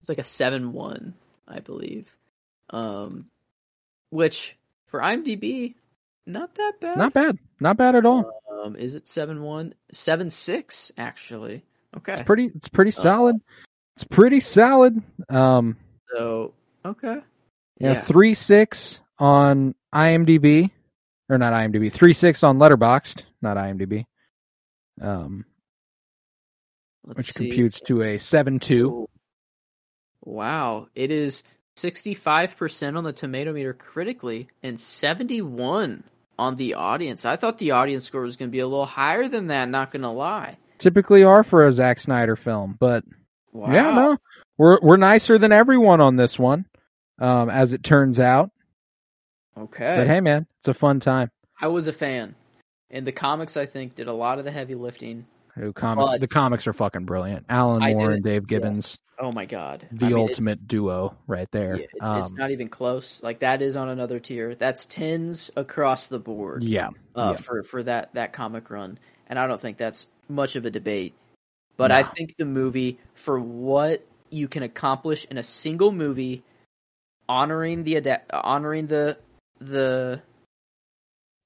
Speaker 2: it's like a seven one, I believe. Um, which for IMDb, not that bad.
Speaker 1: Not bad. Not bad at all.
Speaker 2: Um, is it seven one seven six actually? Okay,
Speaker 1: It's pretty it's pretty
Speaker 2: Uh,
Speaker 1: solid. It's pretty solid. Um
Speaker 2: so okay,
Speaker 1: yeah, three six on IMDb. Or not IMDb. Three six on Letterboxd, not IMDb. Um
Speaker 2: Let's
Speaker 1: which
Speaker 2: see.
Speaker 1: computes to a seven two.
Speaker 2: Ooh. Wow, it is sixty five percent on the tomato meter critically and seventy one on the audience. I thought the audience score was going to be a little higher than that. Not going to lie.
Speaker 1: Typically are for a Zack Snyder film, but
Speaker 2: Wow.
Speaker 1: Yeah, no, we're we're nicer than everyone on this one, um, as it turns out.
Speaker 2: Okay.
Speaker 1: But hey, man, it's a fun time.
Speaker 2: I was a fan, and the comics I think did a lot of the heavy lifting.
Speaker 1: Who comics?
Speaker 2: But-
Speaker 1: the comics are fucking brilliant. Alan
Speaker 2: I
Speaker 1: Moore and Dave Gibbons,
Speaker 2: Oh my god,
Speaker 1: the
Speaker 2: I mean, it-
Speaker 1: ultimate duo, right there.
Speaker 2: yeah, it's, it's
Speaker 1: Um,
Speaker 2: not even close. Like that is on another tier. That's tens across the board.
Speaker 1: yeah,
Speaker 2: uh,
Speaker 1: yeah.
Speaker 2: for for that that comic run, and I don't think that's much of a debate. But I think the movie, for what you can accomplish in a single movie, honoring the adapt, honoring the the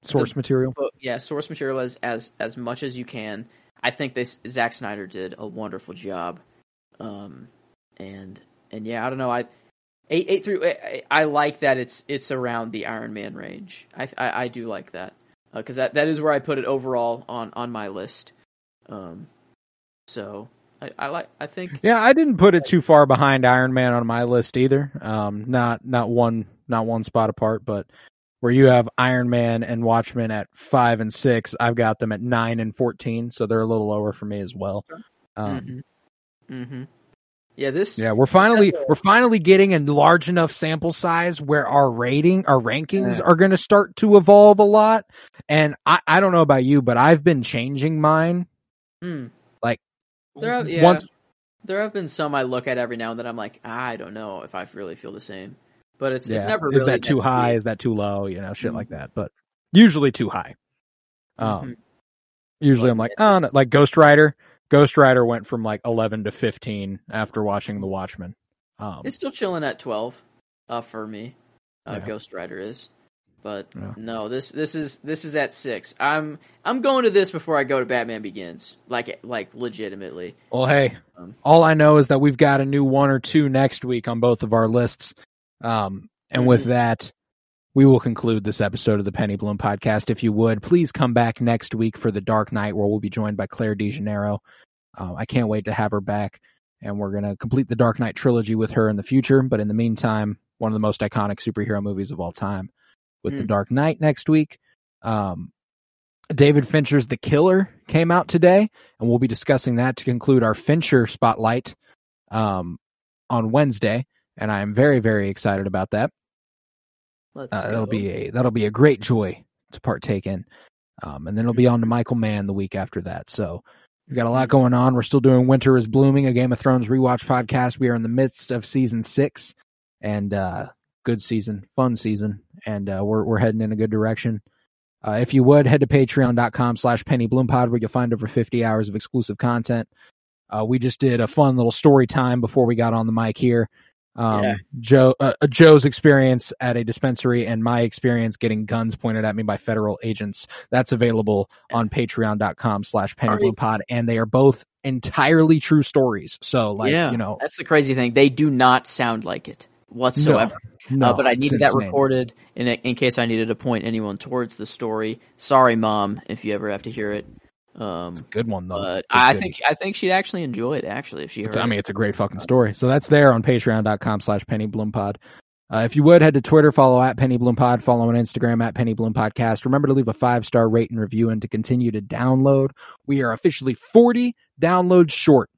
Speaker 1: source material.
Speaker 2: yeah source material as as as much as you can. I think this Zack Snyder did a wonderful job. Um, and and yeah, I don't know. I eight eight through. I, I like that it's it's around the Iron Man range. I I, I do like that because that that is where I put it overall on on my list. Um, so I, I like. I think
Speaker 1: Yeah, I didn't put it too far behind Iron Man on my list either. Um, not not one not one spot apart, but where you have Iron Man and Watchmen at five and six, I've got them at nine and fourteen, so they're a little lower for me as well. Um,
Speaker 2: hmm hmm Yeah, this.
Speaker 1: Yeah, we're finally we're finally getting a large enough sample size where our rating, our rankings
Speaker 2: Yeah.
Speaker 1: are going to start to evolve a lot. And I I don't know about you, but I've been changing mine.
Speaker 2: Mm.
Speaker 1: Like
Speaker 2: There have, yeah,
Speaker 1: once
Speaker 2: there have been some I look at every now and then. I'm like, I don't know if I really feel the same, but it's it's never
Speaker 1: is
Speaker 2: really
Speaker 1: that too
Speaker 2: meant to be.
Speaker 1: high? Is that too low? You know, shit
Speaker 2: Mhm.
Speaker 1: like that. But usually too high. Um,
Speaker 2: Mhm.
Speaker 1: usually I'm like, oh, no, like Ghost Rider. Ghost Rider went from like 11 to 15 after watching The Watchmen. Um,
Speaker 2: It's still chilling at twelve, uh, for me. Uh,
Speaker 1: Yeah.
Speaker 2: Ghost Rider is, but
Speaker 1: Yeah.
Speaker 2: no, this this is this is at six. I'm I'm going to this before I go to Batman Begins, like like legitimately.
Speaker 1: Well, hey,
Speaker 2: Um,
Speaker 1: all I know is that we've got a new one or two next week on both of our lists. Um, and with
Speaker 2: Mhm.
Speaker 1: that, we will conclude this episode of the Penny Bloom podcast. If you would, please come back next week for The Dark Knight, where we'll be joined by Claire DeJaneiro. Uh, I can't wait to have her back, and we're going to complete the Dark Knight trilogy with her in the future. But in the meantime, one of the most iconic superhero movies of all time with The
Speaker 2: Mm.
Speaker 1: Dark Knight next week. Um, David Fincher's The Killer came out today, and we'll be discussing that to conclude our Fincher spotlight um, on Wednesday. And I am very, very excited about that.
Speaker 2: Let's
Speaker 1: Uh, that'll be a that'll be a great joy to partake in. Um, and then it'll be on to Michael Mann the week after that. So we've got a lot going on. We're still doing Winter is Blooming, a Game of Thrones rewatch podcast. We are in the midst of season six, and uh, good season, fun season, and uh, we're we're heading in a good direction. Uh, if you would head to patreon.com slash pennybloom pod where you'll find over 50 hours of exclusive content. Uh, we just did a fun little story time before we got on the mic here. Um,
Speaker 2: Yeah.
Speaker 1: Joe, uh, uh, Joe's experience at a dispensary and my experience getting guns pointed at me by federal agents. That's available on patreon.com slash pennybloom pod, and they are both entirely true stories. So like,
Speaker 2: yeah,
Speaker 1: you know,
Speaker 2: that's the crazy thing. They do not sound like it whatsoever.
Speaker 1: no,
Speaker 2: uh, but I needed that recorded in in case I needed to point anyone towards the story. Sorry, mom, if you ever have to hear it. Um,
Speaker 1: Good one though.
Speaker 2: but I think I think she'd actually enjoy it. Actually, if she heard.
Speaker 1: It's, I
Speaker 2: it.
Speaker 1: mean, it's a great fucking story. So that's there on patreon.com slash pennybloom Uh, if you would head to Twitter, follow at Penny Bloom Pod, follow on Instagram at Penny Bloom Podcast. Remember to leave a five star rate and review and to continue to download. We are officially 40 downloads short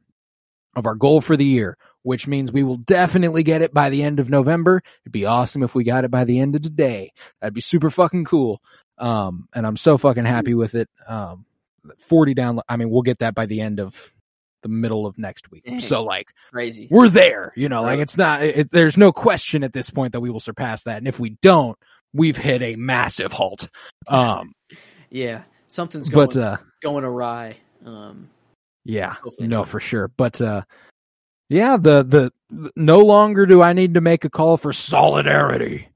Speaker 1: of our goal for the year, which means we will definitely get it by the end of November. It'd be awesome if we got it by the end of today. That'd be super fucking cool. Um, and I'm so fucking happy with it. Um, 40 down. I mean, we'll get that by the end of the middle of next week.
Speaker 2: Dang.
Speaker 1: So like,
Speaker 2: crazy.
Speaker 1: we're there. You know, like it's not. It, there's no question at this point that we will surpass that. And if we don't, we've hit a massive halt. Um, [laughs]
Speaker 2: Yeah, something's going
Speaker 1: but uh,
Speaker 2: going awry. Um,
Speaker 1: yeah, no,
Speaker 2: not.
Speaker 1: for sure. But uh, yeah, the the no longer do I need to make a call for solidarity.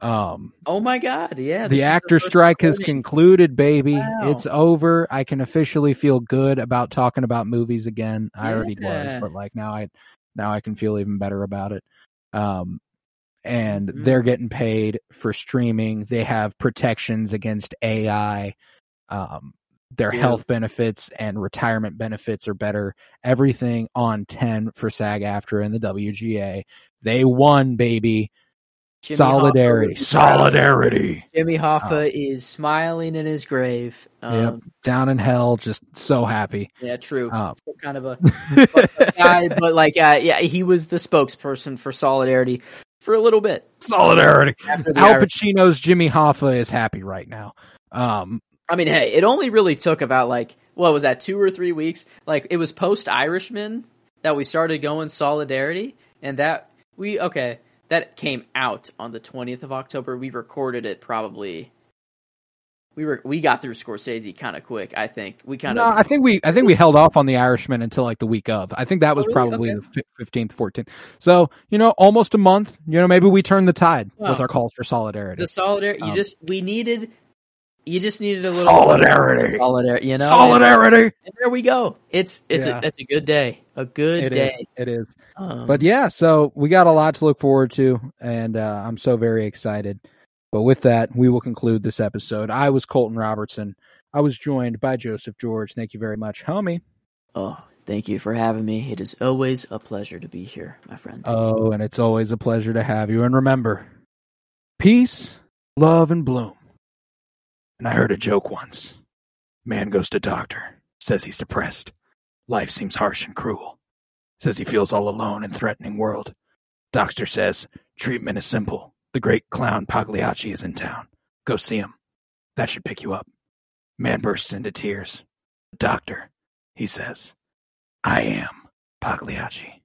Speaker 1: Um,
Speaker 2: oh my god, yeah.
Speaker 1: the actor strike has concluded, baby.
Speaker 2: Wow.
Speaker 1: It's over. I can officially feel good about talking about movies again. I already was, but like now I now I can feel even better about it. Um and
Speaker 2: Mhm.
Speaker 1: they're getting paid for streaming. They have protections against AI. Um their
Speaker 2: Yeah.
Speaker 1: health benefits and retirement benefits are better. Everything on 10 for SAG-AFTRA and the WGA. They won, baby.
Speaker 2: Jimmy
Speaker 1: Solidarity.
Speaker 2: Hoffa
Speaker 1: Solidarity.
Speaker 2: Jimmy Hoffa
Speaker 1: Oh.
Speaker 2: is smiling in his grave.
Speaker 1: Yep.
Speaker 2: Um,
Speaker 1: Down in hell, just so happy.
Speaker 2: Yeah, true.
Speaker 1: Um,
Speaker 2: kind of a, [laughs] a guy, but like, uh, yeah, he was the spokesperson for Solidarity for a little bit.
Speaker 1: Solidarity.
Speaker 2: After the
Speaker 1: Al
Speaker 2: Irish-
Speaker 1: Pacino's Jimmy Hoffa is happy right now. Um,
Speaker 2: I mean, hey, it only really took about like what was that, two or three weeks? Like it was post Irishman that we started going Solidarity, and that we okay that came out on the twentieth of October. We recorded it probably. We were we got through Scorsese kind of quick. I think we kind
Speaker 1: no,
Speaker 2: of
Speaker 1: I think we I think we held off on the Irishman until like the week of. I think that was
Speaker 2: Oh, really?
Speaker 1: probably
Speaker 2: Okay.
Speaker 1: the fifteenth, fourteenth. So you know, almost a month. You know, maybe we turned the tide
Speaker 2: Wow.
Speaker 1: with our calls for solidarity.
Speaker 2: the Solidarity. You
Speaker 1: Um,
Speaker 2: just we needed. You just needed a little
Speaker 1: Solidarity.
Speaker 2: Solidarity. You know,
Speaker 1: solidarity.
Speaker 2: And, and there we go. It's it's
Speaker 1: Yeah.
Speaker 2: a it's a good day. A good
Speaker 1: It is.
Speaker 2: day.
Speaker 1: It is.
Speaker 2: Um,
Speaker 1: But yeah, so we got a lot to look forward to, and uh, I'm so very excited. But with that, we will conclude this episode. I was Colton Robertson. I was joined by Joseph George. Thank you very much, homie.
Speaker 2: Oh, thank you for having me. It is always a pleasure to be here, my friend.
Speaker 1: Oh, and it's always a pleasure to have you. And remember, peace, love, and bloom. And I heard a joke once. Man goes to doctor, says he's depressed. Life seems harsh and cruel. Says he feels all alone in threatening world. Doctor says, treatment is simple. The great clown Pagliacci is in town. Go see him. That should pick you up. Man bursts into tears. Doctor, he says, I am Pagliacci.